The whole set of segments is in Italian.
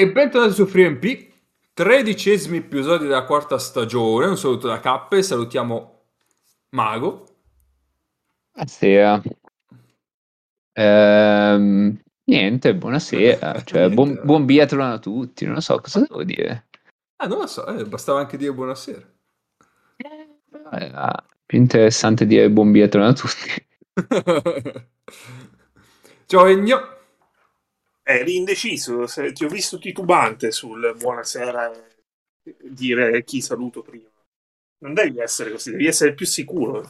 E bentornati su FreeMP, tredicesimi episodio della quarta stagione. Un saluto da Cappe, salutiamo Mago. Buonasera. Ehm, niente, buonasera. Cioè, buon, buon biathlon a tutti. Non lo so cosa devo dire. Ah, non lo so, eh, bastava anche dire buonasera. Eh, era più interessante dire buon biathlon a tutti. Ciao Egno. Eri indeciso, se- ti ho visto titubante sul buonasera eh, dire chi saluto prima. Non devi essere così, devi essere più sicuro.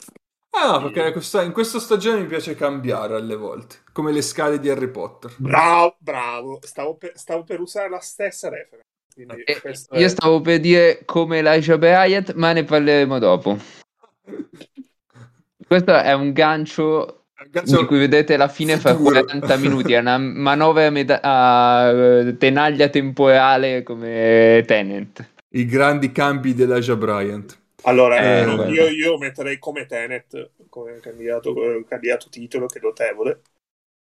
Ah, no, perché questa- in questa stagione mi piace cambiare alle volte, come le scale di Harry Potter. Bravo, bravo, stavo per, stavo per usare la stessa reference. Quindi E questo io è- stavo per dire come Elijah Bryant, ma ne parleremo dopo. Questo è un gancio Ragazzi, di cui vedete la fine fra futuro. 40 minuti. È una manovra a meda- a eh, tenaglia temporale come Tenant. I grandi cambi dell'Aja Bryant. Allora, Eh, guarda. io, io metterei come Tenet, come candidato, eh, candidato titolo, che è notevole.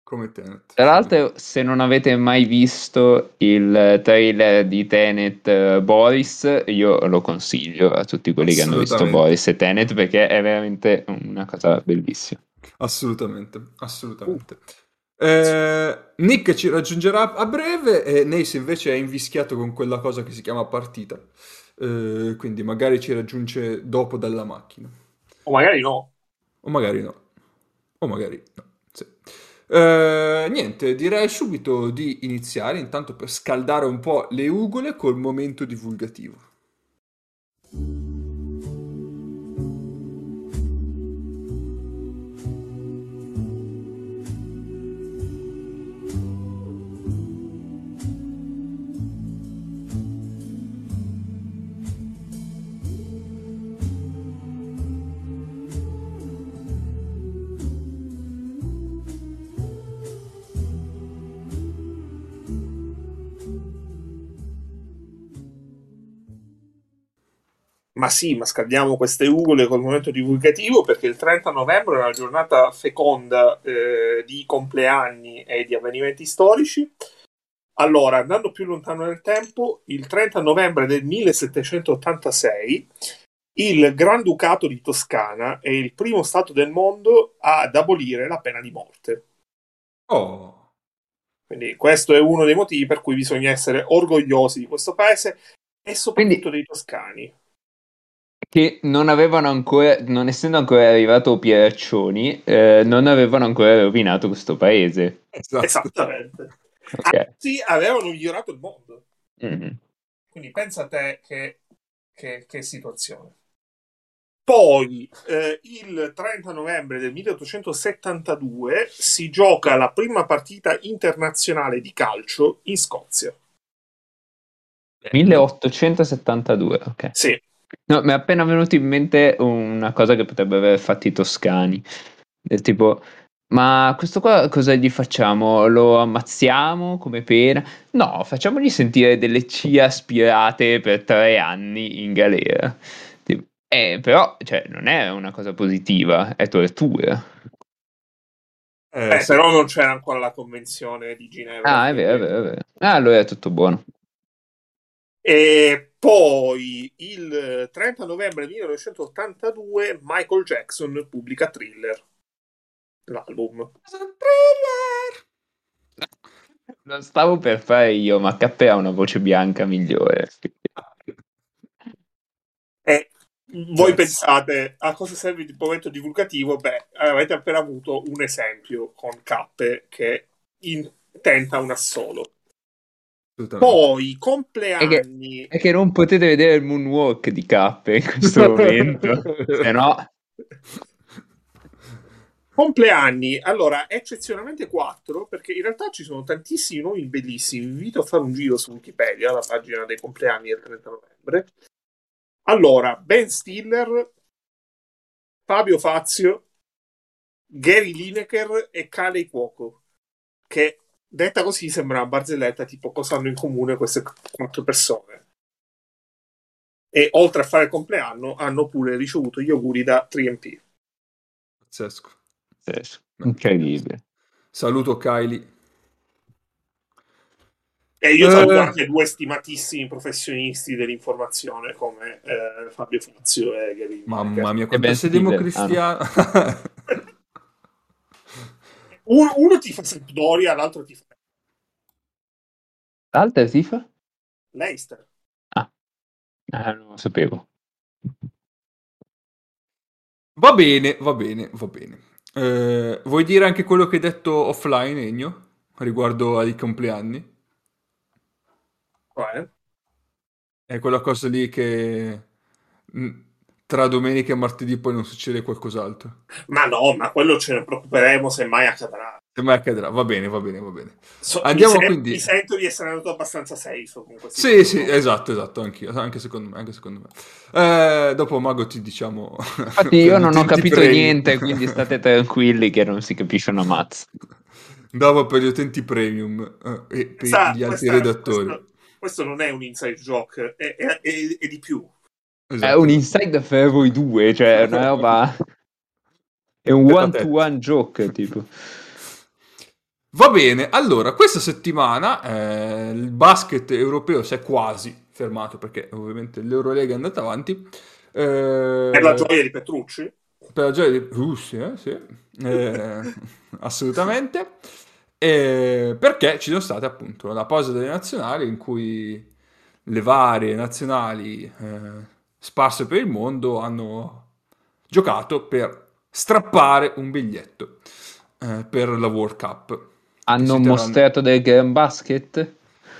Come Tenet. Tra l'altro, se non avete mai visto il trailer di Tenet eh, Boris, io lo consiglio a tutti quelli che hanno visto. Boris e Tenet perché è veramente una cosa bellissima. Assolutamente, assolutamente. Eh, Nick ci raggiungerà a breve e Nace invece è invischiato con quella cosa che si chiama partita. Eh, quindi magari ci raggiunge dopo dalla macchina. O magari no. O magari no. O magari no. Sì. Eh, niente, direi subito di iniziare, intanto per scaldare un po' le ugole col momento divulgativo. Ma sì, ma scaldiamo queste ugole col momento divulgativo perché il 30 novembre è una giornata feconda eh, di compleanni e di avvenimenti storici. Allora, andando più lontano nel tempo, il 30 novembre del 1786 il Granducato di Toscana è il primo stato del mondo ad abolire la pena di morte. Oh, Quindi questo è uno dei motivi per cui bisogna essere orgogliosi di questo paese e soprattutto Quindi- dei toscani. Che non avevano ancora, non essendo ancora arrivato Pieraccioni, eh, non avevano ancora rovinato questo paese. esatto. Esattamente. Ok. Anzi, avevano migliorato il mondo. Mhm. Quindi pensa a te che, che- che situazione. Poi, eh, il 30 novembre del 1872 si gioca la prima partita internazionale di calcio in Scozia. 1872, ok. Sì, No, mi è appena venuto in mente una cosa che potrebbero aver fatto i toscani. Del tipo, ma questo qua cosa gli facciamo? Lo ammazziamo come pena? No, facciamogli sentire delle CIA aspirate per tre anni in galera. Tipo, eh, però, cioè, non è una cosa positiva, è tortura. Eh, Eh, però non c'era ancora la convenzione di Ginevra. Ah, è vero, è vero, è vero. Ah, allora è tutto buono. E poi il 30 novembre 1982 Michael Jackson pubblica Thriller, l'album. Lo stavo per fare io, ma Cappe ha una voce bianca migliore. E voi Yes. pensate a cosa serve il momento divulgativo? Beh, avete appena avuto un esempio con Cappe che intenta un assolo. Poi, compleanni. È che non potete vedere il moonwalk di Cappe in questo momento, se no... Compleanni, allora, eccezionalmente 4, perché in realtà ci sono tantissimi nomi bellissimi. Vi invito a fare un giro su Wikipedia, la pagina dei compleanni del 30 novembre. Allora, Ben Stiller, Fabio Fazio, Gary Lineker e Kalei Cuoco, che detta così sembra una barzelletta, tipo cosa hanno in comune queste quattro persone. E oltre a fare il compleanno, hanno pure ricevuto gli auguri da 3MP. Pazzesco. Incredibile. Saluto Kylie. E io saluto eh... anche due stimatissimi professionisti dell'informazione come eh, Fabio Fazio e Gary. Mamma mia, quanto sei democristiano. Uno, uno ti fa Sampdoria, l'altro ti fa... L'altro ti fa? Leicester. Ah, ah non lo sapevo. Va bene, va bene, va bene. Eh, vuoi dire anche quello che hai detto offline, Egno, riguardo ai compleanni? Qual è? quella cosa lì che mm, tra domenica e martedì poi non succede qualcos'altro. Ma no, ma quello ce ne preoccuperemo se mai accadrà. Se mai accadrà, va bene, va bene, va bene. So, Andiamo mi, quindi... mi sento di essere andato abbastanza safe con questi Sì, sì, esatto, esatto, anch'io, anche secondo me, anche secondo me. Eh, dopo Mago ti diciamo... Infatti io non ho capito niente, quindi state tranquilli che non si capisce una mazza. Dopo per gli utenti premium eh, e per esatto, gli altri redattori. Questo questo non è un inside joke, è, è, è, è di più. Esatto. È un inside per voi due, cioè è una roba... è un one-to-one joke, tipo. Va bene, allora, questa settimana eh, il basket europeo si è quasi fermato perché ovviamente l'Eurolega è andata avanti. Eh, per la gioia di Petrucci? Per la gioia di Petrucci, eh, sì. Eh, assolutamente. Perché ci sono state appunto la pausa delle nazionali in cui le varie nazionali eh, sparse per il mondo hanno giocato per strappare un biglietto eh, per la World Cup. Hanno mostrato del Grand Basket?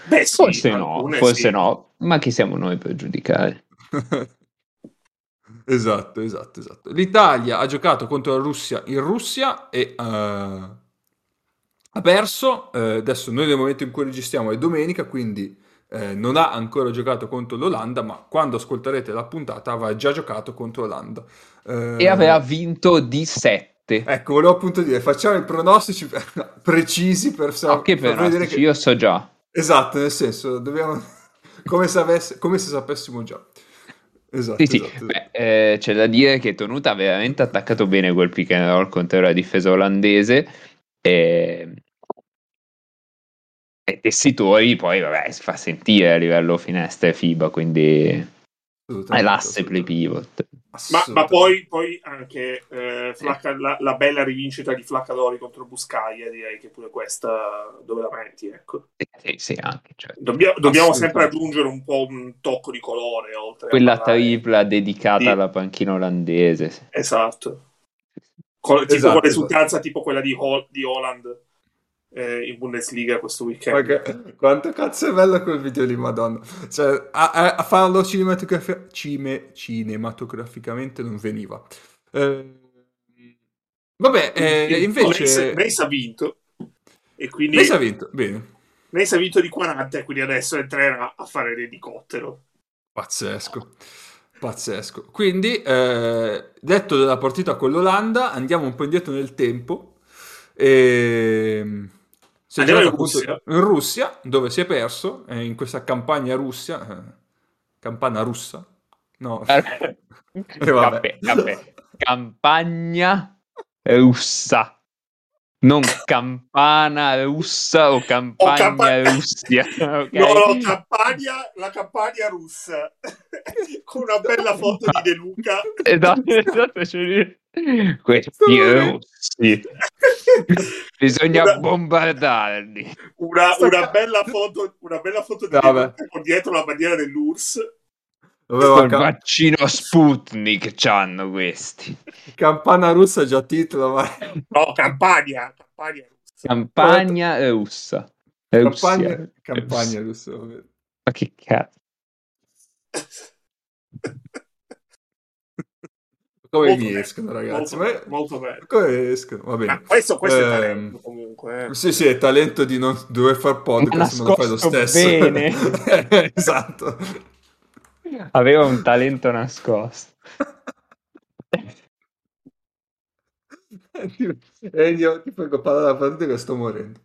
Beh, sì, forse no, forse sì. no, ma chi siamo noi per giudicare? esatto, esatto, esatto. L'Italia ha giocato contro la Russia in Russia e uh, ha perso, eh, adesso noi nel momento in cui registriamo è domenica, quindi eh, non ha ancora giocato contro l'Olanda, ma quando ascolterete la puntata avrà già giocato contro l'Olanda. Eh, e aveva vinto di 7. Ecco, volevo appunto dire, facciamo i pronostici precisi per, sa- che per vedere che... Io so già. Esatto, nel senso, dobbiamo... come, se avesse... come se sapessimo già. Esatto, sì, esatto. sì. Beh, eh, c'è da dire che Tonuta ha veramente attaccato bene quel pick and roll contro la difesa olandese e, e Tessitori poi vabbè, si fa sentire a livello finestre FIBA, quindi è l'asse play pivot. Ma, ma, poi, poi anche eh, Flacca, la, la, bella rivincita di Flaccadori contro Buscaia, direi che pure questa dove la metti, ecco. Sì, sì, anche, cioè. Dobbia, dobbiamo sempre aggiungere un po' un tocco di colore oltre quella tripla dedicata sì. alla panchina olandese. Esatto. Con, tipo esatto, l'esultanza esatto. tipo quella di, Hol- di Holland eh, in Bundesliga questo weekend. Okay. Quanto cazzo è bello quel video lì, madonna. Cioè, a, a, a farlo cinematografi- cime, cinematograficamente non veniva. Eh, vabbè, eh, invece... Mace ha vinto. E quindi... Mace ha vinto, bene. Mace ha vinto di 40 e quindi adesso entrerà a fare l'elicottero. Pazzesco. Pazzesco. Quindi, eh, detto della partita con l'Olanda, andiamo un po' indietro nel tempo. E... Si è in Russia. in Russia, dove si è perso, eh, in questa campagna russia. Eh, campana russa? No. Eh, vabbè. Vabbè, Campagna russa non campana russa o campagna o campa... Russia. Okay? No, no, campagna, la campagna russa con una bella foto di De Luca. Esatto, esatto. Cioè, questi russi bisogna una, bombardarli. Una, una, bella foto, una bella foto di Luca con dietro la bandiera dell'URSS. Doveva il cam- vaccino Sputnik c'hanno questi. Campana russa già titolo, ma... No, campagna. Campagna russa. Campagna russa. Campagna, campagna russa. Ma che cazzo. Come molto mi escono, ragazzi? Molto, ma... molto bene. Come escono? Va bene. Ma questo, questo eh, è talento, comunque. Eh. Sì, sì, è talento di non dover fare podcast, ma lo fai lo stesso. bene. esatto. Aveva un talento nascosto. e io ti prego parlare la partita che sto morendo.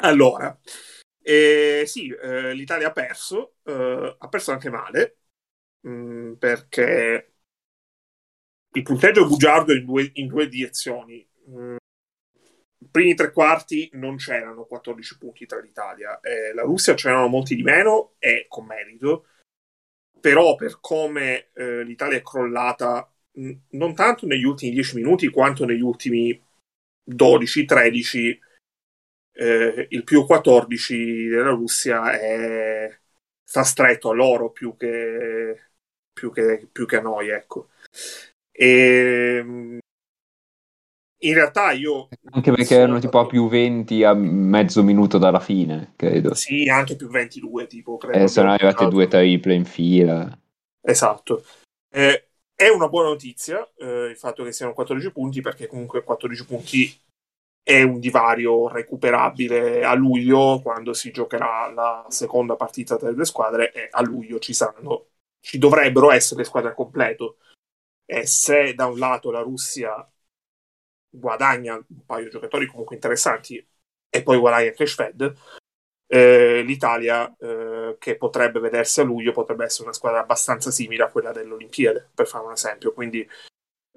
Allora, eh, sì, eh, l'Italia ha perso, eh, ha perso anche male, mh, mm, perché il punteggio è bugiardo in due, in due direzioni. Mm, primi tre quarti non c'erano 14 punti tra l'Italia. Eh, la Russia c'erano molti di meno e con merito, però per come eh, l'Italia è crollata mh, non tanto negli ultimi 10 minuti quanto negli ultimi 12-13, eh, il più 14 della Russia è... sta stretto a loro più che, più che, più che a noi, ecco. E, in realtà io... Anche perché erano tipo a più 20 a mezzo minuto dalla fine, credo. Sì, anche più 22 tipo. Credo, eh, sono arrivate due triple in fila. Esatto. Eh, è una buona notizia eh, il fatto che siano 14 punti perché comunque 14 punti è un divario recuperabile a luglio quando si giocherà la seconda partita tra le due squadre e a luglio ci saranno ci dovrebbero essere squadre a completo e se da un lato la Russia guadagna un paio di giocatori comunque interessanti e poi guadagna anche Shved, eh, l'Italia eh, che potrebbe vedersi a luglio potrebbe essere una squadra abbastanza simile a quella dell'Olimpiade, per fare un esempio. Quindi,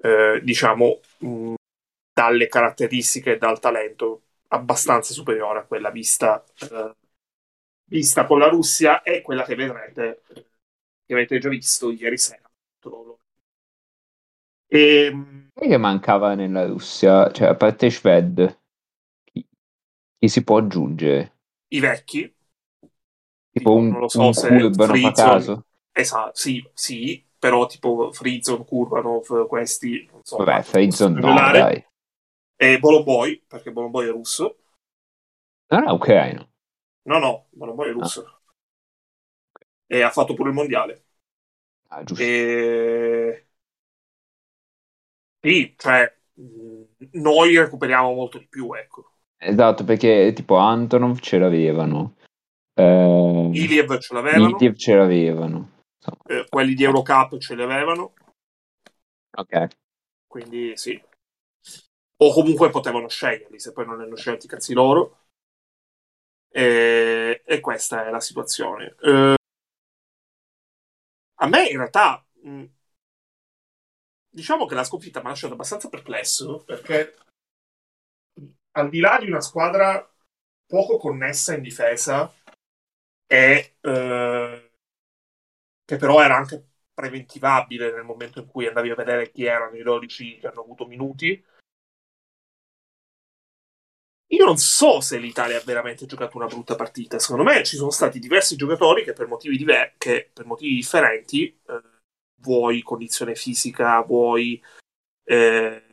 eh, diciamo, mh, dalle caratteristiche e dal talento abbastanza superiore a quella vista, eh, vista con la Russia e quella che vedrete, che avete già visto ieri sera. E, ehm, chi che mancava nella Russia? Cioè, a parte Shved, chi, chi si può aggiungere? I vecchi. Tipo un, non lo so un se Kurbanov a caso? Esatto, sì, sì, però tipo Frizon, Kurbanov, questi, non so. Vabbè, Frizon no, dai. E Bolomboy, perché Bolomboy è russo. Non è ucraino. No, no, Bolomboy è ah. russo. Ah. E ha fatto pure il mondiale. Ah, giusto. E sì, cioè, noi recuperiamo molto di più, ecco. Esatto, perché tipo Antonov ce l'avevano. Eh, Iliev ce l'avevano. Iliev ce l'avevano. Eh, quelli di Eurocup ce li avevano. Ok. Quindi sì. O comunque potevano sceglierli, se poi non hanno scelti i cazzi loro. E, e questa è la situazione. Eh, a me in realtà mh, diciamo che la sconfitta mi ha lasciato abbastanza perplesso perché al di là di una squadra poco connessa in difesa e eh, che però era anche preventivabile nel momento in cui andavi a vedere chi erano i 12 che hanno avuto minuti io non so se l'Italia ha veramente giocato una brutta partita. Secondo me ci sono stati diversi giocatori che per motivi, diver- che per motivi differenti eh, vuoi condizione fisica, vuoi eh,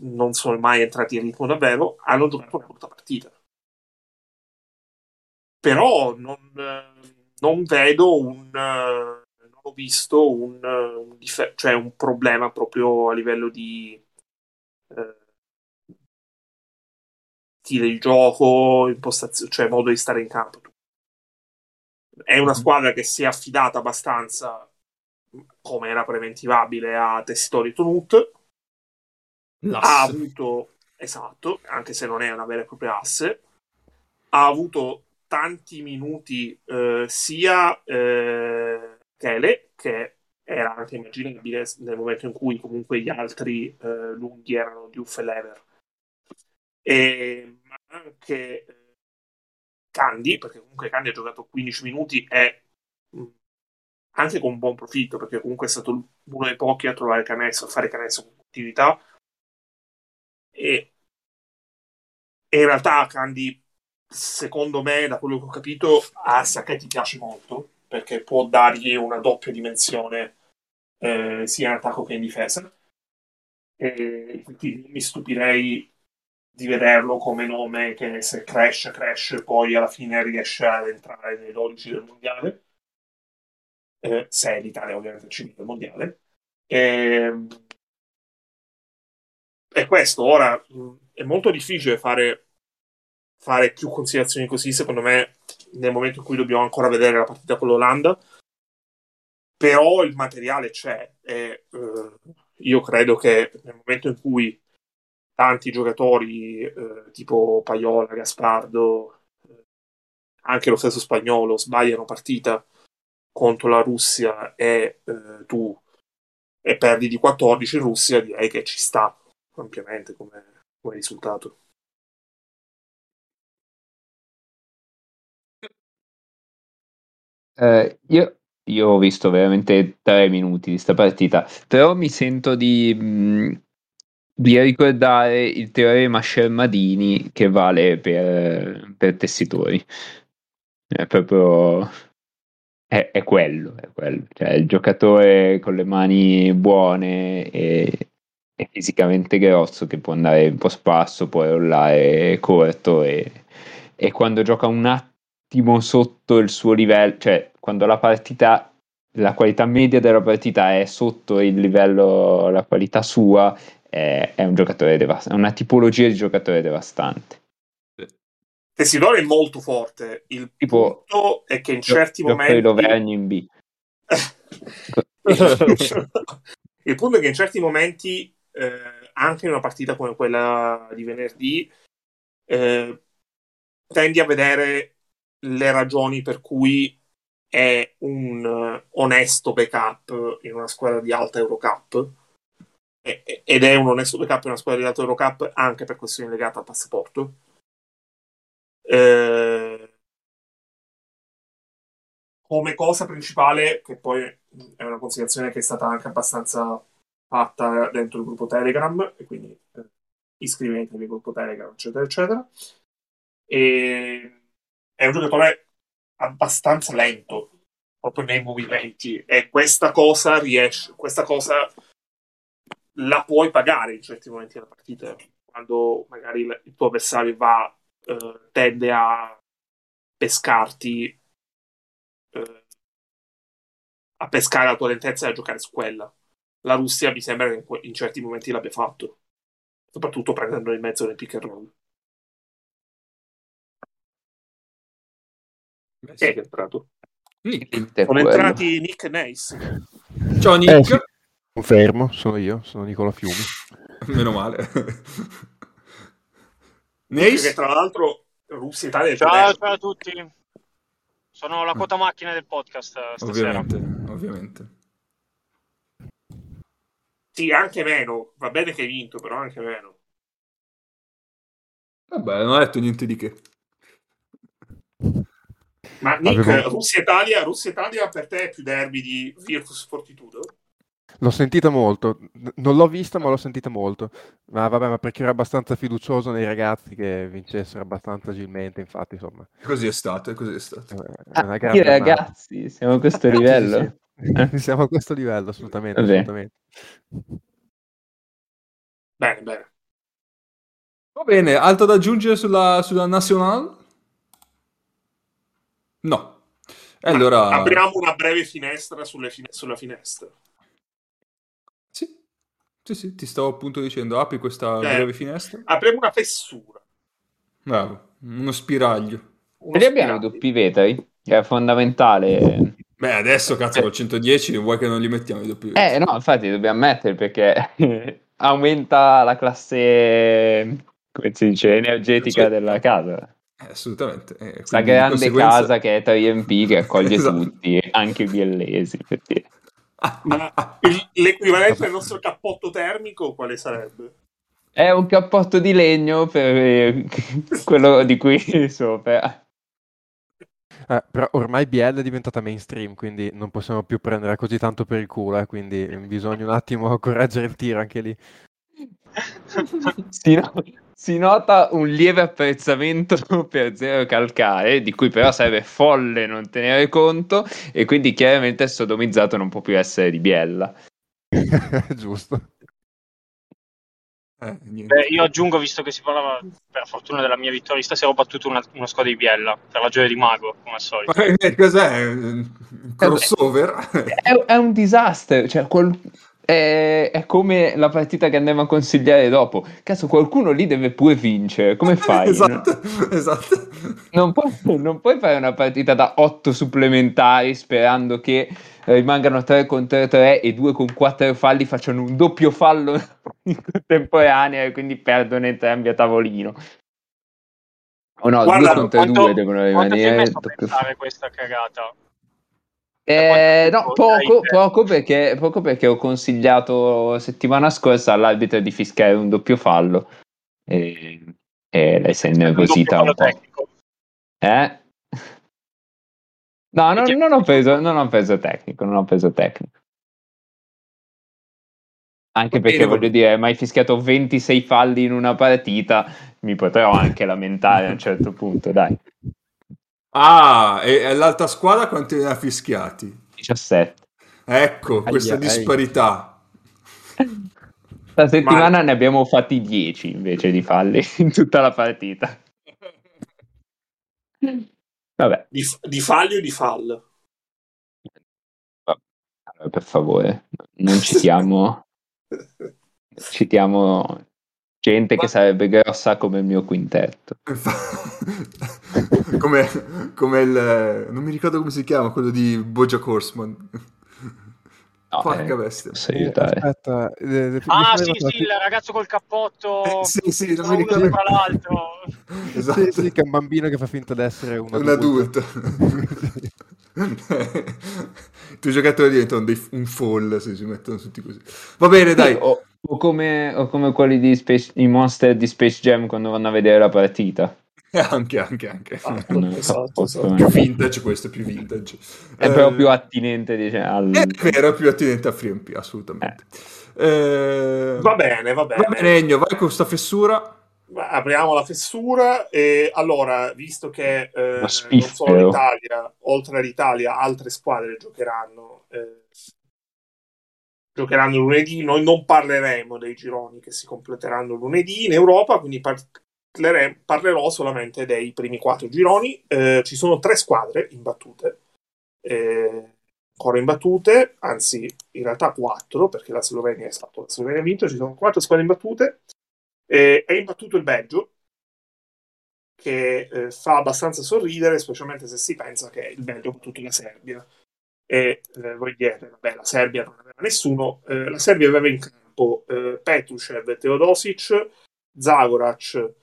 non sono mai entrati in ritmo davvero, hanno giocato una brutta partita. Però non, non vedo un non ho visto un, un, dif- cioè un problema proprio a livello di eh, stile di gioco, impostazione, cioè modo di stare in campo è una mm-hmm. squadra che si è affidata abbastanza, come era preventivabile, a Tessitori Tonut. Ha avuto, esatto, anche se non è una vera e propria asse, ha avuto tanti minuti eh, sia eh, Tele, che era anche immaginabile nel momento in cui comunque gli altri eh, lunghi erano Diouf e Lever, e, anche Candy, perché comunque Candy ha giocato 15 minuti e mm, anche con buon profitto, perché comunque è stato uno dei pochi a trovare Canesso, a fare Canesso con continuità. E, e in realtà Candy, secondo me, da quello che ho capito, a Sakai piace molto, perché può dargli una doppia dimensione eh, sia in attacco che in difesa. E quindi mi stupirei di vederlo come nome che se cresce, cresce, poi alla fine riesce ad entrare nei 12 del mondiale. Eh, se l'Italia ovviamente ci vince il mondiale. E, ehm, e questo ora è molto difficile fare, fare più considerazioni così, secondo me, nel momento in cui dobbiamo ancora vedere la partita con l'Olanda. Però il materiale c'è e eh, io credo che nel momento in cui tanti giocatori eh, tipo Paiola, Gaspardo, eh, anche lo stesso spagnolo sbagliano partita contro la Russia e eh, tu e perdi di 14 in Russia, direi che ci sta ampiamente come, come risultato. Eh, io, io ho visto veramente tre minuti di sta partita, però mi sento di, mh, di ricordare il teorema Scermadini che vale per, per tessitori. È proprio... È, è quello, è quello. Cioè, il giocatore con le mani buone e, e fisicamente grosso che può andare un po' spasso, può rollare corto e, e quando gioca un attimo sotto il suo livello, cioè quando la partita, la qualità media della partita è sotto il livello, la qualità sua, è, è un giocatore devastante, è una tipologia di giocatore devastante. Tessidore è molto forte. Il tipo, punto è che in certi gio- momenti. L'Auvergne in B. il punto è che in certi momenti, eh, anche in una partita come quella di venerdì, eh, tendi a vedere le ragioni per cui è un uh, onesto backup in una squadra di alta Eurocup ed è un onesto backup una squadra di alta Eurocup anche per questioni legate al passaporto. Eh, come cosa principale, che poi è una considerazione che è stata anche abbastanza fatta dentro il gruppo Telegram, e quindi eh, iscrivetevi al gruppo Telegram, eccetera, eccetera. E è un giocatore abbastanza lento proprio nei movimenti e questa cosa riesce, questa cosa la puoi pagare in certi momenti della partita quando magari il tuo avversario va eh, tende a pescarti eh, a pescare la tua lentezza e a giocare su quella la Russia mi sembra che in, certi momenti l'abbia fatto soprattutto prendendo in mezzo nel pick and roll Beh, Chi è che è entrato? Nick. Sono entrati Nick e Nace. Ciao Nick. Eh, sì. Confermo, sono io, sono Nicola Fiumi. Meno male. Che tra l'altro Russia Italia Ciao, ciao a tutti. Sono la quota macchina del podcast stasera. Ovviamente, ovviamente. Sì, anche meno. Va bene che hai vinto, però anche meno. Vabbè, non ho detto niente di che. Ma Nick, Avevo- Russia-Italia, Russia-Italia per te è più derby di Virtus Fortitudo? L'ho sentita molto, non l'ho vista ma l'ho sentita molto, ma vabbè, ma perché ero abbastanza fiducioso nei ragazzi che vincessero abbastanza agilmente, infatti, insomma, Così è stato, così è stato. è Ah, i ragazzi, siamo a questo Sì, sì, livello. sì. Siamo a questo livello, assolutamente, Vabbè. assolutamente. Bene, bene. Va bene, altro da aggiungere sulla, sulla Nacional? No. E allora... Apriamo una breve finestra sulle fine- sulla finestra. Sì. sì, ti stavo appunto dicendo, apri questa Eh. breve finestra. Apriamo una fessura. Bravo, uno spiraglio. Uno E li abbiamo i doppi vetri, che è fondamentale. Beh, adesso cazzo col 110 vuoi che non li mettiamo i doppi? Eh no, infatti dobbiamo mettere perché aumenta la classe, come si dice, energetica Sì. della casa. Eh, assolutamente. Eh, Questa grande conseguenza- casa che è 3MP che accoglie Esatto. tutti, anche i biellesi. per dire. Ma il- l'equivalente del nostro cappotto termico quale sarebbe? È un cappotto di legno per eh, quello di qui sopra. Eh, però ormai BL è diventata mainstream, quindi non possiamo più prendere così tanto per il culo, eh, quindi bisogna un attimo correggere il tiro anche lì. si, no- si nota un lieve apprezzamento per Zero Calcare, di cui però sarebbe folle non tenere conto, e quindi chiaramente il sodomizzato non può più essere di Biella. Giusto. Eh. Beh, io aggiungo, visto che si parlava per fortuna della mia vittoria, stasera ho battuto una, una squadra di Biella per la gioia di Mago, come al solito. Ma che cos'è? Un crossover? È, è un disastro, cioè qual- è, è come la partita che andiamo a consigliare dopo. Cazzo, qualcuno lì deve pure vincere, come fai? esatto, esatto. Non puoi, non puoi fare una partita da 8 supplementari sperando che rimangano 3 contro 3 e 2 con 4 falli facciano un doppio fallo in contemporanea e quindi perdono entrambi a tavolino. O no, Guarda, 2 contro Quanto, 2 devono quanto ti hai rimanere. messo a doppio pensare questa cagata? Eh, no, poco, poco, perché, poco perché ho consigliato settimana scorsa all'arbitro di fischiare un doppio fallo. e, e lei si è Un innervosita doppio un po'. tecnico. Eh? No, non, non ho peso, non ho peso tecnico, non ho peso tecnico. Anche perché voglio dire, hai mai fischiato 26 falli in una partita, mi potrò anche lamentare a un certo punto, dai. Ah, e e l'altra squadra quanti ne ha fischiati? 17. Ecco, Aia, questa aia. disparità. Questa settimana ne abbiamo fatti 10 invece di falli in tutta la partita. Vabbè, Di, di falli o di fall? allora, per favore, non citiamo, citiamo gente che sarebbe grossa come il mio quintetto. come, come il... non mi ricordo come si chiama, quello di Bojack Horseman. No, Porca eh, bestia. Eh, aspetta, eh, mi Ah, sì, sì, il ragazzo col cappotto. Eh, sì, sì, non mi ricordo. Tra l'altro. Esatto. Sì, sì, che è un bambino che fa finta di essere un Un adulto. adulto. I tuoi giocatori diventano dei, un fall se si mettono tutti così. Va bene, dai. O, o come, o come quelli di Space, i monster di Space Jam quando vanno a vedere la partita. Anche, anche, anche. Ah, esatto, esatto. Più vintage questo, più vintage. È Eh, proprio attinente diciamo, al... È vero, più attinente a FreeMP, assolutamente. Eh, Va bene, va bene. Va bene, Ennio, vai con sta fessura. Apriamo la fessura e allora, visto che eh, non solo l'Italia, oltre all'Italia, altre squadre giocheranno, eh, giocheranno lunedì, noi non parleremo dei gironi che si completeranno lunedì in Europa, quindi parlere- parlerò solamente dei primi quattro gironi. Eh, ci sono tre squadre imbattute, eh, ancora imbattute, anzi in realtà quattro, perché la Slovenia è stato la Slovenia ha vinto, ci sono quattro squadre imbattute. Eh, è imbattuto il Belgio, che eh, fa abbastanza sorridere, specialmente se si pensa che il Belgio ha battuto la Serbia. E eh, voi direte, vabbè, la Serbia non aveva nessuno. Eh, la Serbia aveva in campo eh, Petrušev, Teodosic, Zagorac,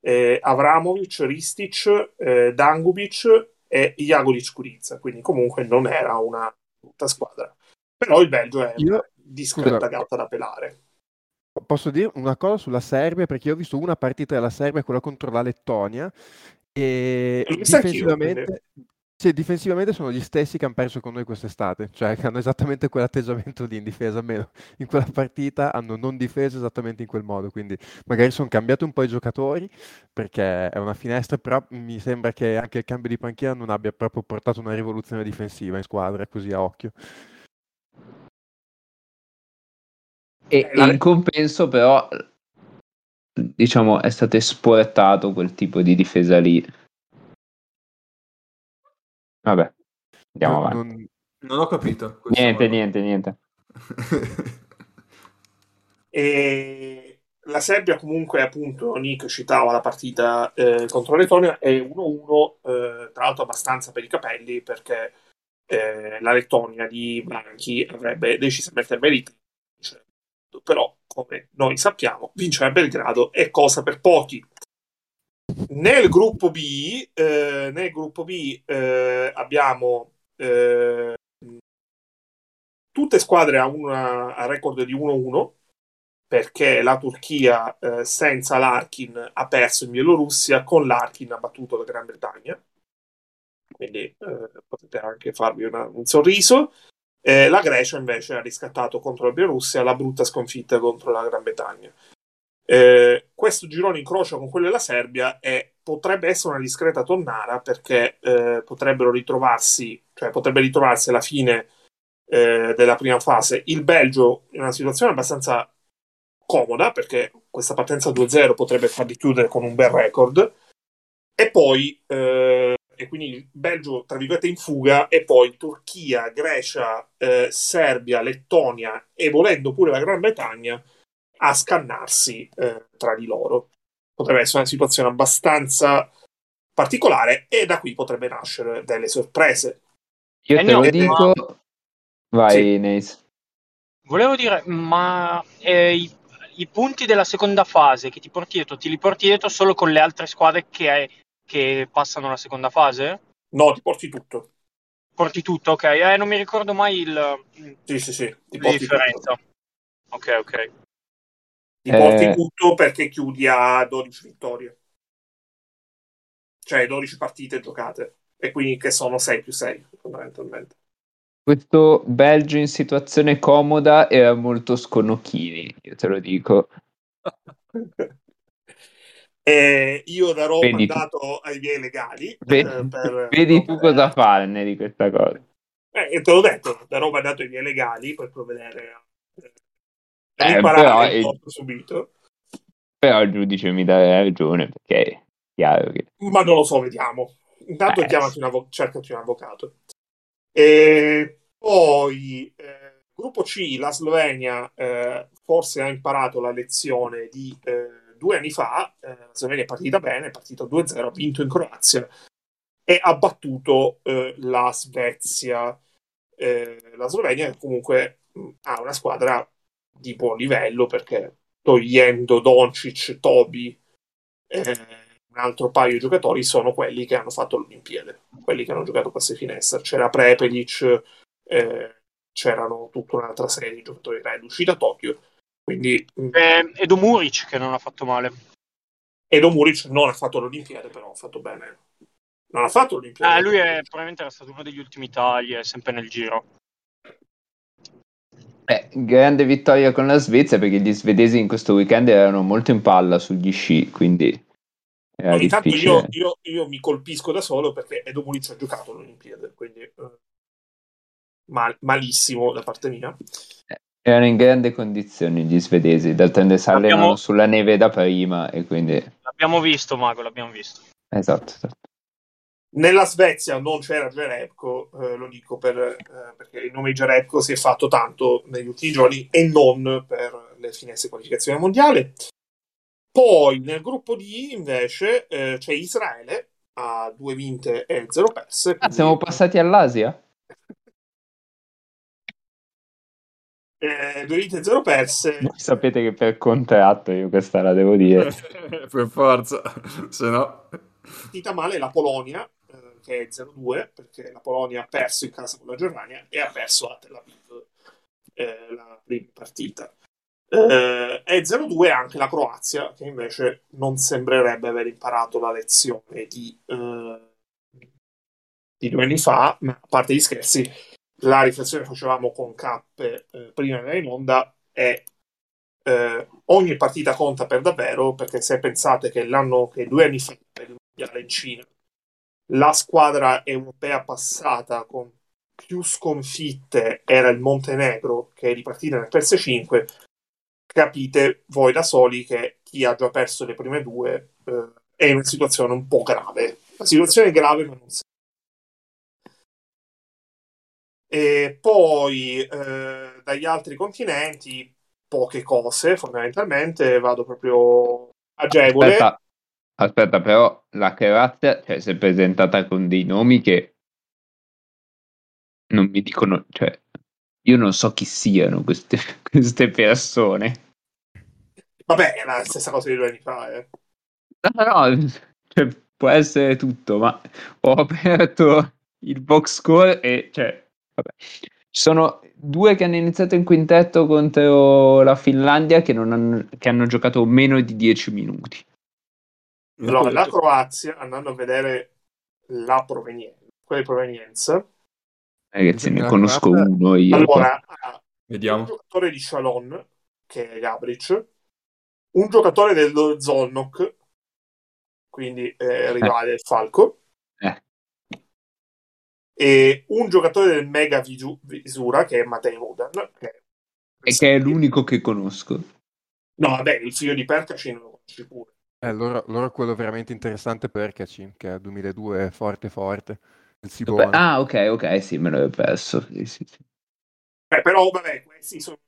eh, Avramovic, Ristic, eh, Dangubic e Jagolic Kurica. Quindi comunque non era una brutta squadra. Però il Belgio è una Io- discreta scusa. gatta da pelare. Posso dire una cosa sulla Serbia? Perché io ho visto una partita della Serbia, quella contro la Lettonia, e difensivamente, sì, difensivamente sono gli stessi che hanno perso con noi quest'estate, cioè che hanno esattamente quell'atteggiamento lì in difesa, almeno in quella partita hanno non difeso esattamente in quel modo, quindi magari sono cambiati un po' i giocatori, perché è una finestra, però mi sembra che anche il cambio di panchina non abbia proprio portato una rivoluzione difensiva in squadra, così a occhio. E, Eh, e in compenso però, diciamo, è stato esportato quel tipo di difesa lì. Vabbè, andiamo Non- avanti. non- Non ho capito. Niente, niente, niente. E la Serbia comunque appunto Nick citava la partita eh, contro la Lettonia è 1-1 eh, tra l'altro abbastanza per i capelli perché eh, la Lettonia di Banchi avrebbe decisamente di vincere. però come noi sappiamo vincere a Belgrado è cosa per pochi nel gruppo B eh, nel gruppo B eh, abbiamo eh, tutte squadre a, una, a record di 1-1 perché la Turchia eh, senza Larkin ha perso in Bielorussia, con Larkin ha battuto la Gran Bretagna. Quindi eh, potete anche farvi una- un sorriso. Eh, la Grecia invece ha riscattato contro la Bielorussia la brutta sconfitta contro la Gran Bretagna. Eh, questo girone incrocia con quello della Serbia e potrebbe essere una discreta tonnara perché eh, potrebbero ritrovarsi, cioè potrebbe ritrovarsi alla fine eh, della prima fase. Il Belgio in una situazione abbastanza comoda perché questa partenza 2-0 potrebbe farli chiudere con un bel record. E poi eh, e quindi Belgio tra virgolette in fuga e poi Turchia, Grecia, eh, Serbia, Lettonia e volendo pure la Gran Bretagna a scannarsi eh, tra di loro potrebbe essere una situazione abbastanza particolare e da qui potrebbe nascere delle sorprese Io Eh te no, lo ma- dico. Vai, Sì. Nace. Volevo dire, ma eh, i, i punti della seconda fase che ti porti dietro, ti li porti dietro solo con le altre squadre che, che passano la seconda fase? no ti porti tutto Porti tutto, ok? Eh, non mi ricordo mai il, sì sì sì ti la porti tutto. differenza. Ok, ok. Ti porti Eh. tutto perché chiudi a 12 vittorie. Cioè 12 partite giocate. E quindi che sono 6 più 6, fondamentalmente. Questo Belgio in situazione comoda era molto sconocchini, io te lo dico. E io da Roma Vedi tu. andato ai miei legali. Vedi, eh, per- vedi tu cosa farne di questa cosa. Eh, te l'ho detto, da Roma andato ai miei legali per provvedere a Eh, però, il torto subito. Però il giudice mi dà ragione perché è chiaro che... Ma non lo so, vediamo. Intanto Eh, chiamati un avo- cercati un avvocato. E poi, eh, gruppo C, la Slovenia eh, forse ha imparato la lezione di eh, due anni fa. Eh, la Slovenia è partita bene, è partita 2-0, ha vinto in Croazia e ha battuto eh, la Svezia. La Slovenia comunque ha una squadra di buon livello perché togliendo Doncic, Tobi eh, un altro paio di giocatori sono quelli che hanno fatto l'Olimpiade, quelli che hanno giocato queste finestre. C'era Prepelic, eh, c'erano tutta un'altra serie di giocatori reduci da Tokyo. Quindi mh, Eh, Edo Muric che non ha fatto male. Edo Muric non ha fatto l'Olimpiade, però ha fatto bene. Non ha fatto l'Olimpiade. Ah, lui è, probabilmente era stato uno degli ultimi tagli, sempre nel giro. Eh, grande vittoria con la Svezia perché gli svedesi in questo weekend erano molto in palla sugli sci, quindi era Ogni tanto io, io- io mi colpisco da solo perché Edo Muric ha giocato all'Olimpiade, quindi eh, mal- malissimo da parte mia. Erano in grandi condizioni gli svedesi, d'altronde Abbiamo- sulla neve da prima e quindi... L'abbiamo visto, Mago, l'abbiamo visto. Esatto, esatto. Nella Svezia non c'era Jerebko, eh, lo dico per, eh, perché il nome Jerebko si è fatto tanto negli ultimi giorni e non per le finestre qualificazione mondiale. Poi nel gruppo D invece eh, c'è Israele a due vinte e zero perse. Ah, quindi- siamo passati all'Asia? eh, due vinte e zero perse. Voi sapete che per contratto io questa la devo dire. per forza, se no... partita male la Polonia, che è 0-2, perché la Polonia ha perso in casa con la Germania e ha perso a Tel Aviv eh, la prima partita. Eh, è 0-2 anche la Croazia, che invece non sembrerebbe aver imparato la lezione di, eh, di due anni fa, ma a parte gli scherzi, la riflessione che facevamo con Cappe eh, prima andare in onda è eh, ogni partita conta per davvero perché se pensate che l'anno che due anni fa per il mondiale in Cina la squadra europea passata con più sconfitte era il Montenegro che di partite ne ha perse 5 capite voi da soli che chi ha già perso le prime due eh, è in una situazione un po' grave. La situazione è grave ma non si e poi eh, dagli altri continenti poche cose fondamentalmente vado proprio agevole. Aspetta, aspetta, però la Croazia cioè, si è presentata con dei nomi che non mi dicono, cioè, io non so chi siano queste, queste persone. vabbè è la stessa cosa di due anni fa eh. No, no, cioè, può essere tutto, ma ho aperto il box score e, cioè, vabbè. Ci sono due che hanno iniziato in quintetto contro la Finlandia che, non hanno, che hanno giocato meno di 10 minuti. Allora la Croazia andando a vedere la provenienza quella provenienza Ragazzi, ne La conosco Croazia- uno io. allora ha un Vediamo. giocatore di Shalon che è Gabric un giocatore del Zolnok quindi eh, rivale del Falco Eh. e un giocatore del Mega Visu- Visura che è Matej Rudan che E che è l'unico che conosco. no vabbè il figlio di Perkacin lo conosci pure Eh, loro, loro quello veramente interessante per Caci, che è 2002 forte forte, il ah, ok, ok, sì, me l'avevo perso. Sì, sì, sì. Eh, però vabbè questi sono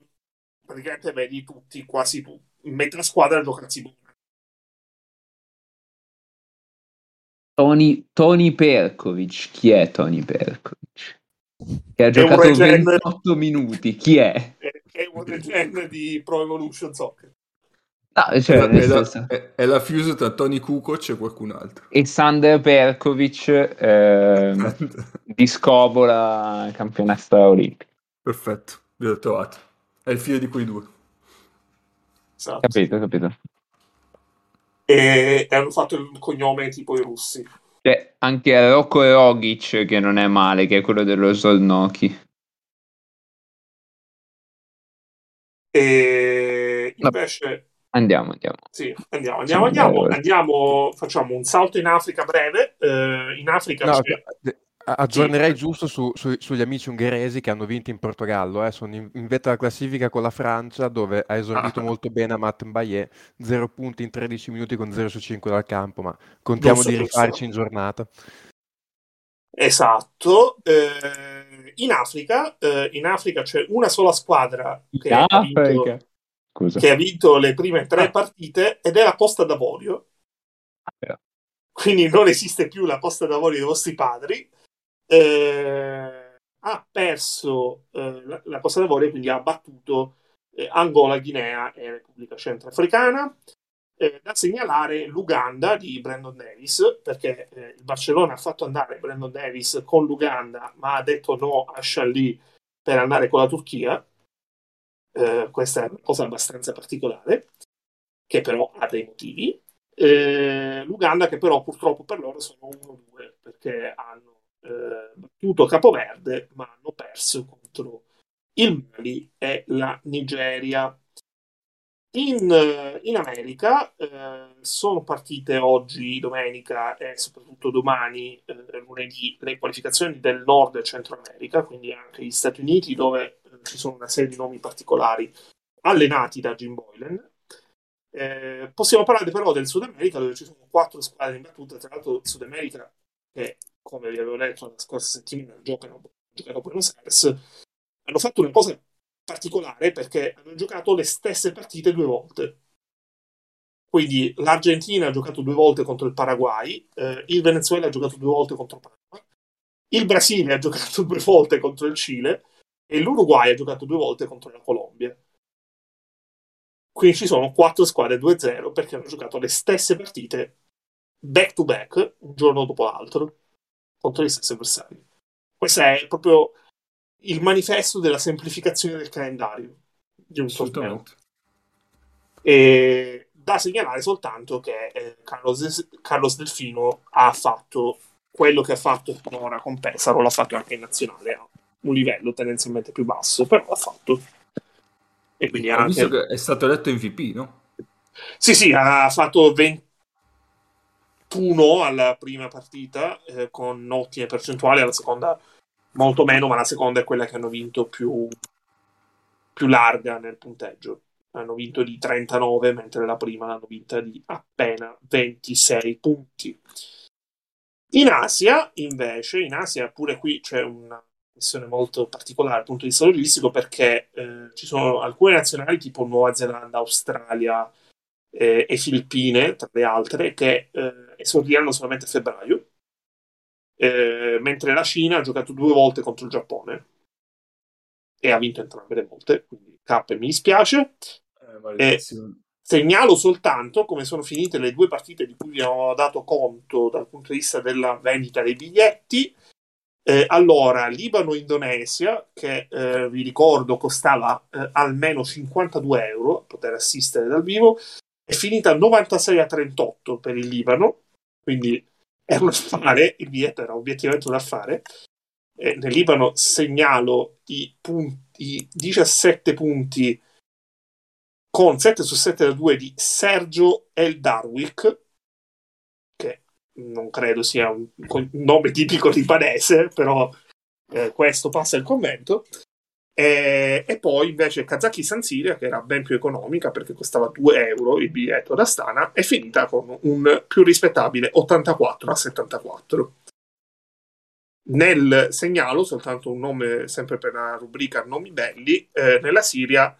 praticamente vedi tutti quasi tutti metà squadra gioca a Sibona Tony, Tony Perkovic, chi è Tony Perkovic? Che ha un giocato regen- 28 minuti, chi è? è, è un regen di Pro Evolution Soccer No, È cioè, la, nel è la- senso- è- è la fuse tra Tony Kukoc e qualcun altro. E Sander Perkovic ehm, di Scobola, campionessa olimpica. Perfetto, vi ho trovato. È il figlio di quei due. Esatto. Capito, capito. E, e hanno fatto il cognome tipo i russi. Cioè, anche Rocco Rogic, che non è male, che è quello dello Solnoki. E invece, Andiamo, andiamo. sì, andiamo, andiamo, andiamo, andiamo, facciamo un salto in Africa breve. Eh, in Africa No, c'è- aggiornerei Sì. giusto su- su- sugli amici ungheresi che hanno vinto in Portogallo. eh, Sono in, in vetta alla classifica con la Francia, dove ha esordito Ah. molto bene Amat Mbaye, 0 punti in 13 minuti con 0 su 5 dal campo, ma contiamo Giusto, di rifarci in giornata. Esatto. Eh, in Africa, eh, in Africa c'è una sola squadra che ha, vinto, Scusa. che ha vinto le prime tre Ah. partite ed è la Costa d'Avorio. Eh. Quindi non esiste più la Costa d'Avorio dei vostri padri. Eh, ha perso eh, la, la Costa d'Avorio, quindi ha battuto eh, Angola, Guinea e Repubblica Centrafricana. Eh, da segnalare l'Uganda di Brandon Davis, perché eh, il Barcellona ha fatto andare Brandon Davis con l'Uganda, ma ha detto no a Shalli per andare con la Turchia. Eh, questa è una cosa abbastanza particolare, che però ha dei motivi. Eh, L'Uganda, che però purtroppo per loro sono 1-2 perché hanno eh, battuto Capoverde, ma hanno perso contro il Mali e la Nigeria. In, eh, in America eh, sono partite oggi, domenica e soprattutto domani, eh, lunedì, le qualificazioni del Nord e Centro America, quindi anche gli Stati Uniti, dove ci sono una serie di nomi particolari allenati da Jim Boylan. Eh, possiamo parlare però del Sud America, dove ci sono quattro squadre in battuta. Tra l'altro, il Sud America, che come vi avevo detto la scorsa settimana, giocano, giocano a Buenos Aires, hanno fatto una cosa particolare perché hanno giocato le stesse partite due volte. Quindi l'Argentina ha giocato due volte contro il Paraguay, eh, il Venezuela ha giocato due volte contro Panama, il Brasile ha giocato due volte contro il Cile e l'Uruguay ha giocato due volte contro la Colombia. Quindi ci sono quattro squadre 2-0 perché hanno giocato le stesse partite back to back, un giorno dopo l'altro, contro gli stessi avversari. Questo è proprio il manifesto della semplificazione del calendario di un torneo. E da segnalare soltanto che eh, Carlos, Carlos Delfino ha fatto quello che ha fatto finora con Pesaro, l'ha fatto anche in nazionale un livello tendenzialmente più basso, però l'ha fatto. E quindi visto anche... che è stato eletto MVP, no? Sì, sì, ha fatto 21 alla prima partita eh, con ottime percentuali, alla seconda molto meno, ma la seconda è quella che hanno vinto più, più larga nel punteggio. Hanno vinto di 39, mentre la prima l'hanno vinta di appena 26 punti. In Asia, invece, in Asia pure qui c'è una questione molto particolare dal punto di vista logistico perché eh, ci sono alcune nazionali tipo Nuova Zelanda, Australia eh, e Filippine, tra le altre, che eh, esordiranno solamente a febbraio, eh, mentre la Cina ha giocato due volte contro il Giappone e ha vinto entrambe le volte, quindi K mi dispiace. Eh, maledizione. Segnalo soltanto come sono finite le due partite di cui vi ho dato conto dal punto di vista della vendita dei biglietti. Eh, allora, Libano-Indonesia, che eh, vi ricordo costava eh, almeno 52 euro poter assistere dal vivo, è finita 96 a 38 per il Libano, quindi è un affare, il biglietto era obiettivamente un affare. Eh, nel Libano segnalo i, punti, i 17 punti con 7 su 7 da 2 di Sergio El Darwick, non credo sia un, un nome tipico libanese, però eh, questo passa il commento. E, e poi invece Kazakistan Siria, che era ben più economica perché costava 2 euro il biglietto da Stana, è finita con un più rispettabile 84 a 74. Nel segnalo, soltanto un nome sempre per la rubrica nomi belli, eh, nella Siria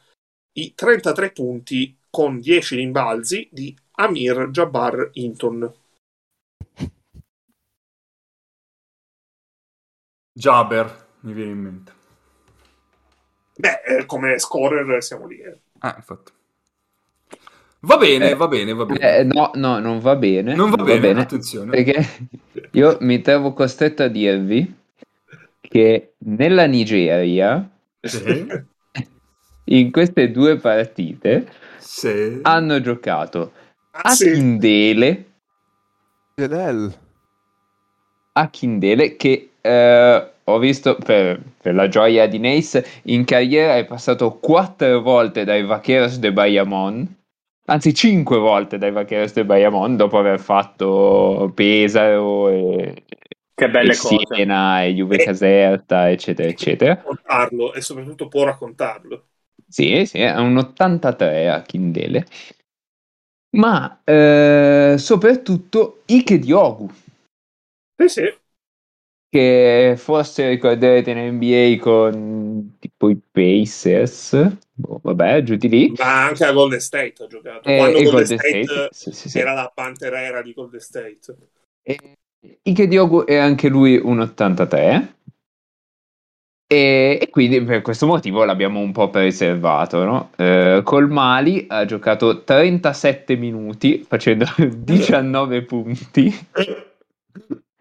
i 33 punti con 10 rimbalzi di Amir Jabbar Hinton. Jabber, mi viene in mente. Beh, eh, come scorer siamo lì. eh. Ah, infatti. Va bene, Eh, va bene, va bene. Eh, no, no, non va bene. non va bene, attenzione. Perché io mi trovo costretto a dirvi che nella Nigeria Sì. in queste due partite Sì. hanno giocato Ah, sì. Achindele che eh, ho visto per, per la gioia di Nace in carriera è passato quattro volte dai Vaqueros de Bayamon anzi cinque volte dai Vaqueros de Bayamon dopo aver fatto Pesaro e, Che belle e cose. Siena e Juve Eh. Caserta eccetera eccetera Raccontarlo e soprattutto può raccontarlo. Sì, sì, è un 83 a Kindele. Ma eh, soprattutto Ike Diogu, Sì, sì. Che forse ricorderete in NBA con tipo i Pacers, boh, vabbè, giù di lì. Ma anche a Golden State ha giocato. E, Quando Golden, Golden State, State, sì, sì, sì. era la Panther era di Golden State. E Ike Diogu è anche lui un 83. E, e quindi per questo motivo l'abbiamo un po' preservato. No? Eh, col Mali ha giocato 37 minuti facendo 19 punti.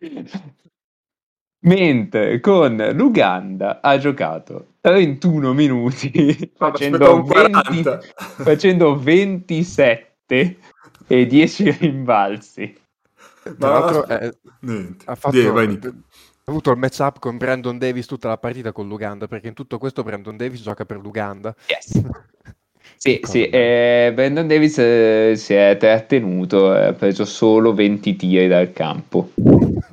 Mentre con l'Uganda ha giocato 31 minuti facendo, Aspettavo 20 40. facendo 27 e 10 rimbalzi. Tra l'altro eh, ha, fatto, ha avuto il match up con Brandon Davis tutta la partita con l'Uganda, perché in tutto questo Brandon Davis gioca per l'Uganda. Yes. Sì, sì, eh, Brandon Davis eh, si è trattenuto, ha preso solo 20 tiri dal campo,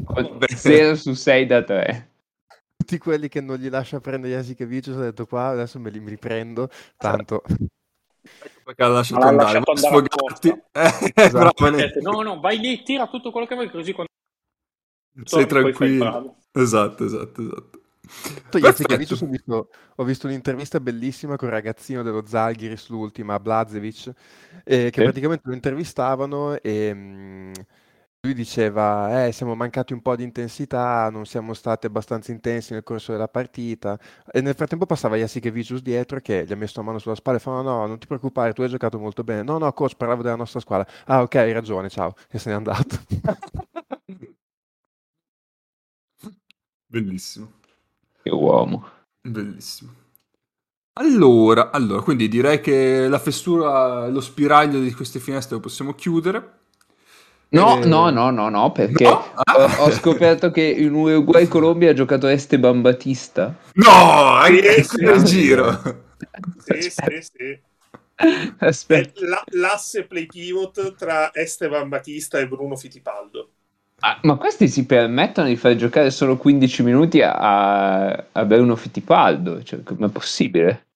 con 0 su 6 da 3. Tutti quelli che non gli lascia prendere Jasikevic, ho detto qua, adesso me li mi riprendo, tanto... Ecco perché l'ha lasciato andare. lasciato andare sfogarti? Eh, Esatto. Ha detto, no, no, vai lì, tira tutto quello che vuoi, così quando Sei tranquillo. Esatto, esatto, esatto. Perfetto. ho visto, ho visto un'intervista bellissima con il ragazzino dello Zalgiris, l'ultima, Blazevic, eh, che Sì. praticamente lo intervistavano e mm, lui diceva, eh, siamo mancati un po' di intensità, non siamo stati abbastanza intensi nel corso della partita. E nel frattempo passava Jasikevic dietro che gli ha messo la mano sulla spalla e fa, no, no, non ti preoccupare, tu hai giocato molto bene. No, no, coach, parlavo della nostra squadra. Ah, ok, hai ragione, ciao. E se n'è andato. Bellissimo, Che uomo. bellissimo. Allora, allora, quindi direi che la fessura, lo spiraglio di queste finestre lo possiamo chiudere. No, Eh, no, no, no, no, perché No? Ah. ho, ho scoperto che in Uruguay-Colombia ha giocato Esteban Batista. No, anche Sì, nel sì. giro. Sì, sì, sì. Aspetta. L'asse play pivot tra Esteban Batista e Bruno Fittipaldo. Ah, ma questi si permettono di far giocare solo 15 minuti a, a Bruno Fittipaldo? Cioè, com'è possibile?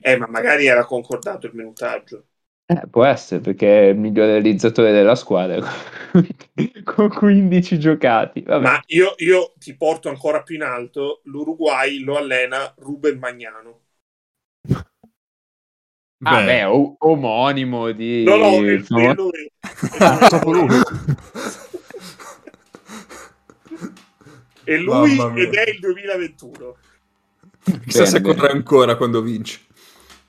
Eh, ma magari era concordato il minutaggio. Eh, può essere perché è il miglior realizzatore della squadra con 15 giocati. Vabbè. Ma io, io ti porto ancora più in alto. L'Uruguay lo allena Ruben Magnano. Ah, Beh. o- omonimo di... No, no, è, è no? proprio lui. È lui Mamma mia. ed è il 2021. Chissà se Bene, corre bene. ancora quando vince.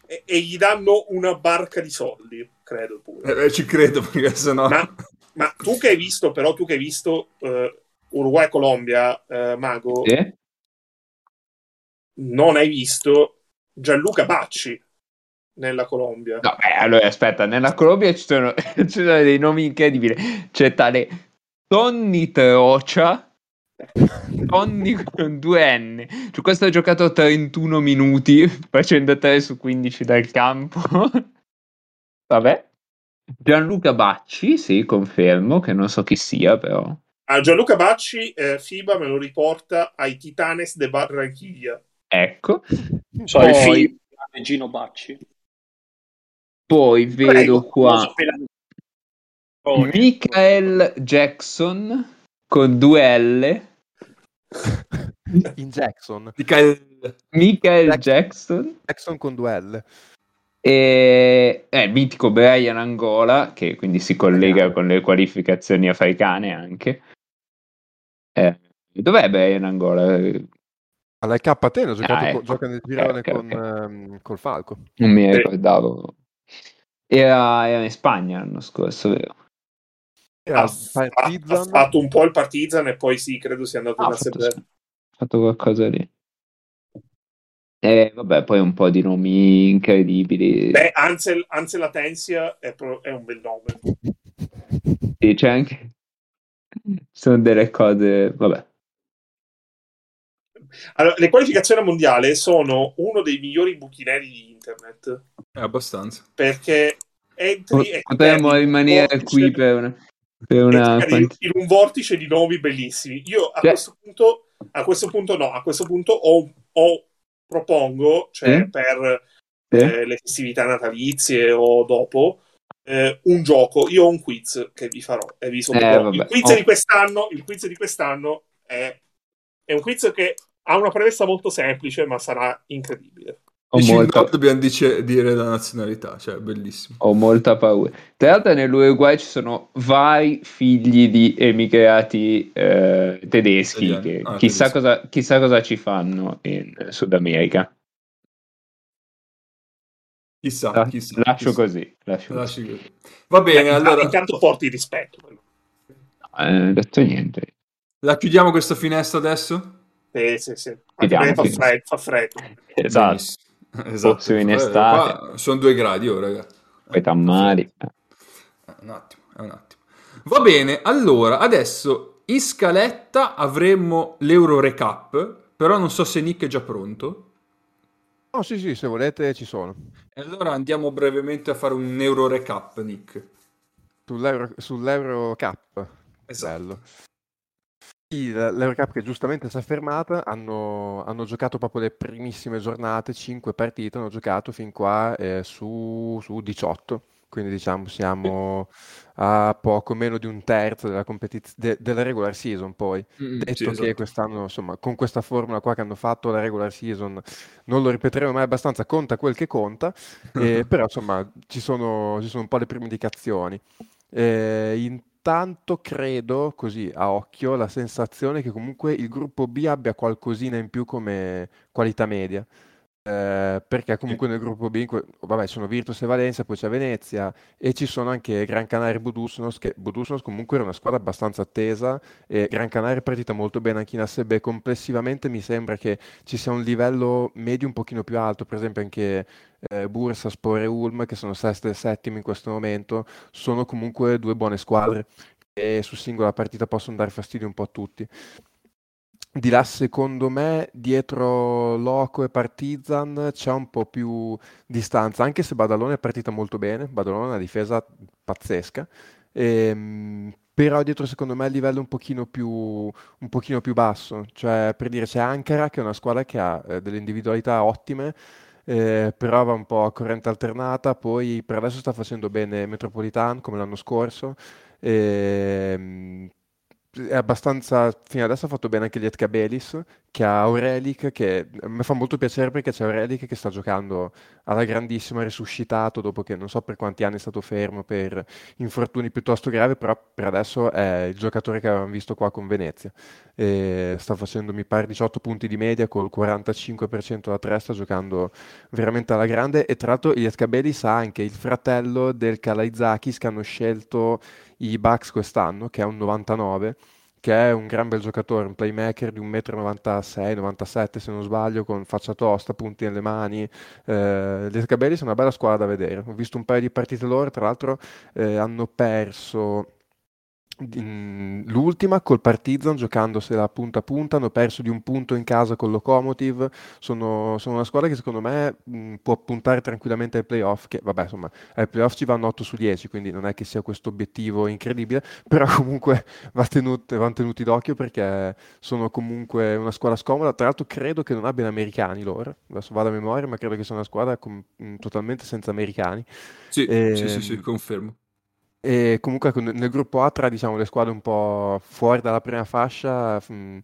E, e gli danno una barca di soldi, credo pure. Eh, eh, ci credo perché sennò... Ma, ma tu che hai visto, però, tu che hai visto eh, Uruguay-Colombia, eh, Mago, Sì? non hai visto Gianluca Bacci nella Colombia. No, beh, allora aspetta, nella Colombia ci sono, ci sono dei nomi incredibili. C'è tale Tonni Trocia, Tonni con due N. Cioè, questo ha giocato 31 minuti facendo 3 su 15 dal campo. Vabbè. Gianluca Bacci, sì, confermo che non so chi sia, però. Ah, Gianluca Bacci, eh, FIBA me lo riporta ai Titanes de Barranquilla. Ecco. So il Poi- figlio di Gino Bacci. Poi vedo Prego, qua Michael Jackson con due L. In Jackson. Kyle- Michael Jackson. Jackson. Jackson con due L. E è il mitico Brian Angola, che quindi si collega con le qualificazioni africane anche. Eh, dov'è Brian Angola? Alla K Atene, ha giocato Ah, co- ecco. gioca nel girone ok, con, ok. ehm, col Falco. Non mi ricordavo. Era, era in Spagna l'anno scorso, vero? Era Ha, ha fatto un po' il Partizan e poi sì, credo sia andato Ah, in ha fatto, ACB. ha fatto qualcosa lì. E vabbè, poi un po' di nomi incredibili. Beh, Ansel, Ansel Atensia è, pro- è un bel nome. Sì, c'è anche... Sono delle cose... Vabbè. Allora, le qualificazioni al mondiale sono uno dei migliori buchi neri di internet È abbastanza. perché entri e ti Potremmo rimanere qui per una... Una in un vortice di nomi bellissimi. Io a Cioè- questo punto, a questo punto no, a questo punto ho, ho- propongo, cioè Sì. per Sì. eh, le festività natalizie o dopo, eh, un gioco. Io ho un quiz che vi farò e vi sottoporrò. vabbè. il quiz Oh. di quest'anno, il quiz di quest'anno è, è un quiz che ha una premessa molto semplice, ma sarà incredibile. Ho Dici no, dobbiamo dice- dire la nazionalità, cioè bellissimo. Ho molta paura. Tra l'altro nell'Uruguay ci sono vari figli di emigrati eh, tedeschi Italiani. che Ah, chissà, tedeschi. cosa, chissà cosa ci fanno in Sud America. Chissà, La- chissà. lascio chissà. così. Lascio. Lasci così. Va bene, Eh, allora Intanto porti rispetto. Eh, non ho detto niente. la chiudiamo questa finestra adesso? Sì, sì, sì. Fa freddo, fa freddo. Esatto. Benissimo. Esatto. Fossimo in Eh, estate. qua sono due gradi ora, raga. Poi tammari. Eh, Un attimo, è un attimo. Va bene, allora, adesso in scaletta avremmo l'Euro Recap, però non so se Nick è già pronto. No, sì, sì, se volete ci sono. E allora andiamo brevemente a fare un Euro Recap, Nick. Sull'Euro, sull'Euro Cup. Esatto. Bello. Sì, L'Eurocup che giustamente si è fermata, hanno, hanno giocato proprio le primissime giornate, 5 partite hanno giocato fin qua eh, su, su 18, quindi diciamo siamo a poco meno di un terzo della, competiz- de- della regular season poi. Mm, Detto sì, che esatto. quest'anno, insomma, con questa formula qua che hanno fatto la regular season, non lo ripeteremo mai abbastanza, conta quel che conta, eh, però insomma ci sono, ci sono un po' le prime indicazioni. Eh, intanto credo, così a occhio, la sensazione che comunque il gruppo B abbia qualcosina in più come qualità media. Eh, perché comunque nel gruppo B, vabbè, sono Virtus e Valencia, poi c'è Venezia e ci sono anche Gran Canaria e Budusnos, che Budusnos comunque era una squadra abbastanza attesa e Gran Canaria è partita molto bene anche in ASB. Complessivamente mi sembra che ci sia un livello medio un pochino più alto, per esempio anche eh, Bursa, Spore e Ulm, che sono seste e settimi in questo momento, sono comunque due buone squadre e su singola partita possono dare fastidio un po' a tutti. Di là, secondo me, dietro Loco e Partizan c'è un po' più distanza, anche se Badalone è partita molto bene, Badalone ha una difesa pazzesca, ehm, però dietro secondo me il livello un pochino più, un pochino più basso, cioè per dire c'è Ankara che è una squadra che ha eh, delle individualità ottime, eh, però va un po' a corrente alternata, poi per adesso sta facendo bene Metropolitan come l'anno scorso, ehm, è abbastanza, fino adesso ha fatto bene anche Liet Cabelis, che ha Aurelic, che mi fa molto piacere perché c'è Aurelic che sta giocando alla grandissima, risuscitato dopo che non so per quanti anni è stato fermo per infortuni piuttosto gravi, però per adesso è il giocatore che avevamo visto qua con Venezia. E sta facendo, mi pare, 18 punti di media col 45% da 3, sta giocando veramente alla grande e tra l'altro Liet Cabelis ha anche il fratello del Kalaizakis che hanno scelto i Bucks quest'anno, che è un 99, che è un gran bel giocatore, un playmaker di 1,96 m, se non sbaglio, con faccia tosta, punti nelle mani. Eh, gli Scabelli sono una bella squadra da vedere. Ho visto un paio di partite loro, tra l'altro eh, hanno perso l'ultima col Partizan giocandosela punta a punta, hanno perso di un punto in casa col Lokomotiv, sono, sono una squadra che secondo me mh, può puntare tranquillamente ai playoff, che vabbè insomma ai playoff ci vanno 8 su 10, quindi non è che sia questo obiettivo incredibile, però comunque va tenut- vanno tenuti d'occhio perché sono comunque una squadra scomoda, tra l'altro credo che non abbiano americani loro, adesso vado a memoria, ma credo che sia una squadra com- mh, totalmente senza americani. Sì, Ehm, sì, sì, sì, confermo. E comunque nel gruppo A, tra diciamo, le squadre un po' fuori dalla prima fascia, mh,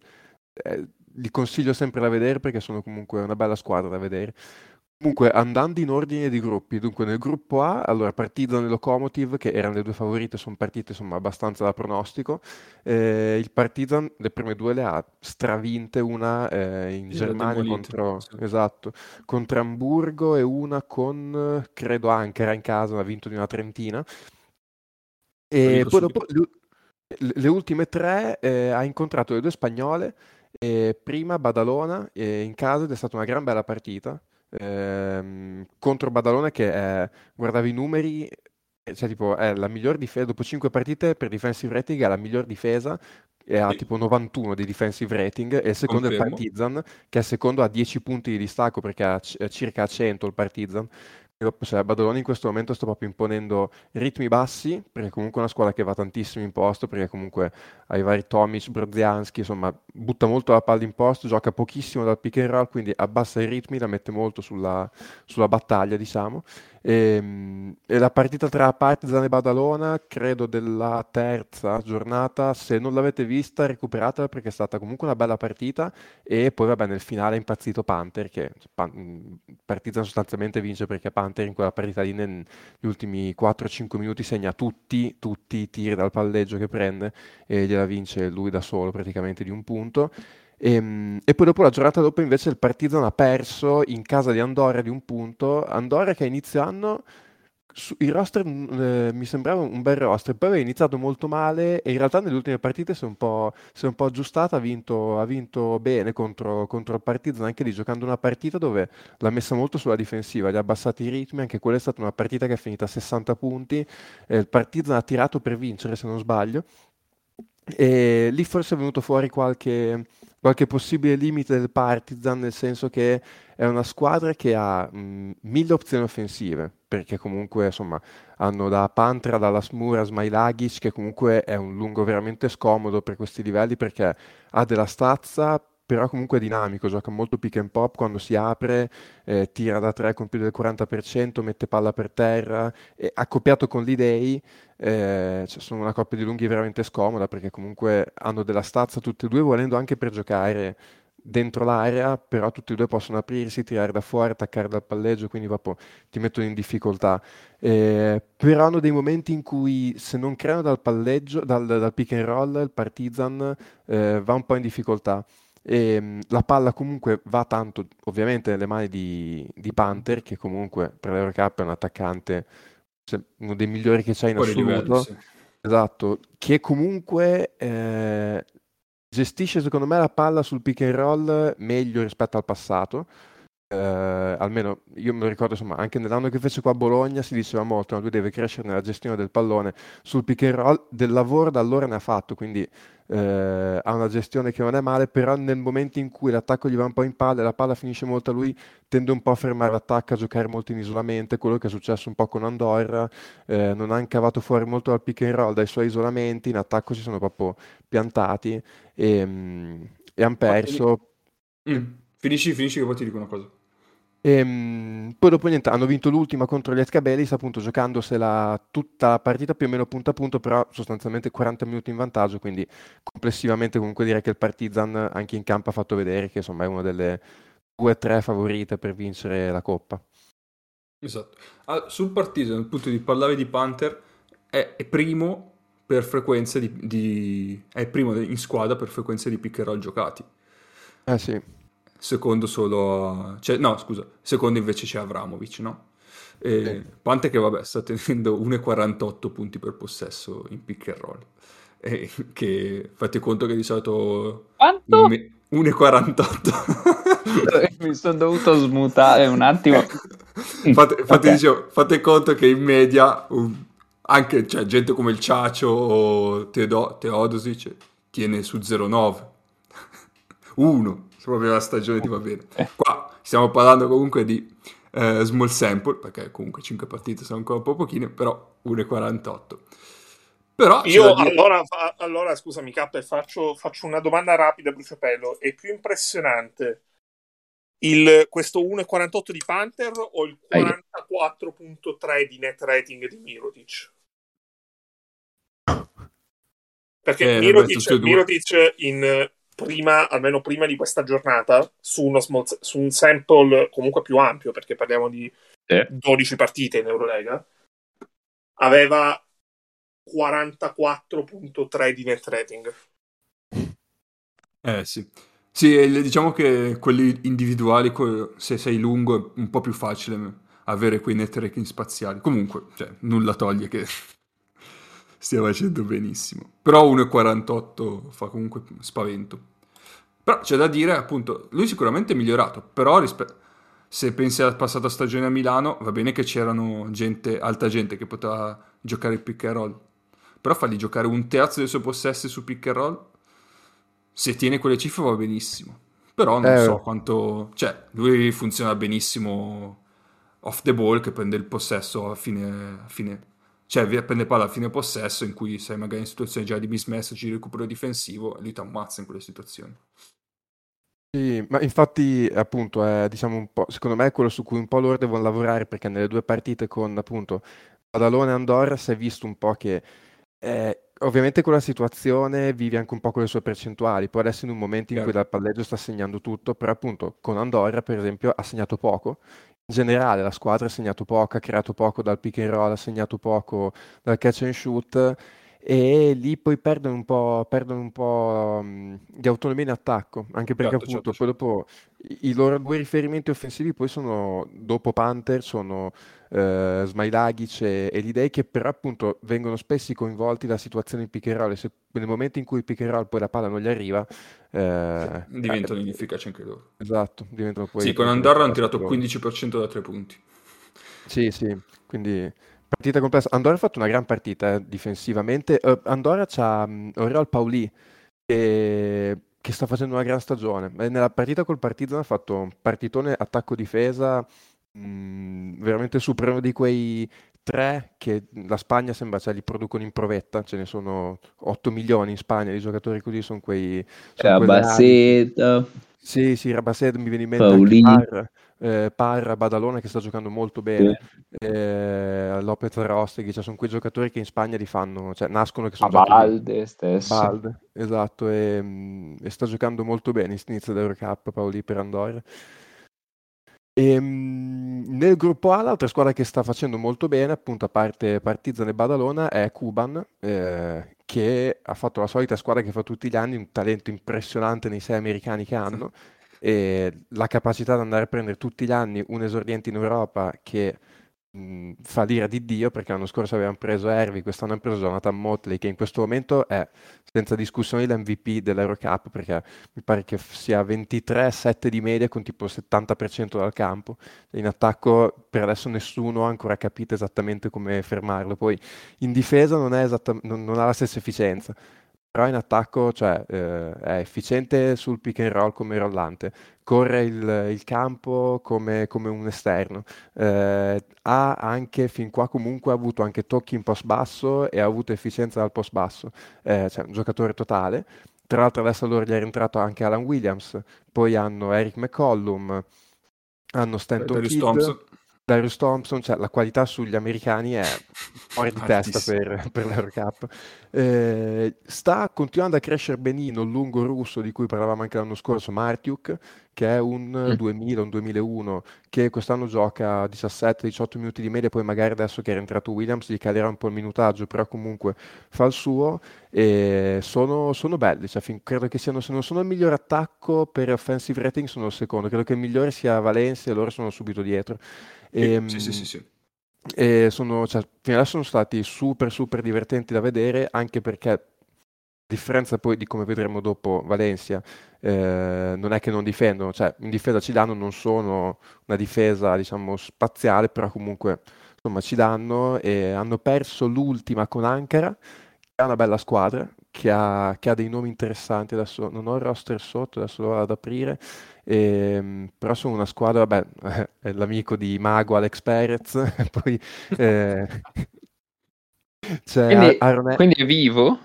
eh, li consiglio sempre da vedere perché sono comunque una bella squadra da vedere. Comunque, andando in ordine di gruppi, dunque nel gruppo A, allora Partizan e Lokomotiv, che erano le due favorite, sono partite insomma abbastanza da pronostico. Eh, il Partizan le prime due le ha stravinte, una eh, in Germania contro, sì. esatto, contro Amburgo e una con, credo, Ankara in casa, ha vinto di una trentina. E poi dopo le, le ultime tre eh, ha incontrato le due spagnole E prima Badalona eh, in casa ed è stata una gran bella partita ehm, contro Badalona che è, guardavi i numeri, eh, cioè tipo è la miglior difesa, dopo 5 partite per defensive rating è la miglior difesa e ha Sì. tipo 91 di defensive rating e il secondo è il Confermo. Partizan che è secondo a 10 punti di distacco perché ha c- è circa a 100 il Partizan. Cioè, Badalona in questo momento sta proprio imponendo ritmi bassi perché comunque è una squadra che va tantissimo in posto perché comunque ha i vari Tomic, Brozianski, insomma butta molto la palla in posto, gioca pochissimo dal pick and roll quindi abbassa i ritmi, la mette molto sulla, sulla battaglia diciamo e, e la partita tra Partizan e Badalona, credo della terza giornata, se non l'avete vista recuperatela perché è stata comunque una bella partita e poi vabbè nel finale è impazzito Panther che Pan- Partizan sostanzialmente vince perché Panther in quella partita lì negli ultimi 4-5 minuti segna tutti, tutti i tiri dal palleggio che prende e gliela vince lui da solo praticamente di un punto. E, e poi dopo la giornata dopo invece il Partizan ha perso in casa di Andorra di un punto. Andorra che a inizio anno su- il roster mm, eh, mi sembrava un bel roster, poi aveva iniziato molto male e in realtà nelle ultime partite si è un po', è un po' aggiustata, ha vinto, ha vinto bene contro, contro il Partizan, anche lì giocando una partita dove l'ha messa molto sulla difensiva, gli ha abbassati i ritmi, anche quella è stata una partita che è finita a 60 punti, eh, il Partizan ha tirato per vincere se non sbaglio. E lì forse è venuto fuori qualche, qualche possibile limite del Partizan, nel senso che è una squadra che ha mh, mille opzioni offensive, perché comunque insomma hanno da Pantra, dalla Smura, Smailagic, che comunque è un lungo veramente scomodo per questi livelli, perché ha della stazza, però comunque è dinamico, gioca molto pick and pop quando si apre, eh, tira da 3 con più del 40%, mette palla per terra, e accoppiato con l'Idei eh, cioè, sono una coppia di lunghi veramente scomoda perché comunque hanno della stazza tutti e due, volendo anche per giocare dentro l'area, però tutti e due possono aprirsi, tirare da fuori, attaccare dal palleggio, quindi proprio ti mettono in difficoltà. Eh, però hanno dei momenti in cui se non creano dal palleggio, dal, dal pick and roll, il Partizan eh, va un po' in difficoltà. E, mh, la palla comunque va tanto ovviamente nelle mani di, di Panther, che comunque per l'Eurocup è un attaccante se- uno dei migliori che c'è in livello, assoluto. sì. Esatto, che comunque eh, gestisce secondo me la palla sul pick and roll meglio rispetto al passato. Eh, almeno io me lo ricordo, insomma, anche nell'anno che fece qua a Bologna si diceva molto, no, lui deve crescere nella gestione del pallone sul pick and roll, del lavoro da allora ne ha fatto, quindi eh, ha una gestione che non è male, però nel momento in cui l'attacco gli va un po' in palla e la palla finisce molto a lui, tende un po' a fermare l'attacco, a giocare molto in isolamento, quello che è successo un po' con Andorra, eh, non ha incavato fuori molto dal pick and roll, dai suoi isolamenti, in attacco si sono proprio piantati e, mm, e hanno perso. Mm. Finisci, finisci che poi ti dico una cosa. Ehm, poi dopo niente, hanno vinto l'ultima contro gli Escabelis, appunto giocandosela tutta la partita più o meno punto a punto, però sostanzialmente 40 minuti in vantaggio, quindi complessivamente comunque direi che il Partizan anche in campo ha fatto vedere che insomma è una delle due o tre favorite per vincere la Coppa. Esatto. Ah, sul Partizan, appunto, di parlavi di Panther, è, è primo per frequenza di, di- è primo in squadra per frequenza di pick and roll giocati. Eh sì, Secondo solo a... cioè, no, scusa, secondo invece c'è Avramovic, no? E Sì. Panther che vabbè sta tenendo 1,48 punti per possesso in pick and roll. E che fate conto che di solito Quanto? me- 1,48. Mi sono dovuto smutare un attimo. fate, fate, Ok. dicevo, fate conto che in media un- anche cioè, gente come il Ciacio o Teodo- Teodosic tiene su 0,9 1 se proprio la stagione ti va bene qua stiamo parlando comunque di eh, small sample perché comunque 5 partite sono ancora un po' pochine però 1,48 però Io dire- allora, fa- allora scusami, K, faccio, faccio una domanda rapida a bruciapelo. È più impressionante il, questo 1,48 di Panther o il 44.3 di net rating di Mirotic? Perché Eh, Mirotic. Mirotic in prima, almeno prima di questa giornata, su, uno small- su un sample comunque più ampio, perché parliamo di Sì. 12 partite in Eurolega, aveva 44.3 di net rating. Eh sì. Sì, diciamo che quelli individuali, se sei lungo, è un po' più facile avere quei net ranking spaziali. Comunque, cioè, nulla toglie che stia facendo benissimo. Però 1,48 fa comunque spavento. Però c'è da dire, appunto, lui sicuramente è migliorato, però rispe- se pensi alla passata stagione a Milano, va bene che c'erano gente, alta gente che poteva giocare il pick and roll, però fargli giocare un terzo dei suoi possessi su pick and roll, se tiene quelle cifre va benissimo. Però non Eh, so quanto... Cioè, lui funziona benissimo off the ball, che prende il possesso a fine... A fine cioè, prende palla a fine possesso, in cui sei magari in situazioni già di mismatch, di recupero difensivo, e lui ti ammazza in quelle situazioni. Sì, ma infatti appunto è diciamo un po', secondo me è quello su cui un po' loro devono lavorare perché nelle due partite con appunto Badalona e Andorra si è visto un po' che eh, ovviamente con la situazione vive anche un po' con le sue percentuali, poi adesso in un momento in cui Chiaro. dal palleggio sta segnando tutto, però appunto con Andorra per esempio ha segnato poco. Generale la squadra ha segnato poco, ha creato poco dal pick and roll, ha segnato poco dal catch and shoot e lì poi perdono un po', perdono un po' di autonomia in attacco, anche perché Certo, appunto certo, poi dopo i, loro due riferimenti offensivi poi sono, dopo Panther, sono eh, Smailagic e, e Lidei che però appunto vengono spesso coinvolti da situazioni di pick and roll e se nel momento in cui il pick and roll poi la palla non gli arriva eh, Diventano eh, inefficaci anche loro. esatto, diventano poi Sì, con Andorra hanno tirato loro. 15% da tre punti. Sì, sì, quindi partita complessa. Andorra ha fatto una gran partita eh, difensivamente. Eh, Andorra c'ha Oriol Pauli che, che sta facendo una gran stagione. E nella partita col Partizan ha fatto un partitone attacco-difesa mh, veramente super, uno di quei tre che la Spagna sembra cioè, li producono in provetta. Ce ne sono 8 milioni in Spagna di giocatori così, sono quei... C'è Sono. Bassetta, Sì, sì, Rabased mi viene in mente. Parra, eh, Parra, Badalona che sta giocando molto bene, sì. eh, Lopez Rostegui, cioè sono quei giocatori che in Spagna li fanno, cioè nascono che sono Abalde stesso. Balde, esatto, e, e sta giocando molto bene in inizio d'Eurocup Paoli per Andorra. E, mm, nel gruppo A l'altra squadra che sta facendo molto bene, appunto a parte Partizan e Badalona, è Kuban, eh, che ha fatto la solita squadra che fa tutti gli anni, un talento impressionante nei sei americani che hanno, e la capacità di andare a prendere tutti gli anni un esordiente in Europa che mh, fa l'ira di Dio, perché l'anno scorso avevano preso Hervey, quest'anno hanno preso Jonathan Motley, che in questo momento è senza discussione l'MVP dell'Eurocup, perché mi pare che sia 23-7 di media con tipo il 70% dal campo. In attacco per adesso nessuno ha ancora capito esattamente come fermarlo. Poi in difesa non, esatta- non- non ha la stessa efficienza, però in attacco cioè, eh, è efficiente sul pick and roll come rollante, corre il, il campo come, come un esterno, eh, ha anche fin qua comunque avuto anche tocchi in post basso e ha avuto efficienza dal post basso, eh, cioè un giocatore totale. Tra l'altro adesso loro gli è rientrato anche Alan Williams, poi hanno Eric McCollum, hanno Stanton Darius Kidd, Thompson. Darius Thompson, cioè la qualità sugli americani è fuori di testa per, per l'Eurocup. Eh, sta continuando a crescere benino il lungo russo di cui parlavamo anche l'anno scorso, Martiuk, che è un Mm. 2000, un 2001, che quest'anno gioca 17-18 minuti di media, poi magari adesso che è rientrato Williams gli calerà un po' il minutaggio, però comunque fa il suo e sono, sono belli, cioè, fin- credo che siano, se non sono il miglior attacco per offensive rating, sono il secondo, credo che il migliore sia Valencia e loro sono subito dietro. Sì, Ehm, sì, sì, sì, sì. e sono, cioè, fino adesso sono stati super super divertenti da vedere anche perché differenza poi di come vedremo dopo Valencia eh, non è che non difendono cioè in difesa ci danno non sono una difesa diciamo spaziale però comunque insomma ci danno e hanno perso l'ultima con Ankara che è una bella squadra che ha, che ha dei nomi interessanti adesso non ho il roster sotto adesso lo vado ad aprire Ehm, però sono una squadra, vabbè, è l'amico di Mago Alex Perez, poi eh, c'è Quindi, Ar- Aaron- quindi è vivo?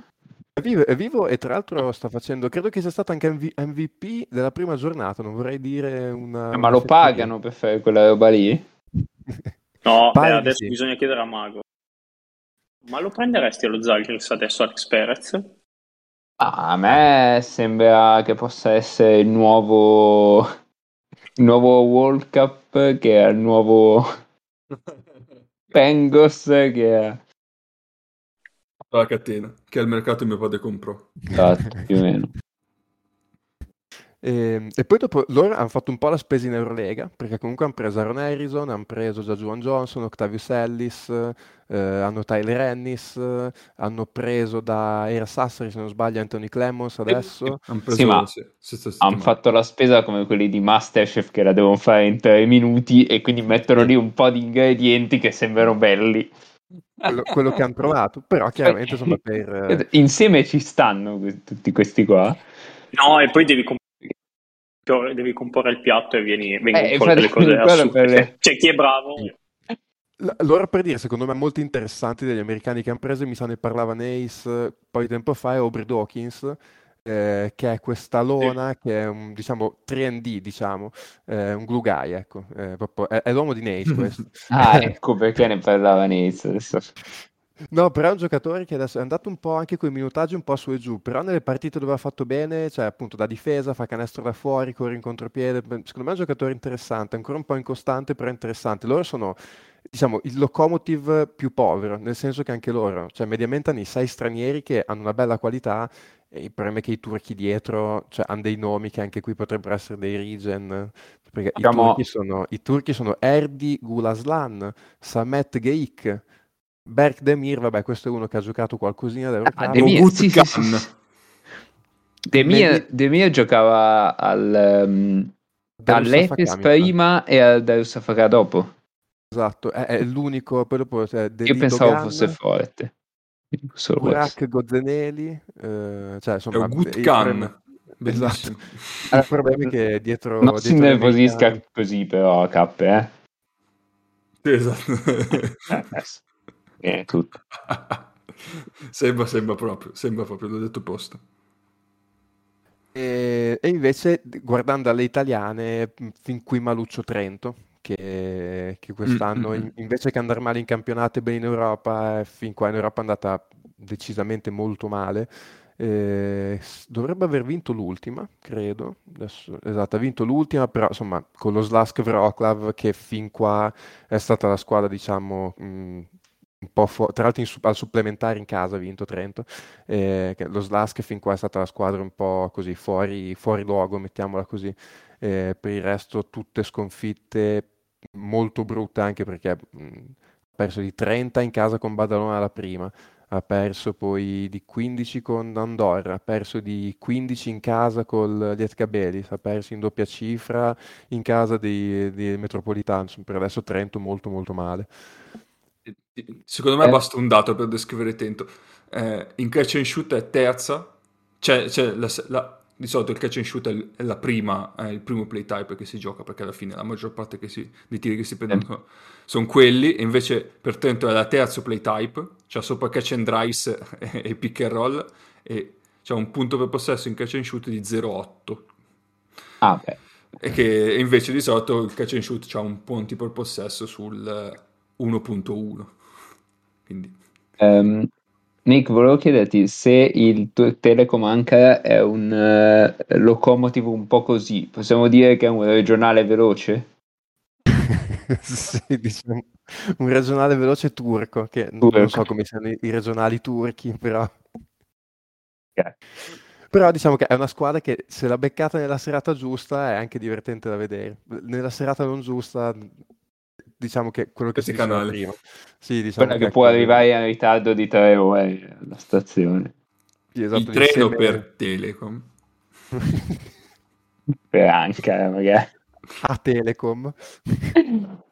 È vivo, è vivo e tra l'altro sta facendo, credo che sia stato anche MV- MVP della prima giornata, non vorrei dire una... Eh, Ma lo pagano per fare quella roba lì? No, beh, adesso sì. bisogna chiedere a Mago. Ma lo prenderesti allo Zalgiris adesso Alex Perez? Ah, a me sembra che possa essere il nuovo, il nuovo World Cup che è il nuovo Pengos che è La catena, che al mercato mio padre comprò. esatto, più o meno. E, e poi dopo loro hanno fatto un po' la spesa in Eurolega, perché comunque hanno preso Aaron Harrison, hanno preso già Juan Johnson, Octavius Ellis, eh, hanno Tyler Ennis, eh, hanno preso da Era Sassari, se non sbaglio, Anthony Clemons adesso. Hanno preso Sì, ma Hanno fatto la spesa come quelli di Masterchef che la devono fare in tre minuti e quindi mettono lì un po' di ingredienti che sembrano belli. Quello, quello che hanno trovato, però chiaramente insomma per... eh, Insieme ci stanno tutti questi qua. No, e poi devi, comp- devi comporre il piatto e vieni, vengono Eh, fuori delle cose assurde. per Cioè, chi è bravo... Loro per dire, secondo me molto interessanti degli americani che hanno preso, mi sa ne parlava Nace eh, un po' di tempo fa, è Aubrey Dawkins, eh, che è questa lona, che è un, diciamo, 3D, diciamo, eh, un glue guy, ecco, eh, proprio- è, è l'uomo di Nace questo. Ah, ecco perché ne parlava Nate adesso. No, però è un giocatore che adesso è andato un po' anche con i minutaggi un po' su e giù, però nelle partite dove ha fatto bene, cioè appunto da difesa, fa canestro da fuori, corre in contropiede, secondo me è un giocatore interessante, ancora un po' incostante, però interessante. Loro sono, diciamo, il locomotive più povero, nel senso che anche loro, cioè mediamente hanno i sei stranieri che hanno una bella qualità, il problema è che i turchi dietro, cioè hanno dei nomi che anche qui potrebbero essere dei regen, perché i Abbiamo- turchi sono, i turchi sono Erdi Gulaslan, Samet Geik, Berk Demir, vabbè, questo è uno che ha giocato qualcosina da Ah. Demir, sì, sì, sì. Demir, Demir giocava al, um, Darussafaká, all'Efes prima e al Darussafaká dopo. Esatto, è, è l'unico, poi dopo c'è Io pensavo Dogan, fosse forte. Burak Gozeneli, eh, cioè È insomma... Problema- Bellissimo. Il problema è che dietro... Non si dietro gli nervosisca americani- così però, K, eh. Sì, esatto. Eh, adesso. Viene tutto. sembra, sembra proprio, sembra proprio, l'ho detto posto. E, e invece, guardando alle italiane, fin qui Maluccio Trento, che, che quest'anno, Mm, mm, in- invece che andare male in campionato e bene in Europa, eh, fin qua in Europa è andata decisamente molto male. Eh, dovrebbe aver vinto l'ultima, credo. Adesso, esatto, ha vinto l'ultima, però insomma, con lo Slask Wroclaw, che fin qua è stata la squadra, diciamo, mh, un po' fuori, tra l'altro in al supplementare in casa ha vinto Trento eh, lo Slask fin qua è stata la squadra un po' così fuori, fuori luogo, mettiamola così. Eh, per il resto tutte sconfitte molto brutte anche perché mh, ha perso di 30 in casa con Badalona la prima, ha perso poi di 15 con Andorra, ha perso di 15 in casa con Lietkabelis, ha perso in doppia cifra in casa di, di Metropolitano, per adesso Trento molto molto male. Secondo me Eh. basta un dato per descrivere Trento. Eh, in catch and shoot è terza, cioè, cioè la- la- di solito il catch and shoot è, la prima, è il primo play type che si gioca perché alla fine la maggior parte che si- dei tiri che si prendono sono quelli e invece per Trento è la terza play type, cioè sopra catch and drive e, e pick and roll e c'è un punto per possesso in catch and shoot di 0,8 Ah, beh. e che invece di solito il catch and shoot ha un punti per possesso sul eh, 1.1 quindi Ehm, Nick, volevo chiederti se il tuo Telecom Ankara è un eh, locomotive un po' così, possiamo dire che è un regionale veloce? Sì, diciamo, un regionale veloce turco, che non Turco. so come siano i, regionali turchi, però... Ok. Però diciamo che è una squadra che se l'ha beccata nella serata giusta è anche divertente da vedere. Nella serata non giusta, diciamo che quello che si diceva prima. Sì, diciamo Quella che è può quello- arrivare in ritardo di tre ore alla stazione. sì, esatto, il treno insieme- per Telecom Per Ankara, magari. a Telecom.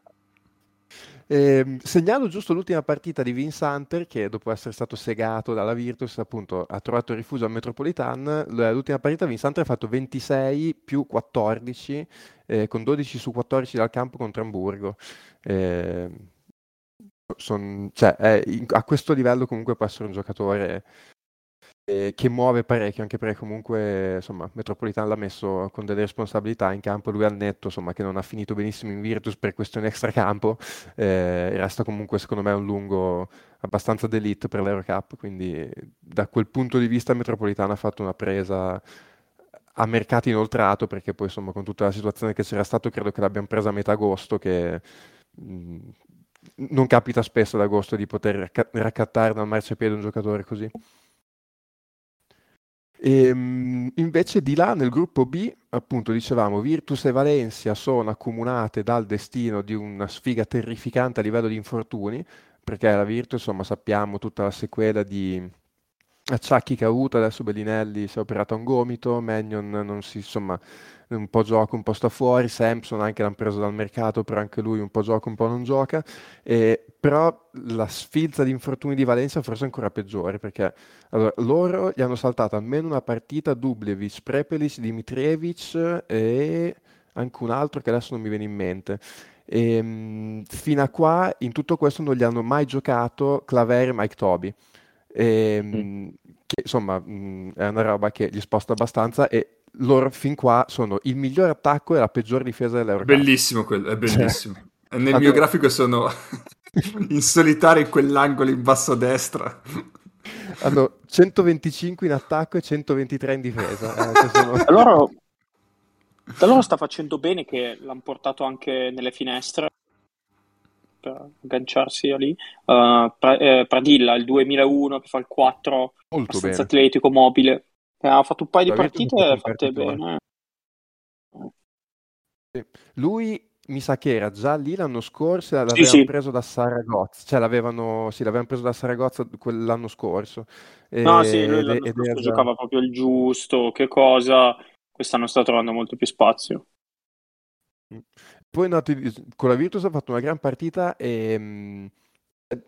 Ehm, segnalo giusto l'ultima partita di Vince Hunter che dopo essere stato segato dalla Virtus appunto ha trovato rifugio al Metropolitan. L'ultima partita Vince Hunter ha fatto 26 più 14 eh, con 12 su 14 dal campo contro Hamburgo. Ehm, son- cioè, è- a questo livello comunque può essere un giocatore che muove parecchio, anche perché comunque insomma, Metropolitan l'ha messo con delle responsabilità in campo, lui al netto, insomma, che non ha finito benissimo in Virtus per questioni extracampo, eh, resta comunque secondo me un lungo abbastanza d'elite per l'Eurocup, quindi da quel punto di vista Metropolitan ha fatto una presa a mercato inoltrato, perché poi insomma con tutta la situazione che c'era stato credo che l'abbiamo presa a metà agosto, che mh, non capita spesso ad agosto di poter racca- raccattare dal marciapiede un giocatore così. E, mh, invece di là nel gruppo B, appunto dicevamo, Virtus e Valencia sono accomunate dal destino di una sfiga terrificante a livello di infortuni, perché la Virtus, insomma, sappiamo tutta la sequela di acciacchi che ha avuto, adesso Bellinelli si è operato a un gomito, Magnon non si, insomma, un po' gioca, un po' sta fuori, Samson anche l'hanno preso dal mercato, però anche lui un po' gioca, un po' non gioca, e, però la sfilza di infortuni di Valencia forse è ancora peggiore, perché allora, loro gli hanno saltato almeno una partita Dubljevic, Prepelic, Dimitrievic e anche un altro che adesso non mi viene in mente. E, mh, fino a qua in tutto questo non gli hanno mai giocato Claver e Mike Toby. E, Mm. che insomma mh, è una roba che gli sposta abbastanza e loro fin qua sono il miglior attacco e la peggior difesa dell'Eurocup. Bellissimo quello, è bellissimo. E nel mio grafico sono in solitario in quell'angolo in basso a destra. Hanno 125 in attacco e 123 in difesa. eh, sono- Da loro, da loro sta facendo bene che l'hanno portato anche nelle finestre per agganciarsi a lì. Uh, Pra- eh, Pradilla, il 2001 che fa il 4, Molto abbastanza bene. atletico, mobile. Eh, ha fatto un paio di partite fatte bene. Sì. Lui mi sa che era già lì l'anno scorso, e Sì, l'avevano sì. preso da Saragozza, cioè l'avevano, sì, l'avevano preso da Saragozza quell'anno scorso. No, sì, lui l'anno ed scorso era già- giocava proprio il giusto, che cosa. Quest'anno sta trovando molto più spazio. Poi no, ti- con la Virtus ha fatto una gran partita e mh,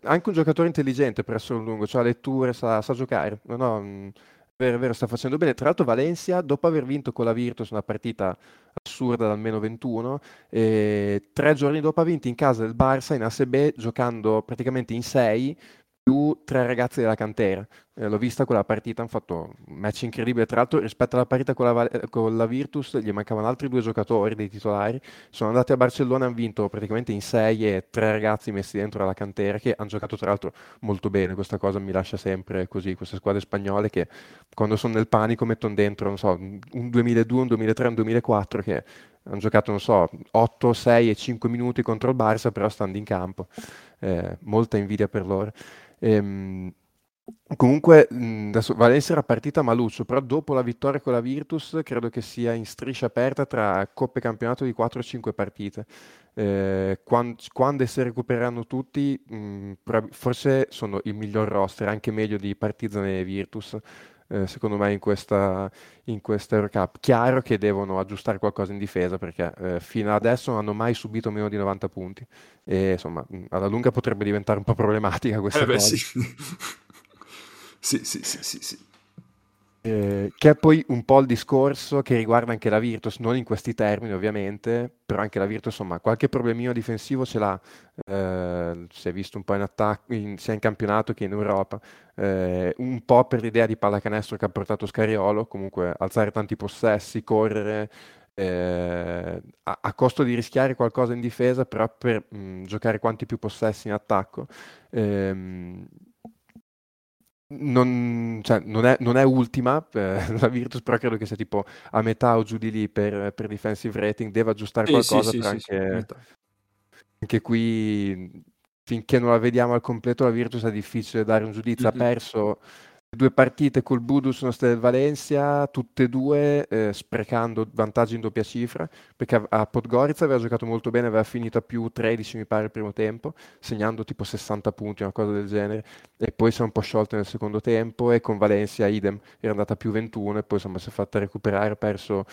anche un giocatore intelligente per essere un lungo, cioè letture, sa, sa giocare. No, no, mh, vero, vero, sta facendo bene. Tra l'altro Valencia, dopo aver vinto con la Virtus una partita assurda dal meno 21, e tre giorni dopo ha vinto in casa del Barça in ASB giocando praticamente in 6 più tre ragazzi della cantera. Eh, l'ho vista quella partita, hanno fatto un match incredibile. Tra l'altro, rispetto alla partita con la, con la Virtus, gli mancavano altri due giocatori dei titolari. Sono andati a Barcellona, hanno vinto praticamente in 6 e tre ragazzi messi dentro alla cantera che hanno giocato tra l'altro molto bene. Questa cosa mi lascia sempre così, queste squadre spagnole che quando sono nel panico mettono dentro, non so, un 2002, un 2003, un 2004 che hanno giocato, non so, 8, 6 e 5 minuti contro il Barça, però stando in campo. Eh, molta invidia per loro. Ehm, comunque, adesso Valencia era partita maluccio, però dopo la vittoria con la Virtus credo che sia in striscia aperta tra Coppa e campionato di 4-5 partite. Eh, quan- quando si recupereranno tutti, mh, forse sono il miglior roster, anche meglio di Partizan e Virtus. Eh, secondo me in questa, in questa Eurocup. Chiaro che devono aggiustare qualcosa in difesa perché eh, fino adesso non hanno mai subito meno di 90 punti e insomma alla lunga potrebbe diventare un po' problematica questa Eh beh, cosa. sì. sì, sì, sì, sì, sì. Eh, che poi un po' il discorso che riguarda anche la Virtus, non in questi termini ovviamente, però anche la Virtus insomma qualche problemino difensivo ce l'ha, eh, si è visto un po' in attacco, in- sia in campionato che in Europa, Eh, un po' per l'idea di pallacanestro che ha portato Scariolo, comunque alzare tanti possessi, correre, eh, a, a costo di rischiare qualcosa in difesa, però per mh, giocare quanti più possessi in attacco. Ehm, non, cioè, non è, non è ultima eh, la Virtus, però credo che sia tipo a metà o giù di lì per, per defensive rating, deve aggiustare Sì, sì, qualcosa, sì, sì, sì, anche, metà. anche qui finché non la vediamo al completo la Virtus è difficile dare un giudizio, ha Mhm. perso due partite col Budus del Valencia, tutte e due eh, sprecando vantaggi in doppia cifra, perché a- a Podgorica aveva giocato molto bene, aveva finito a più 13 mi pare il primo tempo, segnando tipo 60 punti, una cosa del genere, e poi si è un po' sciolto nel secondo tempo e con Valencia idem, era andata a più 21 e poi insomma si è fatta recuperare, ha perso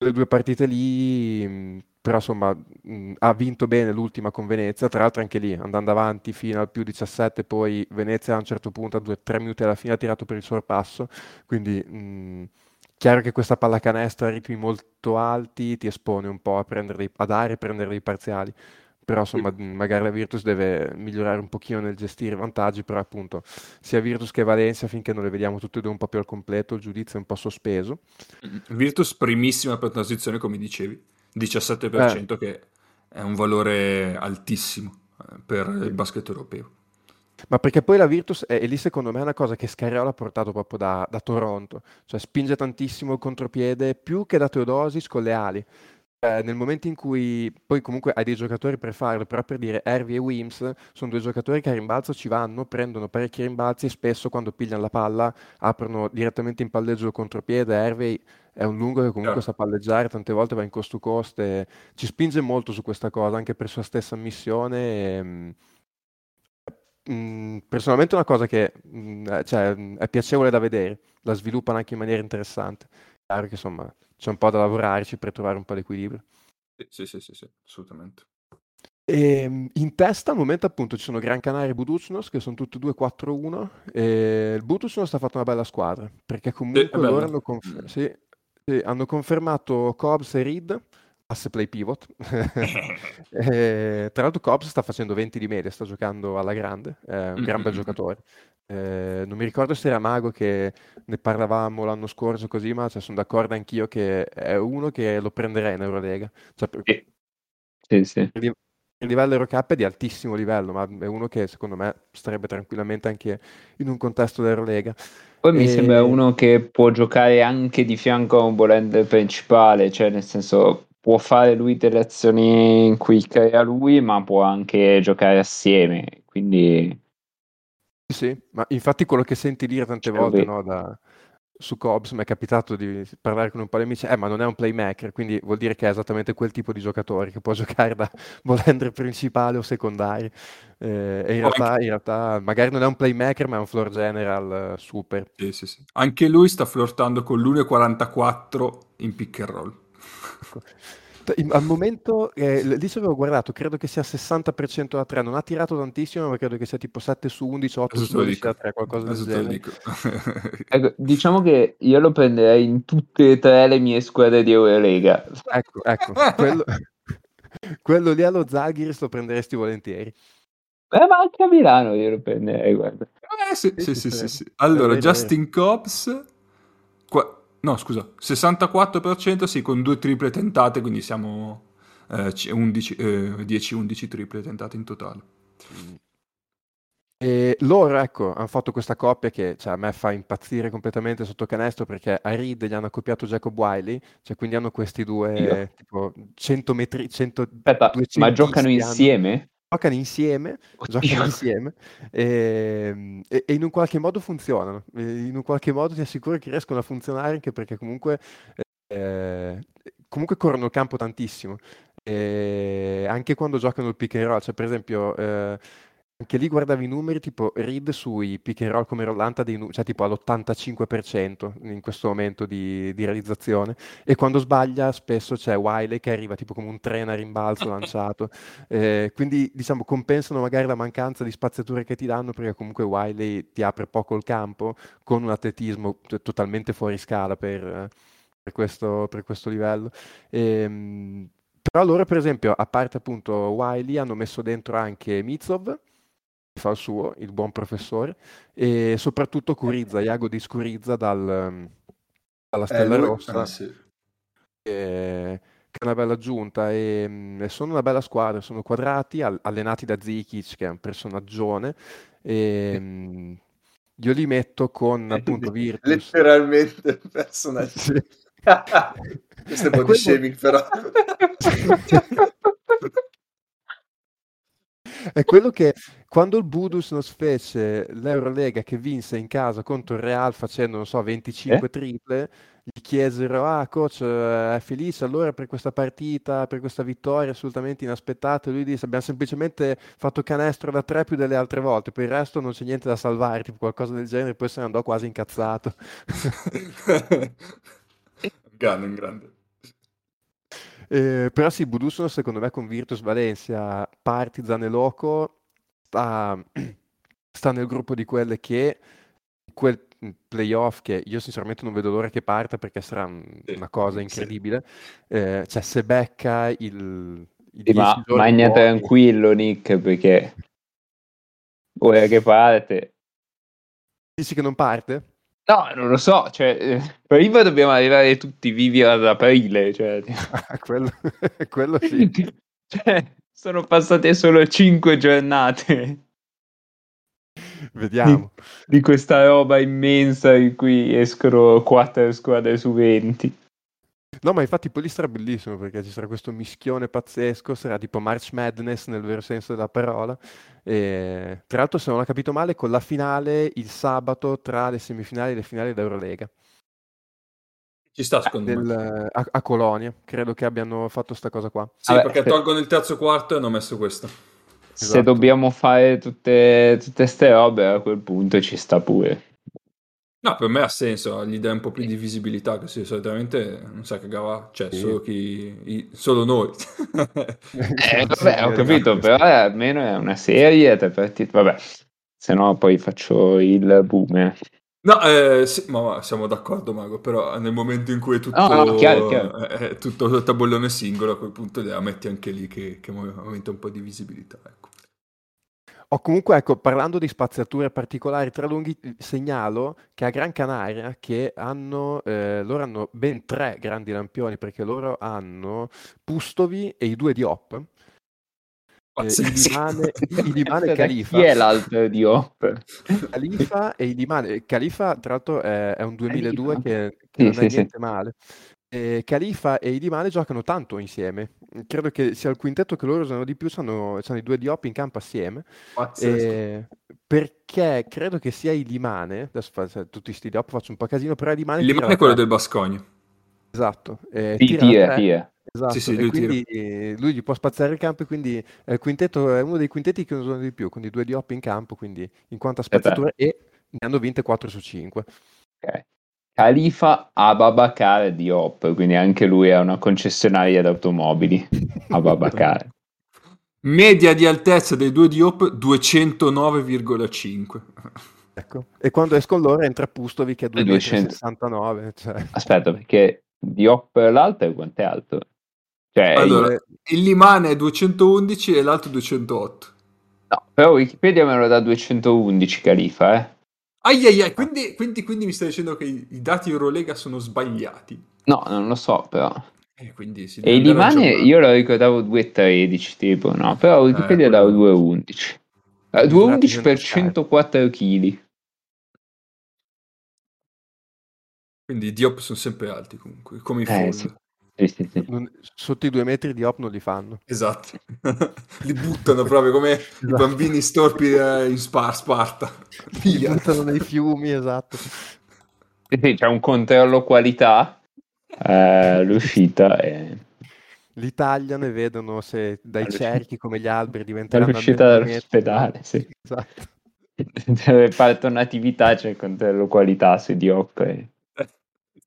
quelle due partite lì, mh, però insomma mh, ha vinto bene l'ultima con Venezia, tra l'altro anche lì andando avanti fino al più 17, poi Venezia a un certo punto a 2-3 minuti alla fine ha tirato per il sorpasso, quindi mh, chiaro che questa pallacanestro a ritmi molto alti ti espone un po' a, prendere dei, a dare e prendere dei parziali. Però insomma, magari la Virtus deve migliorare un pochino nel gestire i vantaggi, però appunto sia Virtus che Valencia, finché non le vediamo tutte e due un po' più al completo, il giudizio è un po' sospeso. Virtus primissima per transizione, come dicevi, 17%, che è un valore altissimo eh, per il basket europeo. Ma perché poi la Virtus, è, e lì secondo me è una cosa che Scariola ha portato proprio da, da Toronto, cioè spinge tantissimo il contropiede, più che da Teodosis con le ali. Eh, nel momento in cui poi comunque hai dei giocatori per farlo, però per dire Hervey e Wims sono due giocatori che a rimbalzo ci vanno, prendono parecchi rimbalzi e spesso quando pigliano la palla aprono direttamente in palleggio il contropiede. Hervey è un lungo che comunque Chiaro. sa palleggiare, tante volte va in cost to cost e ci spinge molto su questa cosa, anche per sua stessa ammissione. E, mm, mm, personalmente è una cosa che mm, eh, cioè, è piacevole da vedere, la sviluppano anche in maniera interessante. Chiaro che insomma c'è un po' da lavorarci per trovare un po' l'equilibrio. Sì, sì, sì, sì, sì, assolutamente. E, mm, in testa al momento appunto ci sono Gran Canaria e Buducnos che sono tutti e due 4-1 e il Buducnos ha fatto una bella squadra perché Sì, comunque loro bello. hanno, confer- Mm. sì, sì, hanno confermato Cobbs e Reed asse play pivot E, tra l'altro Cobbs sta facendo 20 di media sta giocando alla grande è un Mm, gran bel giocatore Eh, non mi ricordo se era Mago che ne parlavamo l'anno scorso così ma cioè, sono d'accordo anch'io che è uno che lo prenderei in Eurolega cioè, Sì, sì. sì. il il livello Eurocup è di altissimo livello, ma è uno che secondo me starebbe tranquillamente anche in un contesto d'Eurolega. Poi mi E- sembra uno che può giocare anche di fianco a un volante principale, cioè nel senso può fare lui delle azioni in cui crea lui, ma può anche giocare assieme. Quindi Sì, ma infatti quello che senti dire tante lo volte no, da- su Cobbs, mi è capitato di parlare con un po' di amici, eh, ma non è un playmaker, quindi vuol dire che è esattamente quel tipo di giocatore che può giocare da volante principale o secondario. Eh, e in realtà, anche- in realtà magari non è un playmaker, ma è un floor general eh, super. Sì, sì, sì. Anche lui sta flirtando con l'1,44 in pick and roll. Al momento, eh, lì ci avevo guardato, credo che sia 60% da 3, non ha tirato tantissimo, ma credo che sia tipo 7 su 11, 8 Adesso su te lo 12 da dico. 3, qualcosa del Adesso genere. dico. ecco, diciamo che io lo prenderei in tutte e tre le mie squadre di Eurolega. Ecco, ecco, quello, quello lì allo Zalgiris lo prenderesti volentieri. Eh, ma anche a Milano io lo prenderei, guarda. Eh, sì, Sì, sì, sì, sì. Allora. Justin Cobbs... No, scusa, 64% sì, con due triple tentate, quindi siamo eh, c- 11, eh, 10-11 triple tentate in totale. E loro, ecco, hanno fatto questa coppia che cioè, a me fa impazzire completamente sotto canestro perché a Reed gli hanno accoppiato Jacob Wiley, cioè quindi hanno questi due Io? tipo 100 metri, 100, Aspetta, ma 200 giocano hanno- insieme? Giocano insieme, giocano insieme e, e- e in un qualche modo funzionano. In un qualche modo ti assicuro che riescono a funzionare anche perché comunque, eh, comunque corrono il campo tantissimo. E anche quando giocano il pick and roll, cioè per esempio, eh, anche lì guardavi i numeri, tipo Reed sui pick and roll come rollanta, dei cioè tipo all'85% in questo momento di, di realizzazione, e quando sbaglia spesso c'è Wiley che arriva tipo come un treno a rimbalzo lanciato. Eh, quindi diciamo compensano magari la mancanza di spaziature che ti danno perché comunque Wiley ti apre poco il campo con un atletismo t- totalmente fuori scala per, per questo, per questo livello. Ehm, però loro per esempio, a parte appunto Wiley, hanno messo dentro anche che fa il suo, il buon professore, e soprattutto Curizza, Iago di Scurizza dal, dalla Stella Rossa ah, sì. che che è una bella aggiunta e, mm, e sono una bella squadra, sono quadrati, al- allenati da Zikic che è un personaggione e mm, io li metto con appunto Virtus. Letteralmente personaggio. Sì. Questo è È body quello- shaming, però. È quello che quando il Budus nos fece l'Eurolega che vinse in casa contro il Real facendo, non so, 25 Eh? triple, gli chiesero, ah coach, eh, è felice allora per questa partita, per questa vittoria assolutamente inaspettata? E lui disse, abbiamo semplicemente fatto canestro da tre più delle altre volte, per il resto non c'è niente da salvare, tipo qualcosa del genere, poi se ne andò quasi incazzato. grande, un grande. Eh, però sì, Budusono secondo me con Virtus Valencia, Partizan e Loco sta, sta nel gruppo di quelle che quel playoff che io sinceramente non vedo l'ora che parta perché sarà un- Sì, una cosa sì. incredibile. Eh, cioè se becca il, i Sì, 10 ma magna buoni- tranquillo, Nick, perché ora che parte. dici che non parte? No, non lo so, cioè, eh, prima dobbiamo arrivare tutti vivi ad aprile, cioè, Ah, quello, quello sì. cioè, sono passate solo 5 giornate Vediamo. di questa roba immensa in cui escono 4 squadre su 20. No, ma infatti poi lì sarà bellissimo perché ci sarà questo mischione pazzesco, sarà tipo March Madness nel vero senso della parola. E, tra l'altro, se non ho capito male, con la finale il sabato tra le semifinali e le finali d'Eurolega. Ci sta secondo Del- me. a, a Colonia, credo che abbiano fatto sta cosa qua. Sì, Vabbè, perché se- tolgono il terzo quarto e hanno messo questo. Se Esatto. dobbiamo fare tutte, tutte ste robe, a quel punto ci sta pure. No, per me ha senso, gli dà un po' più di visibilità, così solitamente non sa che cagava, cioè Sì. solo, chi, i- solo noi. Eh, vabbè, ho capito, però eh, almeno è una serie, vabbè, se no poi faccio il boom. No, eh, sì, ma ma siamo d'accordo, Mago, però nel momento in cui è tutto, No, no, chiaro, chiaro. È, tutto il tabellone singolo, a quel punto la metti anche lì che, che aumenta un po' di visibilità. Ecco. O comunque, ecco, parlando di spaziature particolari tra lunghi, segnalo che a Gran Canaria che hanno, eh, loro hanno ben tre grandi lampioni perché loro hanno Pustovi e i due. Eh, il Pazzesco. Limane, il Aspetta, Califa. Chi è l'altro di Hop? Califa e il Limane. Califa, tra l'altro, è, è un 2002 Califa? che, che non sì, è sì. niente male. E Califa e i Limane giocano tanto insieme. Credo che sia il quintetto che loro usano di più, sono, sono i due Diop in campo assieme. Pazzesco. Eh, perché credo che sia il Limane, adesso cioè, tutti sti Diop faccio un po' casino, però il Limane Il la è quello del Bascogna. Esatto, eh, tira tira. Esatto, Sì, sì, e lui quindi eh, lui gli può spazzare il campo e quindi è, il quintetto, è uno dei quintetti che usano di più, con i due Diop in campo, quindi in quanto a beh. spazzatura e ne hanno vinte 4 su 5. Ok. Khalifa Ababakar di Hop, quindi anche lui è una concessionaria d'automobili. Ababakar. Media di altezza dei due Diop 209,5. Ecco. E quando escono loro entra Pustovi che è E 200. 269, cioè, Aspetta, perché di Hop l'alto è alto? Cioè, Allora, io- il Limane è 211 e l'altro 208. no, però Wikipedia me lo dà 211 Khalifa, eh. Ai ai ai, quindi, quindi, quindi mi stai dicendo che i, i dati Eurolega sono sbagliati. No, non lo so, però. Eh, E il Limane io lo ricordavo 2,13 tipo, no, però Wikipedia Eh, dava quello- 2,11. Eh, Misurati 2,11 per senza 104 kg. Quindi i Diop sono sempre alti comunque, come i Eh, sì. Sì, sì, sì. non- sotto i due metri di Hop non li fanno. Esatto. Li buttano proprio come i Esatto. bambini storpi eh, in Spar- Sparta. Li buttano nei fiumi, esatto. Sì, c'è un controllo qualità, eh, l'uscita è... Li tagliano e vedono se dai cerchi come gli alberi diventeranno due metri. dall'ospedale, sì. Esatto. Nel reparto natività c'è il controllo qualità su di Hop. e-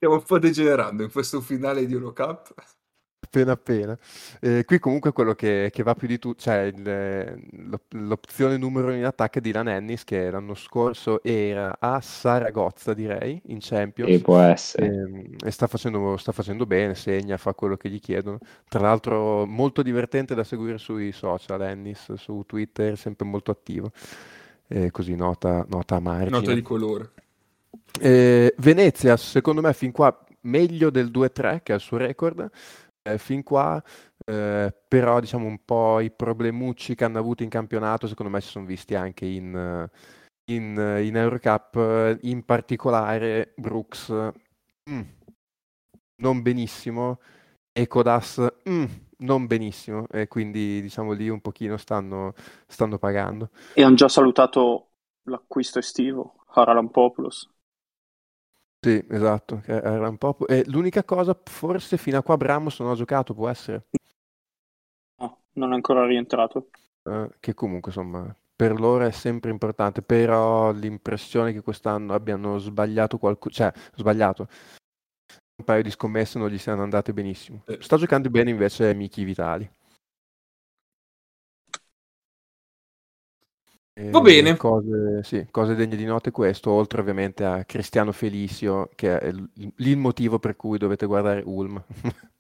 Stiamo un po' degenerando in questo finale di Eurocup. Appena appena. Eh, qui comunque quello che, che va più di tutto, cioè il- l'op- l'opzione numero uno in attacco è Dylan Ennis che l'anno scorso era a Saragozza direi, in Champions. e può essere. Ehm, E, sta facendo, sta facendo bene, segna, fa quello che gli chiedono. Tra l'altro molto divertente da seguire sui social, Ennis, su Twitter, sempre molto attivo. Eh, così nota, nota a margine. Nota di colore. Eh, Venezia, secondo me, fin qua meglio del 2-3, che è il suo record. Eh, fin qua, eh, però, diciamo un po' i problemucci che hanno avuto in campionato, secondo me, si sono visti anche in, in, in Eurocup. In particolare, Brooks, mm, non benissimo, e Kodas, mm, non benissimo. E quindi, diciamo, lì un pochino stanno, stanno pagando. E hanno già salutato l'acquisto estivo, Haralampopoulos. Sì, esatto, era un po'... E l'unica cosa, forse fino a qua Bramos non ha giocato, può essere, No, non è ancora rientrato. eh, che comunque insomma per loro è sempre importante, però l'impressione che quest'anno abbiano sbagliato qualcosa, cioè sbagliato, un paio di scommesse non gli siano andate benissimo. Eh. Sta giocando bene invece Miki Vitali. Va bene. Cose, sì, cose degne di note questo, oltre ovviamente a Cristiano Felicio, che è l- il motivo per cui dovete guardare Ulm.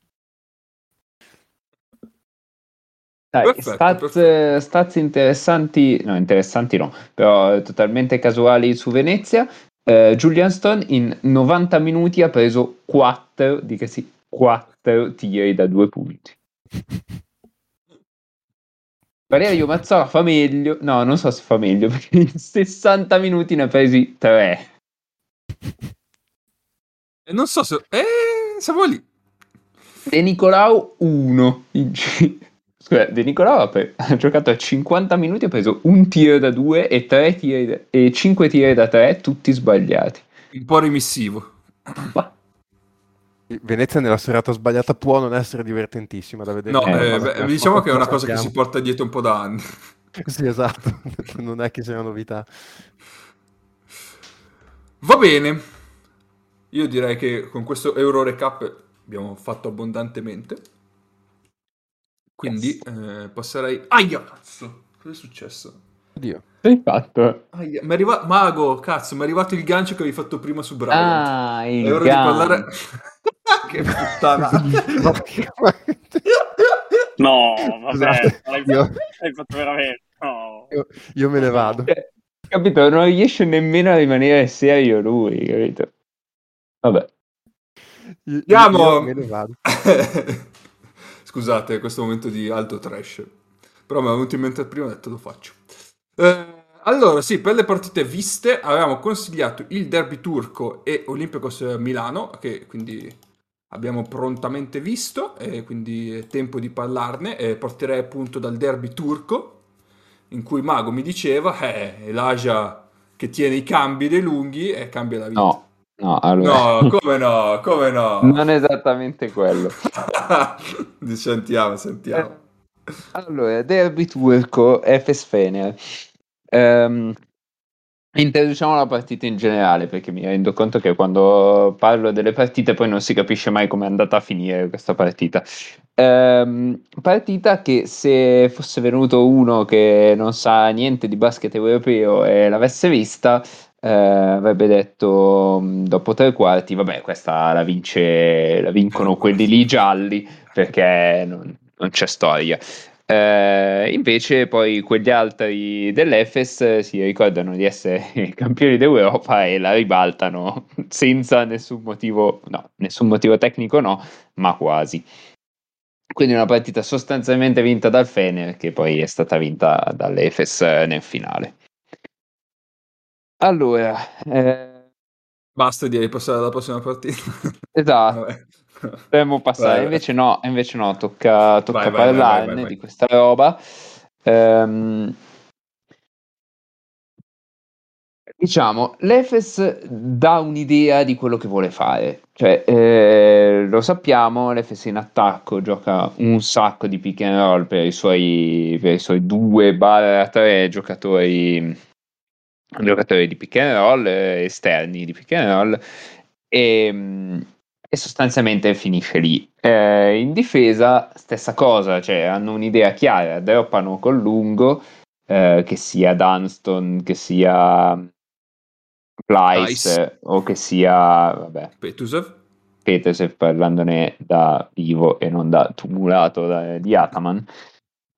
Dai, Perfetto, stats, perfetto. stats interessanti, no, interessanti no, però totalmente casuali su Venezia. Eh, Julian Stone in 90 minuti ha preso 4, di che sì, 4 tiri da due punti. Valerio Mazzola fa meglio, no, non so se fa meglio, perché in 60 minuti ne ha presi 3. E non so se... Eh, siamo lì. De Nicolau 1. Scusa, De Nicolau ha, pre- ha giocato a 50 minuti, ha preso un tiro da 2 e, tiri da- e 5 tiri da 3, tutti sbagliati. Un po' remissivo. Ma Venezia nella serata sbagliata può non essere divertentissima da vedere. No, Eh, eh, beh, diciamo che è una cosa che si porta dietro un po' da anni. Sì, esatto, non è che sia una novità. Va bene. Io direi che con questo Euro Recap abbiamo fatto abbondantemente. Quindi eh, passerei... Aia, cazzo! Cosa è successo? Oddio. hai fatto? Aia, mi è arrivato... Mago, cazzo, mi è arrivato il gancio che avevi fatto prima su Brian. Ah, è il ora di parlare... che puttana. No, vabbè, Scusate, l'hai io- fatto, l'hai fatto veramente. No. Io, io me ne vado. Cioè, capito? Non riesce nemmeno a rimanere serio lui, capito? Vabbè. Io, io- Andiamo! io me ne vado. Scusate, questo momento di alto trash. Però mi è venuto in mente prima e ho detto lo faccio. Eh, allora, sì, per le partite viste avevamo consigliato il derby turco e Olympiacos Milano, che quindi abbiamo prontamente visto, e quindi è tempo di parlarne. E partirei appunto dal derby turco, in cui Mago mi diceva, eh, Elijah che tiene i cambi dei lunghi e cambia la vita. No, no, allora. No, come no, come no. Non esattamente quello. sentiamo, sentiamo. Allora, derby turco, Efes Fener. Ehm, introduciamo la partita in generale perché mi rendo conto che quando parlo delle partite poi non si capisce mai come è andata a finire questa partita. Ehm, partita che se fosse venuto uno che non sa niente di basket europeo e l'avesse vista, eh, avrebbe detto mh, dopo tre quarti, vabbè, questa la vince, la vincono quelli lì gialli perché non, non c'è storia. Eh, invece poi quegli altri dell'Efes si ricordano di essere campioni d'Europa e la ribaltano senza nessun motivo, no, nessun motivo tecnico no, ma quasi. Quindi una partita sostanzialmente vinta dal Fener che poi è stata vinta dall'Efes nel finale. Allora, eh, Basta direi passare alla prossima partita. esatto. Potremmo passare, Vai, vai. invece no, invece no, tocca, tocca Vai, vai, vai, parlarne vai, vai, vai. di questa roba. Ehm, diciamo, l'Efes dà un'idea di quello che vuole fare, cioè eh, lo sappiamo, l'Efes in attacco gioca un sacco di pick and roll per i suoi, per i suoi due barra tre giocatori, giocatori di pick and roll, eh, esterni di pick and roll, e, mm, e sostanzialmente finisce lì. Eh, in difesa, stessa cosa, cioè hanno un'idea chiara, droppano col lungo, eh, che sia Dunston, che sia Plyce o che sia, vabbè, Petusev. Petersev parlandone da vivo e non da tumulato da- di Ataman.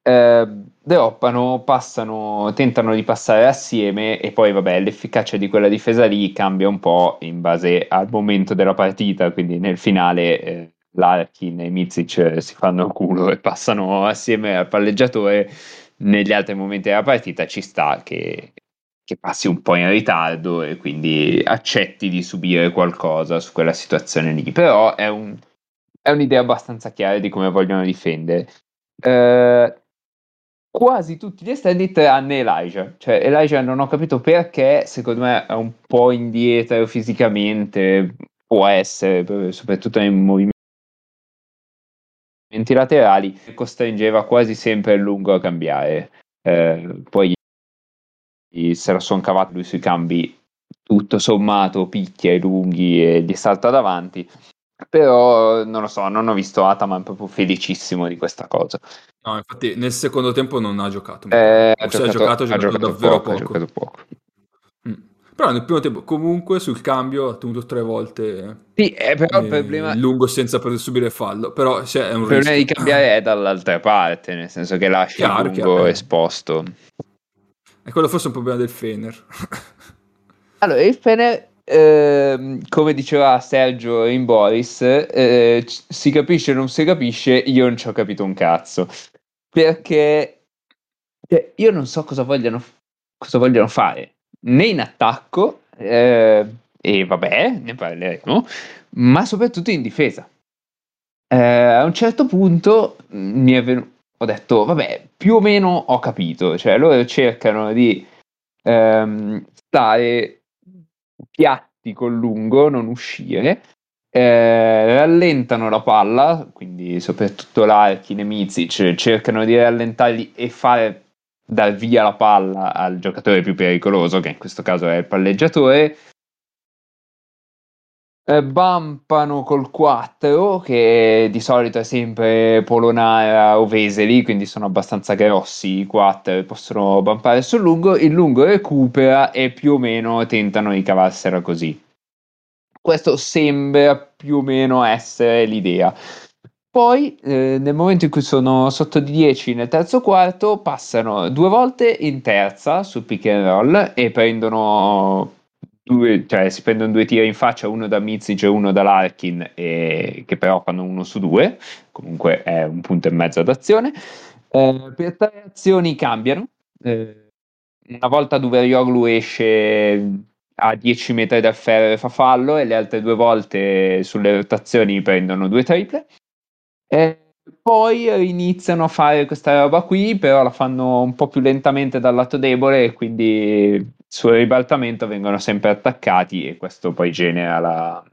Eh, droppano, passano, tentano di passare assieme e poi vabbè l'efficacia di quella difesa lì cambia un po' in base al momento della partita, quindi nel finale eh, Larkin e Mizic eh, si fanno il culo e passano assieme al palleggiatore, negli altri momenti della partita ci sta che, che passi un po' in ritardo e quindi accetti di subire qualcosa su quella situazione lì, però è, un- è un'idea abbastanza chiara di come vogliono difendere. Eh, quasi tutti gli esterni tranne Elijah. Cioè, Elijah non ho capito perché, secondo me è un po' indietro fisicamente, può essere, soprattutto nei movimenti laterali, costringeva quasi sempre il lungo a cambiare. Eh, poi se la sono cavata lui sui cambi tutto sommato picchia i lunghi e gli salta davanti però non lo so non ho visto Ataman proprio felicissimo di questa cosa No, infatti nel secondo tempo non ha giocato. Eh, o se ha giocato, ha giocato, davvero poco. ha giocato poco. Mm. Però nel primo tempo comunque sul cambio ha tenuto tre volte Sì, eh, però il eh, problema, il lungo senza poter subire fallo. Però cioè, è un problema di rischio. cambiare è dall'altra parte, nel senso che lascia Chiaro, il lungo chiaro. esposto. E quello forse è un problema del Fener. Allora, il Fener, ehm, come diceva Sergio in Boris, eh, si capisce o non si capisce, io non ci ho capito un cazzo. Perché cioè, io non so cosa vogliono, cosa vogliono fare, né in attacco, eh, e vabbè, ne parleremo, ma soprattutto in difesa. eh, a un certo punto mm, mi è venuto, ho detto, vabbè, più o meno ho capito, cioè loro cercano di ehm, stare piatti col lungo, non uscire, eh, rallentano la palla, quindi soprattutto Larkin e Mizic cercano di rallentarli e fare dar via la palla al giocatore più pericoloso, che in questo caso è il palleggiatore, eh, bumpano col 4 che di solito è sempre Polonara o Veseli quindi sono abbastanza grossi i 4 possono bumpare sul lungo. Il lungo recupera e più o meno tentano di cavarsela così. Questo sembra più o meno essere l'idea. Poi eh, nel momento in cui sono sotto di 10 nel terzo quarto passano due volte in terza sul pick and roll e prendono due, cioè si prendono due tiri in faccia, uno da Mizic e uno da Larkin, e, che però fanno uno su due, comunque è un punto e mezzo d'azione. Eh, per tre azioni cambiano. Eh, una volta Duverioglu esce a 10 metri dal ferro e fa fallo, e le altre due volte sulle rotazioni prendono due triple. E poi iniziano a fare questa roba qui, però la fanno un po' più lentamente dal lato debole, e quindi sul ribaltamento vengono sempre attaccati e questo poi genera la,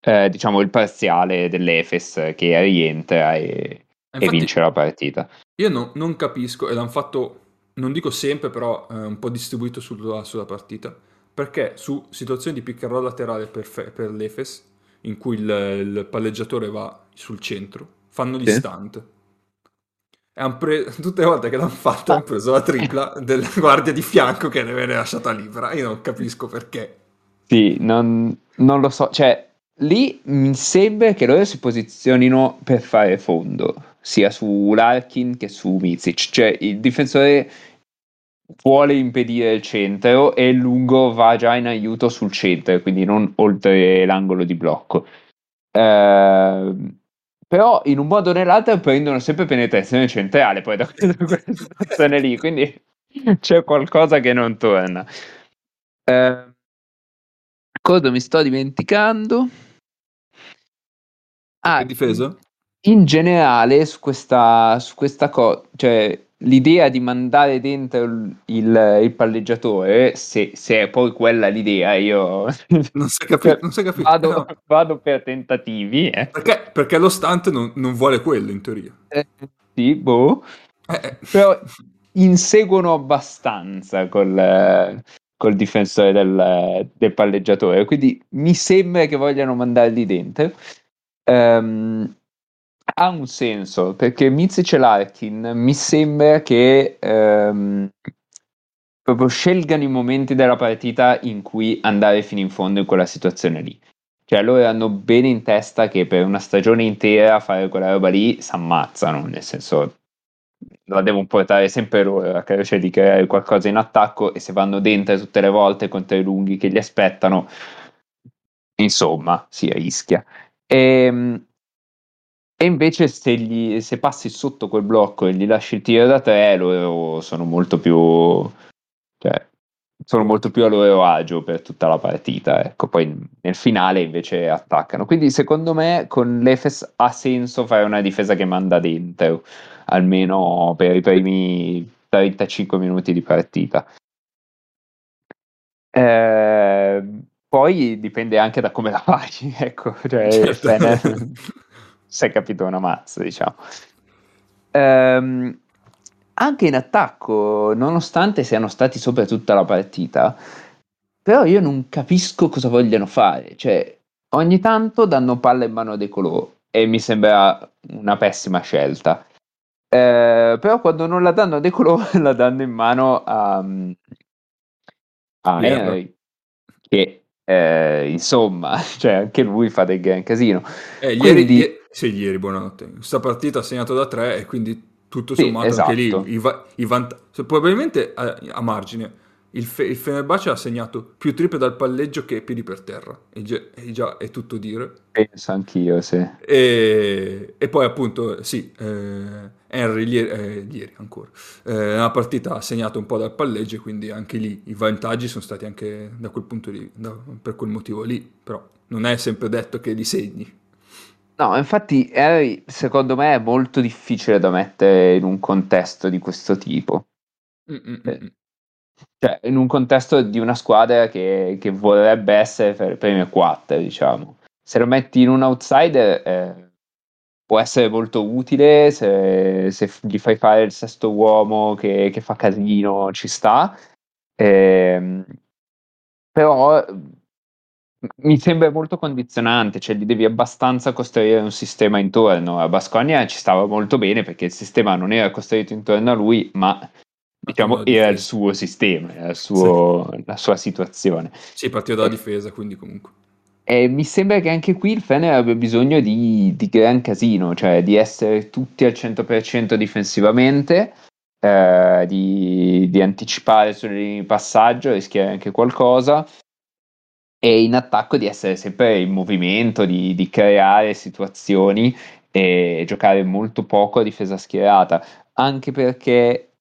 eh, diciamo il parziale dell'Efes che rientra e, Infatti, e vince la partita. Io no, non capisco, e l'hanno fatto, non dico sempre, però eh, un po' distribuito sulla, sulla, partita, perché su situazioni di pick and roll laterale per, per l'Efes, in cui il, il, palleggiatore va sul centro, fanno gli sì. stunt Pre... Tutte le volte che l'hanno fatto hanno preso la tripla della guardia di fianco che ne viene lasciata libera. Io non capisco perché. Sì, non, non lo so. Cioè, lì mi sembra che loro si posizionino per fare fondo, sia su Larkin che su Mizic. Cioè, il difensore vuole impedire il centro e il lungo va già in aiuto sul centro, quindi non oltre l'angolo di blocco. Ehm però in un modo o nell'altro prendono sempre penetrazione centrale poi da quella situazione lì, quindi c'è qualcosa che non torna. Eh, cosa mi sto dimenticando? Ah, difesa? In generale su questa, su questa cosa, cioè l'idea di mandare dentro il, il, il palleggiatore, se, se, è poi quella l'idea, io non si capito, non si capito. Vado, no. vado, per tentativi. Eh. Perché, perché, lo stunt non, non, vuole quello in teoria. Eh, sì, boh. Eh, eh. Però inseguono abbastanza col, col difensore del, del, palleggiatore, quindi mi sembra che vogliano mandarli dentro. Um, ha un senso perché Mizic e Larkin mi sembra che ehm, proprio scelgano i momenti della partita in cui andare fino in fondo in quella situazione lì. Cioè loro hanno bene in testa che per una stagione intera fare quella roba lì si ammazzano, nel senso la devono portare sempre loro a cioè di creare qualcosa in attacco e se vanno dentro tutte le volte contro i lunghi che li aspettano, insomma, si rischia. Ehm, e invece se, gli, se, passi sotto quel blocco e gli lasci il tiro da tre, loro sono molto più... Cioè, sono molto più a loro agio per tutta la partita. Ecco, poi nel finale invece attaccano. Quindi secondo me con l'Efes ha senso fare una difesa che manda dentro, almeno per i primi 35 minuti di partita. Eh, poi dipende anche da come la fai, ecco, cioè, certo si è capito una mazza, diciamo. Ehm, anche in attacco, nonostante siano stati sopra tutta la partita, però io non capisco cosa vogliano fare. Cioè, ogni tanto danno palla in mano dei colò e mi sembra una pessima scelta. Eh, però quando non la danno a De Colò la danno in mano a, a Henry che eh, insomma cioè anche lui fa del gran casino eh, ieri, Quindi, sì, ieri, buonanotte. Questa partita ha segnato da tre e quindi tutto sommato sì, esatto. anche lì esatto. i, va- i vant- probabilmente a, a margine il, Fe- il Fenerbahce ha segnato più triple dal palleggio che piedi per terra e già, e già è tutto dire penso anch'io sì e, e poi appunto sì eh, Henry ieri, eh, ieri ancora eh, nella partita ha segnato un po' dal palleggio quindi anche lì i vantaggi sono stati anche da quel punto di da, per quel motivo lì però non è sempre detto che li segni No, infatti Harry secondo me è molto difficile da mettere in un contesto di questo tipo. Mm-mm-mm. Cioè, in un contesto di una squadra che, che vorrebbe essere per premio 4, diciamo. Se lo metti in un outsider eh, può essere molto utile, se, se gli fai fare il sesto uomo che, che fa casino ci sta. Ehm, però mi sembra molto condizionante, cioè gli devi abbastanza costruire un sistema intorno. A Basconia ci stava molto bene perché il sistema non era costruito intorno a lui, ma diciamo era il suo sistema, era il suo- la sua situazione. Sì, partiva dalla difesa, quindi comunque. E mi sembra che anche qui il Fener abbia bisogno di, di gran casino, cioè di essere tutti al 100% difensivamente, eh, di, di anticipare sulle linee di passaggio, rischiare anche qualcosa, e in attacco di essere sempre in movimento, di, di creare situazioni e giocare molto poco a difesa schierata, anche perché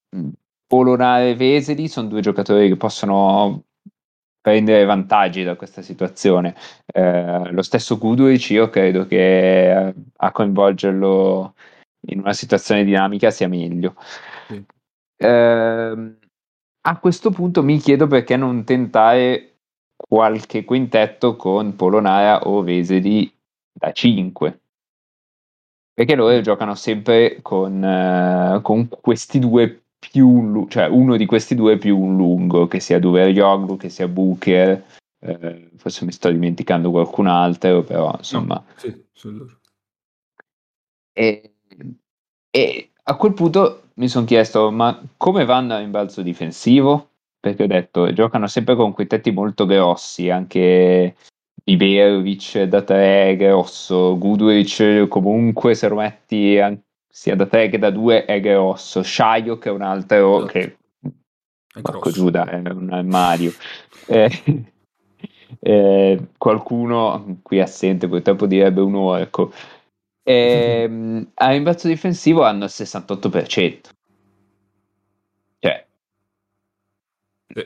Polonare e Veseli sono due giocatori che possono prendere vantaggi da questa situazione. Eh, lo stesso Guduric io credo che eh, a coinvolgerlo in una situazione dinamica sia meglio. Sì. Ehm, a questo punto mi chiedo perché non tentare qualche quintetto con Polonara o Veseli da 5 perché loro giocano sempre con, eh, con questi due più un lu- cioè uno di questi due più un lungo che sia Duver Yoglu che sia Booker eh, forse mi sto dimenticando qualcun altro però insomma No, sì, sono loro. e, e a quel punto mi sono chiesto, ma come vanno a rimbalzo difensivo? Perché ho detto, giocano sempre con quintetti molto grossi, anche Iverovic da 3 grosso, Guduric comunque se lo metti an- sia da 3 che da 2 è grosso, Shaio che è un altro Esatto. che Porco. Giuda, è un armadio. Eh, eh, qualcuno qui assente purtroppo direbbe un orco. Ehm, a rimbalzo difensivo hanno il 68%. Cioè, Sì.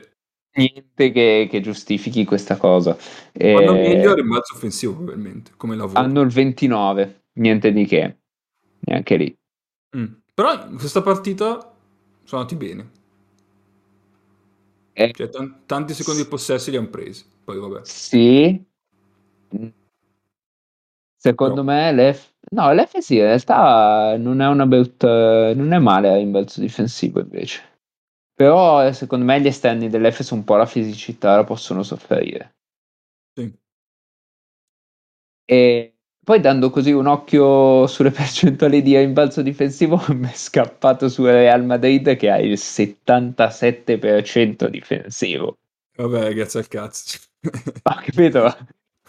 Niente che, che giustifichi questa cosa. Vanno Eh, meglio a rimbalzo offensivo, probabilmente, come lavoro. hanno il 29, niente di che. Neanche lì. Mm. Però in questa partita sono andati bene. Eh, Cioè, tan- tanti secondi di possessi li hanno presi. Poi vabbè. Sì. Secondo Però- me l'F... No, l'F sì, in realtà non è una brutta... non è male a rimbalzo difensivo invece. Però eh, secondo me gli esterni dell'F su un po' la fisicità la possono soffrire. Sì. E poi dando così un occhio sulle percentuali di rimbalzo difensivo mi è scappato su Real Madrid che ha il 77% difensivo. Vabbè, grazie al cazzo. Ho capito?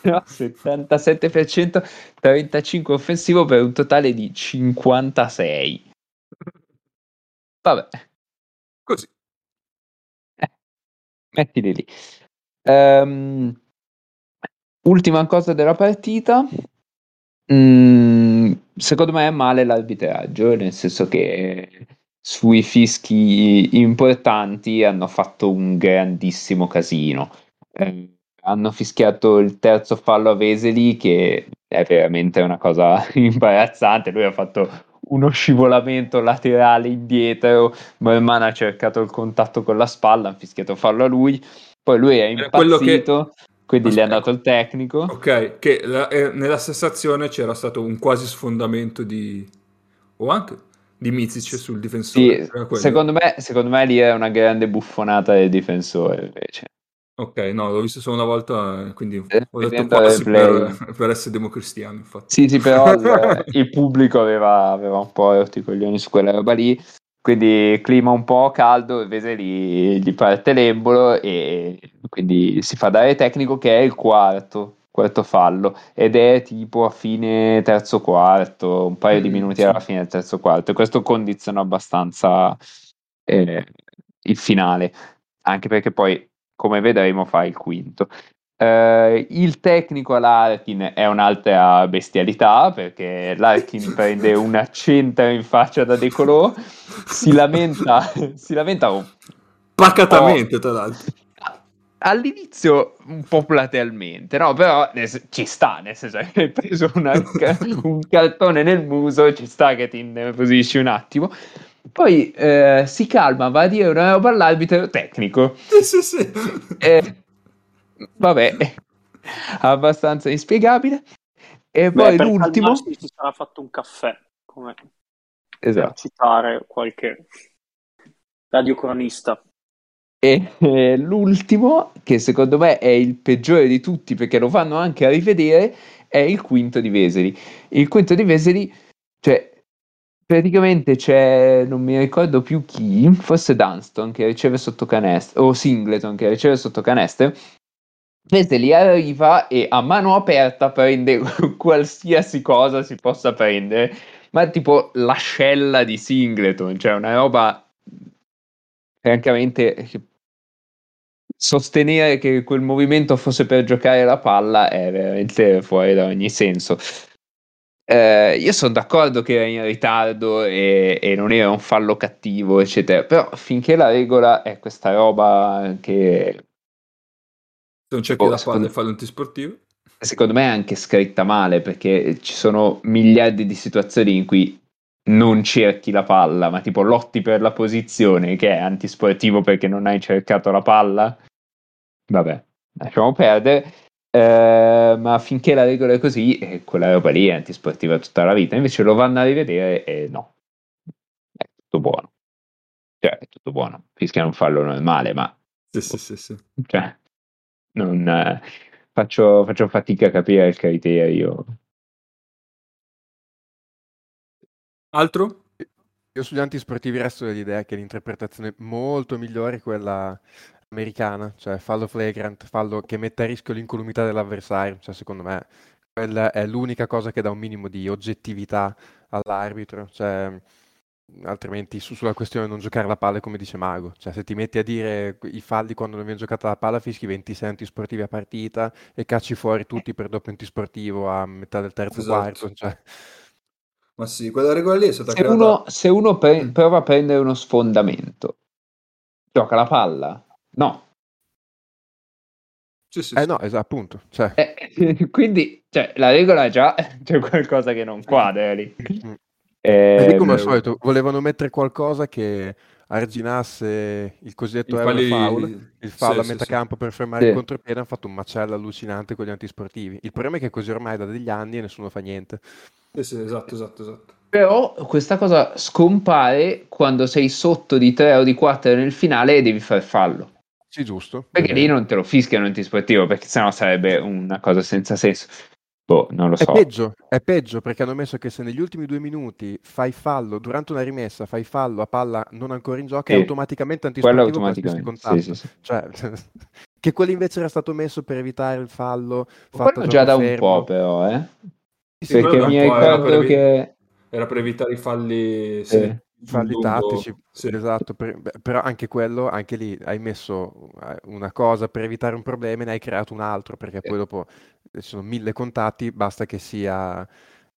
No, 77%, 35 offensivo per un totale di 56. Vabbè, Così. eh, mettili lì. Ehm, ultima cosa della partita. Mm, secondo me è male l'arbitraggio, nel senso che sui fischi importanti hanno fatto un grandissimo casino. Eh, hanno fischiato il terzo fallo a Veseli, che è veramente una cosa imbarazzante. Lui ha fatto uno scivolamento laterale indietro. Merman ha cercato il contatto con la spalla, hanno fischiato fallo a lui. Poi lui è Era quello che- impazzito, quindi gli è andato il tecnico. Ok, che la- eh, nella stessa azione c'era stato un quasi sfondamento di... o anche di Mizic sul difensore. Sì, Era secondo me, secondo me lì è una grande buffonata del difensore invece. Ok, no, l'ho visto solo una volta, eh, quindi Eh, ho detto quasi per, per essere democristiano, infatti. Sì, sì, però il, il pubblico aveva, aveva un po' rotto i coglioni su quella roba lì, quindi clima un po' caldo, invece lì gli parte l'embolo e quindi si fa dare tecnico che è il quarto, quarto fallo ed è tipo a fine terzo quarto, un paio di Mm, minuti sì. alla fine del terzo quarto e questo condiziona abbastanza eh, il finale, anche perché poi come vedremo fa il quinto. Eh, il tecnico all'Arkin è un'altra bestialità perché l'Arkin prende una centra in faccia da Decolò, si lamenta, si lamenta oh, Pacatamente, tra l'altro. all'inizio un po' platealmente, no? Però ci sta, nel senso che hai preso una un cartone nel muso, ci sta che ti innervosisci un attimo. Poi eh, si calma, va a dire una roba all'arbitro tecnico. Sì, sì, sì. Eh, vabbè, abbastanza inspiegabile. E Beh, poi per l'ultimo, si sarà fatto un caffè, come per esatto. citare qualche radiocronista. E eh, l'ultimo, che secondo me è il peggiore di tutti perché lo fanno anche a rivedere, è il quinto di Veseli. Il quinto di Veseli, cioè, praticamente c'è, non mi ricordo più chi, forse Dunston che riceve sotto canestro, o Singleton che riceve sotto canestro. Veseli arriva e a mano aperta prende qualsiasi cosa si possa prendere, ma tipo l'ascella di Singleton, cioè una roba francamente sostenere che quel movimento fosse per giocare la palla è veramente fuori da ogni senso. Eh, io sono d'accordo che era in ritardo e, e non era un fallo cattivo, eccetera, però finché la regola è questa roba che Se non cerchi Oh, la secondo- palla e fallo antisportivo. secondo me è anche scritta male perché ci sono miliardi di situazioni in cui non cerchi la palla, ma tipo lotti per la posizione, che è antisportivo perché non hai cercato la palla. Vabbè, lasciamo perdere. Eh, ma finché la regola è così, eh, quella roba lì è antisportiva tutta la vita. Invece lo vanno a rivedere e no, è tutto buono. Cioè, è tutto buono. Fischiano un fallo normale, ma Sì, sì, sì, sì. cioè, non, eh, faccio, faccio fatica a capire il criterio. Altro? Io sugli antisportivi resto dell'idea che l'interpretazione molto migliore è quella americana, cioè fallo flagrant, fallo che mette a rischio l'incolumità dell'avversario, cioè secondo me quella è l'unica cosa che dà un minimo di oggettività all'arbitro, cioè altrimenti su- sulla questione di non giocare la palla è come dice Mago, cioè se ti metti a dire i falli quando non viene giocata la palla fischi 26 antisportivi a partita e cacci fuori tutti per doppio antisportivo a metà del terzo Esatto. quarto, cioè Ma sì, quella regola lì è stata Se creata... uno, se uno pre- Mm. prova a prendere uno sfondamento, gioca la palla? No. Sì, sì, Eh sì. no, esatto, appunto, cioè Eh, quindi cioè, la regola già c'è qualcosa che non quadra lì. Mm. Eh, E lì come al beh, solito volevano mettere qualcosa che arginasse il cosiddetto I euro falli- foul, il fallo sì, a metà sì. campo per fermare Sì. il contropiede, hanno fatto un macello allucinante con gli antisportivi. Il problema è che così ormai da degli anni e nessuno fa niente. Sì, sì, esatto, esatto, esatto. Però questa cosa scompare quando sei sotto di 3 o di 4 nel finale e devi fare fallo. Sì, giusto. Perché è lì vero. non te lo fischiano antisportivo, perché sennò sarebbe una cosa senza senso. Boh, non lo È so. peggio, è peggio perché hanno messo che se negli ultimi due minuti fai fallo, durante una rimessa fai fallo a palla non ancora in gioco, è Sì. automaticamente Quello antisportivo qualsiasi automaticamente. contatto. Sì, sì, sì. Cioè, che quello invece era stato messo per evitare il fallo, fatto Quello già da un fermo. po', però, eh. Sì, sì, quello Perché mi ricordo per- che... Era per evitare i falli... Sì. sì, falli tattici, sì. esatto, per- però anche quello, anche lì hai messo eh, una cosa per evitare un problema e ne hai creato un altro, perché Sì. poi dopo eh, ci sono mille contatti, basta che sia,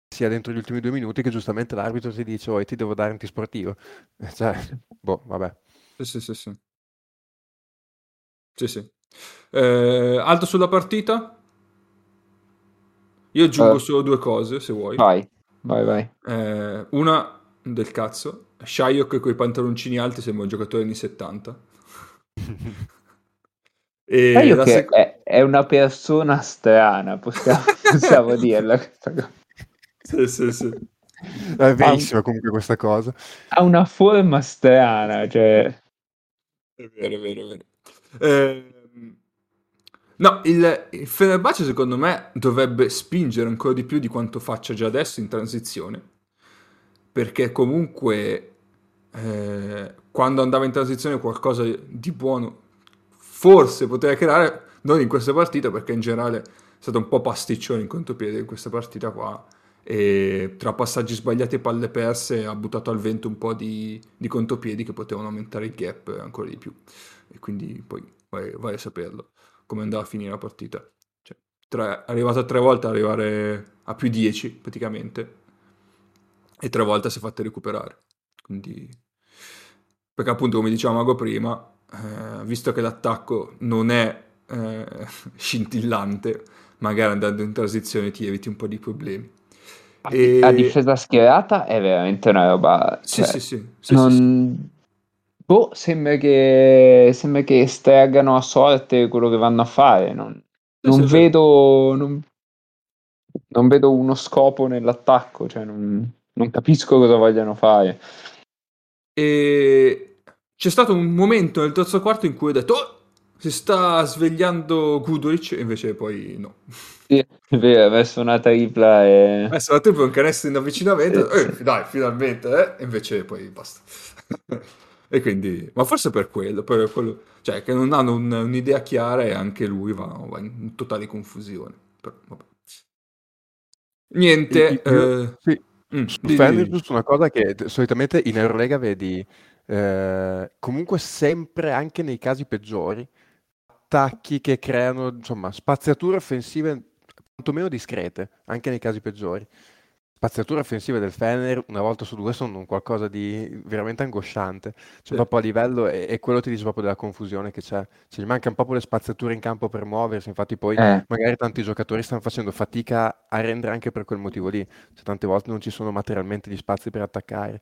sia dentro gli ultimi due minuti che giustamente l'arbitro ti dice, oh, ti devo dare antisportivo. Cioè, boh, vabbè. Sì, sì, sì, sì. Sì, sì. Eh, altro sulla partita? Io aggiungo Eh. solo due cose, se vuoi. Vai, vai, vai. Eh, una del cazzo. Shayok con i pantaloncini alti sembra un giocatore anni 70. e Ma io la che sec- è, è una persona strana, possiamo, possiamo dirla questa cosa. Sì, sì, sì. È verissima comunque questa cosa. Ha una forma strana, cioè... È vero, è vero, è vero. Ehm, no, il, il Fenerbahce secondo me dovrebbe spingere ancora di più di quanto faccia già adesso in transizione, perché comunque eh, quando andava in transizione qualcosa di buono forse poteva creare, non in questa partita perché in generale è stato un po' pasticcione in contropiede in questa partita qua e tra passaggi sbagliati e palle perse ha buttato al vento un po' di, di contropiedi che potevano aumentare il gap ancora di più. E quindi poi vai, vai a saperlo come andava a finire la partita. Cioè, tre, è arrivato a tre volte arrivare a più 10 praticamente e tre volte si è fatte recuperare. Quindi perché appunto come diceva Mago prima eh, visto che l'attacco non è eh, scintillante, magari andando in transizione ti eviti un po' di problemi. E... A difesa schierata è veramente una roba... Sì, cioè, sì, sì. sì, non... sì, sì. Boh, sembra che, sembra che estraggano a sorte quello che vanno a fare. Non, non vedo, non, non vedo uno scopo nell'attacco, cioè non, non capisco cosa vogliano fare. E c'è stato un momento nel terzo quarto in cui ho detto oh, si sta svegliando Guduric e invece poi no. Sì, è vero, ha messo una tripla e... Ha messo la tripla un canestro in avvicinamento, Sì, eh, dai, finalmente, eh, e invece poi basta. e quindi, ma forse per quello, per quello, cioè che non hanno un- un'idea chiara e anche lui va, va in totale confusione. Però. Niente, io- eh, sì, mm, su di- giusto una cosa che solitamente in Eurolega vedi eh, comunque sempre anche nei casi peggiori attacchi che creano insomma spaziature offensive quantomeno discrete anche nei casi peggiori spaziature offensive del Fener una volta su due sono un qualcosa di veramente angosciante cioè Sì. proprio a livello e, e quello ti dice proprio della confusione che c'è cioè gli mancano proprio le spaziature in campo per muoversi infatti poi Eh, magari tanti giocatori stanno facendo fatica a rendere anche per quel motivo lì. Cioè, tante volte non ci sono materialmente gli spazi per attaccare.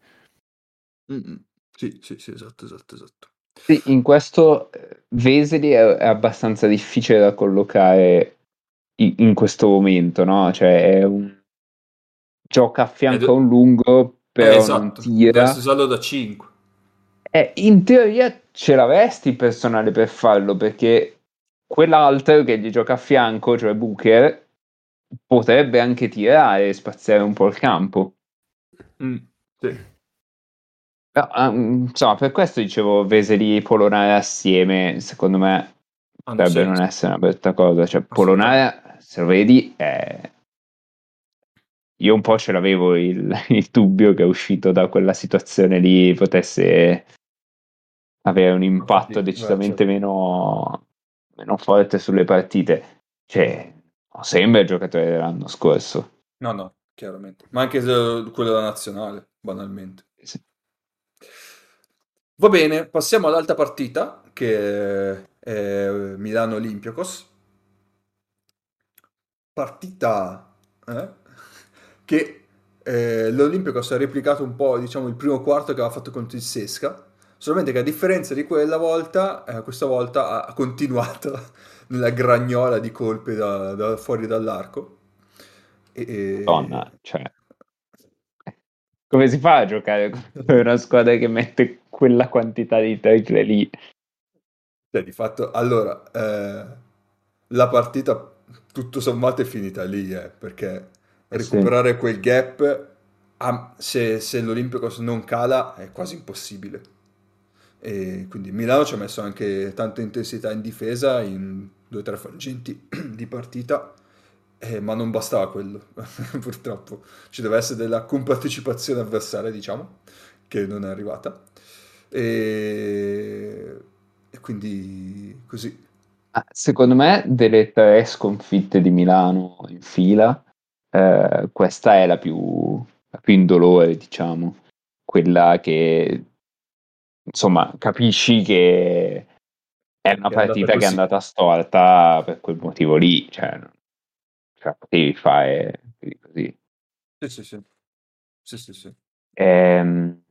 Mm, mm. Sì, sì, sì, esatto, esatto, esatto. sì, in questo eh, Veseli è, è abbastanza difficile da collocare i- in questo momento, no? Cioè è un... gioca a fianco a un lungo, Eh, però non esatto, tira. dovresti usarlo da 5. Eh, in teoria ce l'avresti il personale per farlo, perché quell'altro che gli gioca a fianco, cioè Booker, potrebbe anche tirare e spaziare un po' il campo. Mm, sì. No, ehm, insomma, per questo dicevo Veseli e Polonare assieme, secondo me potrebbe non essere una brutta cosa. Cioè. Polonare, se lo vedi, è... io un po' ce l'avevo il, il dubbio che uscito da quella situazione lì potesse avere un impatto beh, decisamente certo. meno, meno forte sulle partite. Cioè, non sembra il giocatore dell'anno scorso. No, no, chiaramente. Ma anche se- quello della nazionale, banalmente. Sì. Va bene, passiamo all'altra partita, che è Milano Olympiacos. Partita eh, che eh, l'Olympiacos ha replicato un po', diciamo, il primo quarto che aveva fatto contro il Sesca, solamente che a differenza di quella volta, eh, questa volta ha continuato nella gragnola di colpi da, da fuori dall'arco. E, Madonna, cioè, come si fa a giocare con una squadra che mette quella quantità di triple lì? Cioè, di fatto, allora, eh, la partita tutto sommato è finita lì, eh, perché Eh sì. recuperare quel gap, ah, se, se l'Olympiacos non cala, è quasi impossibile. E quindi Milano ci ha messo anche tanta intensità in difesa, in due o tre frangenti di partita, eh, ma non bastava quello, purtroppo. Ci deve essere della compartecipazione avversaria, diciamo, che non è arrivata. E, e quindi così. Ah, Secondo me, delle tre sconfitte di Milano in fila, eh, questa è la più, la più indolore, diciamo, quella che, insomma, capisci che è una È partita che è andata storta per quel motivo lì, cioè, cioè potevi fare così. Sì, sì, sì. Sì, sì, sì. Ehm,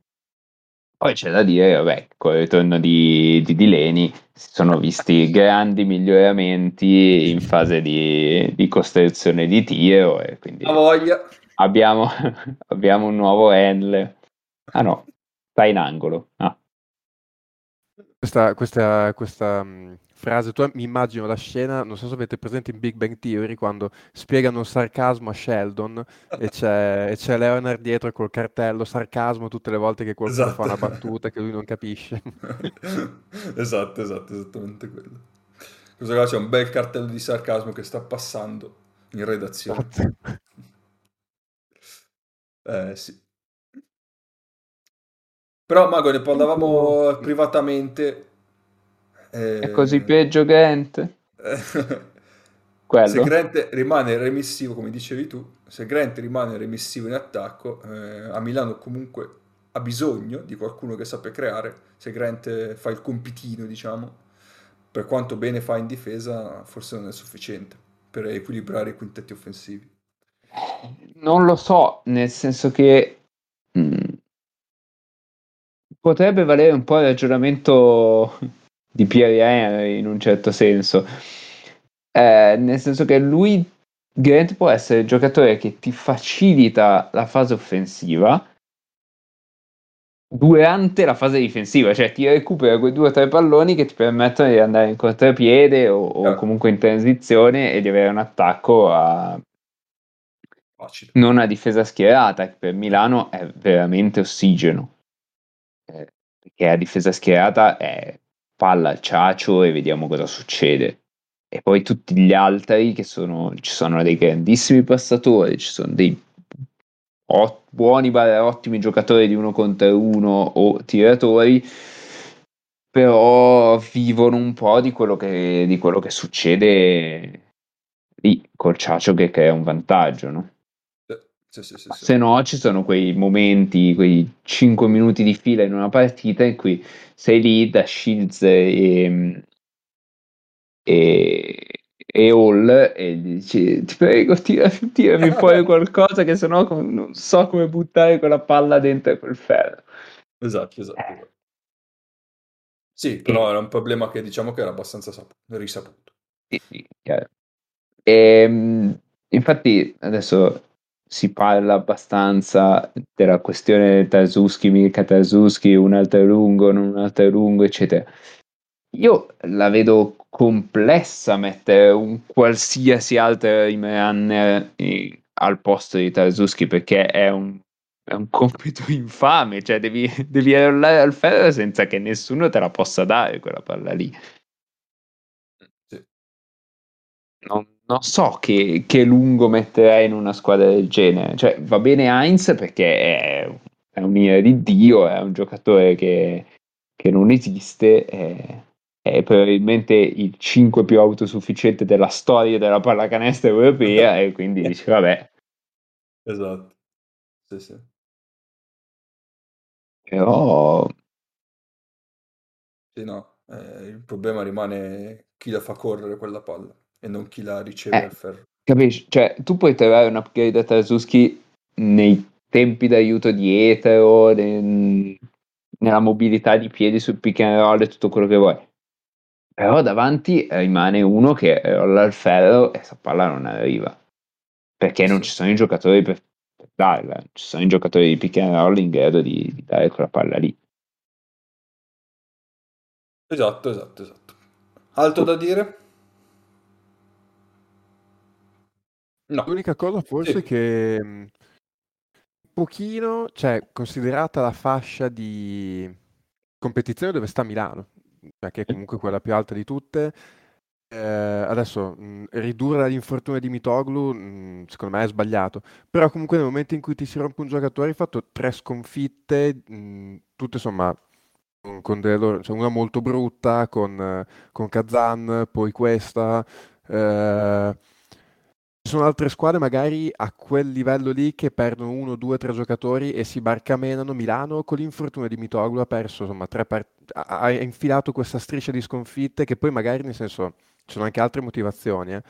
poi c'è da dire, vabbè, con il ritorno di, di Dileni si sono visti grandi miglioramenti in fase di, di costruzione di tiro e quindi La voglia. abbiamo, abbiamo un nuovo handler. Ah no, sta in angolo. Ah, Questa, questa, questa mh, frase, tu mi immagino la scena, non so se avete presente in Big Bang Theory, quando spiegano il sarcasmo a Sheldon e c'è, e c'è Leonard dietro col cartello sarcasmo tutte le volte che qualcuno fa una Esatto. battuta che lui non capisce. Esatto, esatto, esattamente quello. Questo qua c'è un bel cartello di sarcasmo che sta passando in redazione. Esatto. Eh, sì. Però, Mago, ne parlavamo privatamente. È così eh, peggio Grant? se Quello? Grant rimane remissivo, come dicevi tu, se Grant rimane remissivo in attacco, eh, a Milano comunque ha bisogno di qualcuno che sappia creare. Se Grant fa il compitino, diciamo, per quanto bene fa in difesa, forse non è sufficiente per equilibrare i quintetti offensivi. Non lo so, nel senso che mh, mm, potrebbe valere un po' il ragionamento di Pierre Henry in un certo senso. Eh, nel senso che lui, Grant, può essere il giocatore che ti facilita la fase offensiva durante la fase difensiva, cioè ti recupera quei due o tre palloni che ti permettono di andare in contropiede o, o comunque in transizione e di avere un attacco a, Facile. non a difesa schierata, che per Milano è veramente ossigeno. Eh, perché a difesa schierata è palla al ciacio e vediamo cosa succede. E poi tutti gli altri che sono, ci sono dei grandissimi passatori, ci sono dei ot- buoni, ottimi giocatori di uno contro uno o tiratori, però vivono un po' di quello che, di quello che succede lì col Ciacio che crea un vantaggio, no? Sì, sì, sì, Se no, ci sono quei momenti, quei 5 minuti di fila in una partita in cui sei lì da Shields e, e, e Hall e dici ti prego tirami, tirami fuori qualcosa che sennò non so come buttare quella palla dentro quel ferro esatto esatto, esatto. sì però e... era un problema che diciamo che era abbastanza saputo, risaputo sì, sì, chiaro. E, ehm, infatti adesso si parla abbastanza della questione Tarzuski, Mirka Tarzuski, un altro lungo, non un altro lungo, eccetera. Io la vedo complessa mettere un qualsiasi altro runner al posto di Tarzuski perché è un, è un compito infame, cioè devi, devi rollare al ferro senza che nessuno te la possa dare quella palla lì. Non, non, so che, che, lungo metterei in una squadra del genere. Cioè, va bene Heinz perché è, è un di Dio, è un giocatore che, che non esiste. È è probabilmente il 5 più autosufficiente della storia della pallacanestro europea e quindi dici vabbè. Esatto. Sì, sì. Però... Sì, no, eh, il problema rimane chi la fa correre quella palla e non chi la riceve eh, al ferro. Capisci? Cioè, tu puoi trovare un upgrade a Tarzuski nei tempi d'aiuto dietro, nella mobilità di piedi sul pick and roll e tutto quello che vuoi però davanti rimane uno che rolla il ferro e questa palla non arriva. Perché non ci sono i giocatori per, per darla, ci sono i giocatori di pick and roll in grado di, di dare quella palla lì. Esatto, esatto, esatto. Altro da dire? No. L'unica cosa forse sì. che un pochino, cioè considerata la fascia di competizione dove sta Milano, cioè che è comunque quella più alta di tutte. Eh, adesso mh, ridurre l'infortunio di Mitoglu mh, secondo me è sbagliato, però comunque nel momento in cui ti si rompe un giocatore hai fatto tre sconfitte, mh, tutte insomma con delle, cioè una molto brutta con, con Kazan, poi questa. Eh, ci sono altre squadre magari a quel livello lì che perdono uno, due, tre giocatori e si barcamenano. Milano con l'infortunio di Mitoglu ha perso, insomma, tre part- ha infilato questa striscia di sconfitte che poi magari, nel senso, ci sono anche altre motivazioni, eh?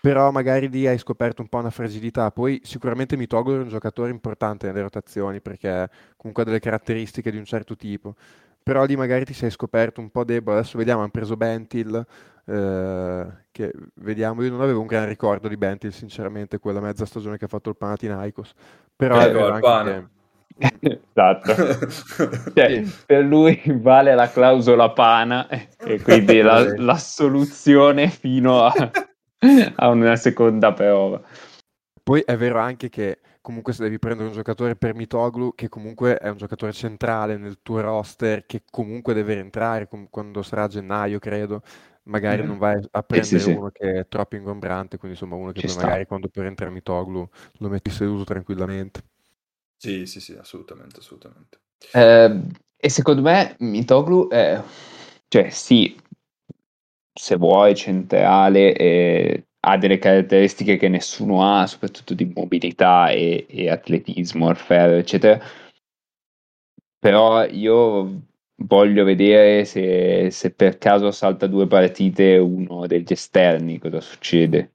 però magari lì hai scoperto un po' una fragilità. Poi sicuramente Mitoglu è un giocatore importante nelle rotazioni perché comunque ha delle caratteristiche di un certo tipo. Però lì magari ti sei scoperto un po' debole. Adesso vediamo, hanno preso Bentil, eh, che vediamo, io non avevo un gran ricordo di Bentil, sinceramente, quella mezza stagione che ha fatto il Panathinaikos. Però eh, vero anche che... esatto. cioè, sì. Per lui vale la clausola pana e quindi la, la soluzione fino a, a una seconda prova. Poi è vero anche che comunque se devi prendere un giocatore per Mitoglu, che comunque è un giocatore centrale nel tuo roster, che comunque deve rientrare com- quando sarà a gennaio, credo, magari mm. non vai a prendere eh, sì, uno sì. che è troppo ingombrante, quindi insomma uno che poi magari quando puoi rientrare Mitoglu lo metti seduto tranquillamente. Sì, sì, sì, assolutamente, assolutamente. Eh, e secondo me Mitoglu è, cioè sì, se vuoi, centrale, eh, ha delle caratteristiche che nessuno ha, soprattutto di mobilità e, e atletismo, al ferro, eccetera. Però io voglio vedere se, se per caso salta due partite uno degli esterni, cosa succede.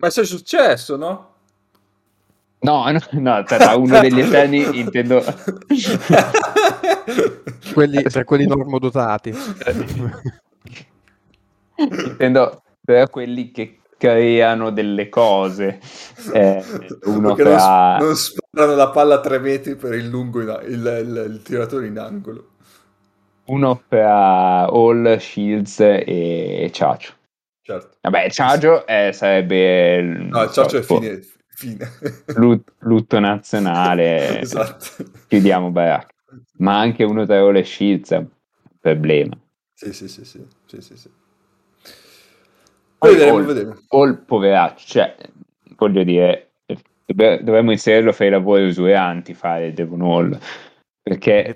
Ma se è successo, no? No, no, no, aspetta, uno degli esterni intendo... quelli, per quelli normodotati. intendo per quelli che creano delle cose. Eh, uno non, fra... sp- non sparano la palla a tre metri per il lungo, in a- il, il- il tiratore in angolo. Uno fra All, Shields e Ciacio. Certo. Vabbè, Ciacio eh, sarebbe il, No, il ciaccio è so, fine. fine. lut- lutto nazionale. esatto. Chiudiamo baracca. Ma anche uno tra All e Shields è un problema. Sì, sì, sì, sì, sì, sì, sì. Poi Vedremo, All- vedremo. All, poveraccio, cioè, voglio dire, dov- dovremmo inserirlo fra i lavori usuranti, fare Devon Hall, perché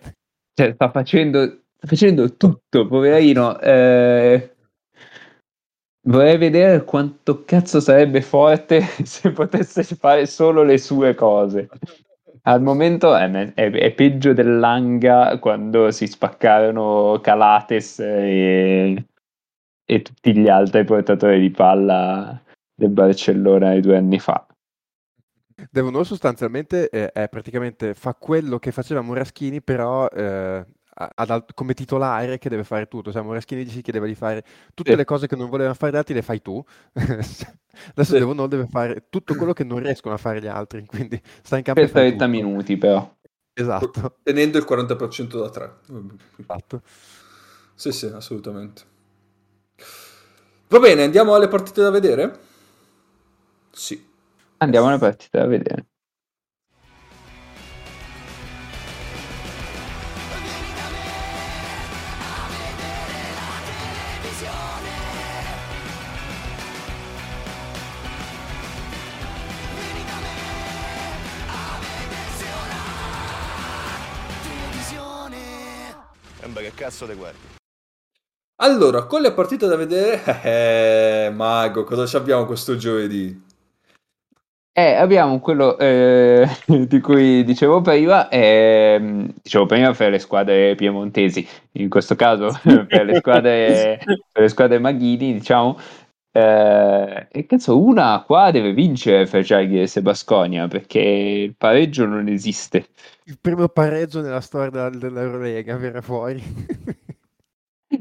cioè, sta facendo, sta facendo tutto, poverino. Eh, vorrei vedere quanto cazzo sarebbe forte se potesse fare solo le sue cose. Al momento è, è- è peggio dell'Anga quando si spaccarono Calates e, e tutti gli altri portatori di palla del Barcellona di due anni fa. Devono sostanzialmente eh, è praticamente fa quello che faceva Moraschini, però eh, ad alt- come titolare che deve fare tutto. Cioè, Moraschini gli si chiedeva di fare tutte Sì. le cose che non volevano fare gli altri, le fai tu. Adesso Sì. Devono deve fare tutto quello che non riescono a fare gli altri, quindi sta in campo Per e fai 30 tutto. minuti però. Esatto, Tenendo il 40% da 3. esatto. Sì, sì, assolutamente. Va bene, andiamo alle partite da vedere? Sì. Andiamo alla partita a vedere. Cazzo te guardi? Allora, con le partite da vedere, eh, Mago, cosa ci abbiamo questo giovedì? Eh, abbiamo quello eh, di cui dicevo prima, ehm, dicevo prima per le squadre piemontesi, in questo caso per le squadre, per le squadre maghini, diciamo. Eh, e cazzo, una qua deve vincere fra Žalgiris e Basconia perché il pareggio non esiste. Il primo pareggio nella storia della- dell'Eurolega, verrà fuori.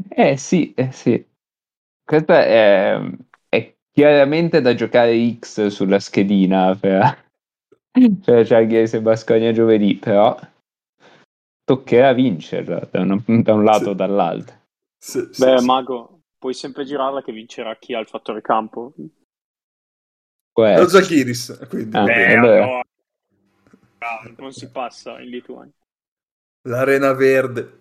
Eh sì, eh sì. Questa è, è chiaramente da giocare X sulla schedina per, Žalgiris e Basconia giovedì, però toccherà vincerla da, una- da un lato o Sì. dall'altro. Sì, sì, Beh, sì. Mago, puoi sempre girarla che vincerà chi ha il fattore campo. Lo. Zagiris, quindi Ah, eh, bene. allora. allora, non si passa in Lituania. l'arena verde.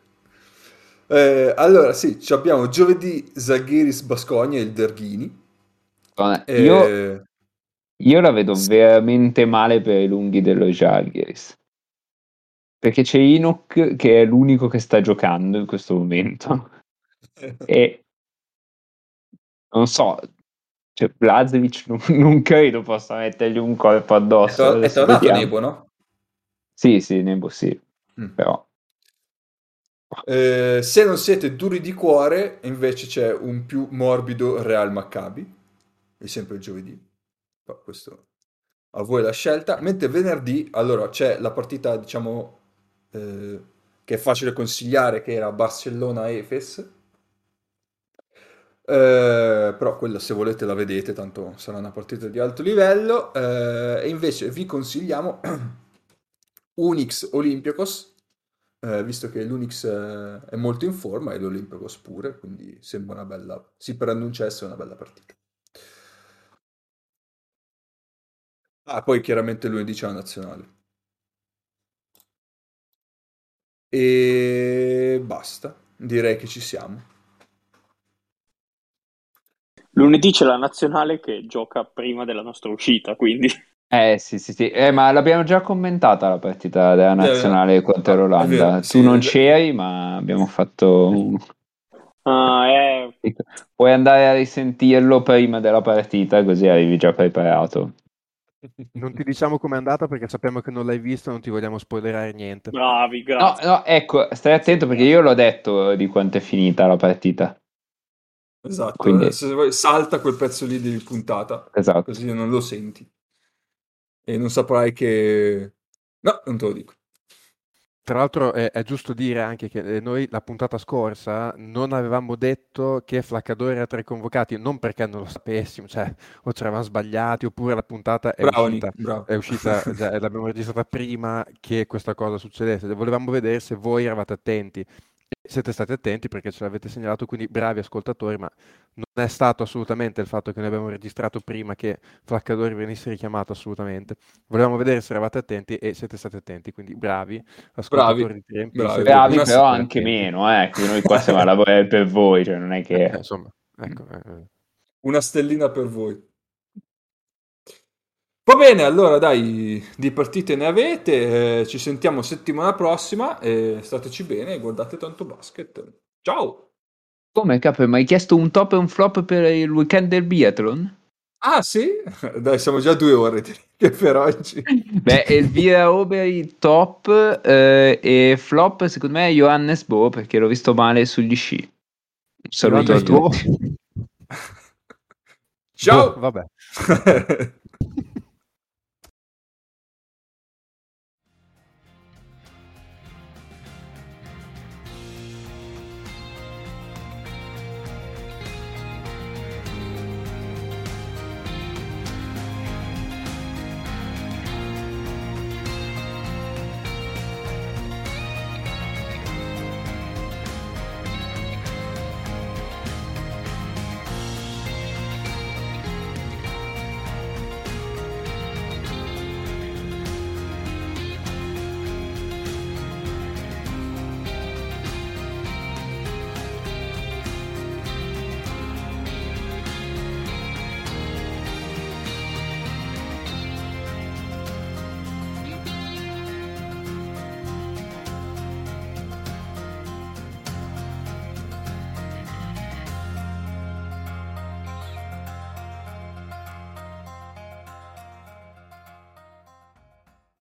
Eh, allora, sì, ci abbiamo giovedì Zaghiris Basconia e il Derghini. Io, Eh, io la vedo Sì. veramente male per i lunghi dello Žalgiris. Perché c'è Inuk che è l'unico che sta giocando in questo momento. E non so, cioè Blazevic non, non credo possa mettergli un colpo è, addosso. to- è tornato vediamo. Nebo, no? Sì, sì, Nebo sì, Mm. però Eh, se non siete duri di cuore, invece c'è un più morbido Real Maccabi, è sempre il giovedì. Ma questo a voi la scelta. Mentre venerdì, allora c'è la partita, diciamo, eh, che è facile consigliare, che era Barcellona-Efes. Eh, però quella se volete la vedete, tanto sarà una partita di alto livello. Eh, e invece vi consigliamo Unix Olympiacos, eh, visto che l'Unix eh, è molto in forma e l'Olympiacos pure, quindi sembra una bella, si preannuncia essere una bella partita. Ah, poi chiaramente lunedì c'è la nazionale. E basta, direi che ci siamo. Lunedì c'è la nazionale che gioca prima della nostra uscita, quindi Eh sì, sì, sì. Eh, ma l'abbiamo già commentata la partita della nazionale contro ah, l'Olanda. vero, tu sì, non c'eri, ma abbiamo fatto. Ah, eh, Puoi andare a risentirlo prima della partita, così arrivi già preparato. Non ti diciamo com'è andata perché sappiamo che non l'hai visto, non ti vogliamo spoilerare niente. Bravi, No, grazie. no, ecco, stai attento perché io l'ho detto di quanto è finita la partita. Esatto, Quindi- eh, se vuoi, salta quel pezzo lì di puntata, Esatto. così non lo senti. E non saprai che... No, non te lo dico. Tra l'altro è, è giusto dire anche che eh, noi la puntata scorsa non avevamo detto che Flaccadore era tra i convocati, non perché non lo sapessimo, cioè o ci eravamo sbagliati oppure la puntata è Bravo, uscita, bravo. è uscita, già, l'abbiamo registrata prima che questa cosa succedesse. Volevamo vedere se voi eravate attenti. Siete stati attenti perché ce l'avete segnalato, quindi bravi ascoltatori, ma non è stato assolutamente il fatto che noi abbiamo registrato prima che Flaccadori venisse richiamato, assolutamente. Volevamo vedere se eravate attenti e siete stati attenti, quindi bravi ascoltatori Bravi, di TMP, bravi. Bravi, però sicura anche attenti. meno, eh. Noi qua siamo a lavorare per voi, cioè non è Eh, che... insomma, ecco, eh, eh. Una stellina per voi. Va bene, allora dai, di partite ne avete, eh, ci sentiamo settimana prossima e stateci bene e guardate tanto basket. Ciao! Come, capo, mi hai chiesto un top e un flop per il weekend del biathlon? Ah sì? Dai, siamo già a due ore direi, per oggi. Beh, Elvira Oberi top eh, e flop secondo me è Johannes Bo perché l'ho visto male sugli sci. Un saluto a Johannes Bo? tutti. Ciao! Boh, vabbè.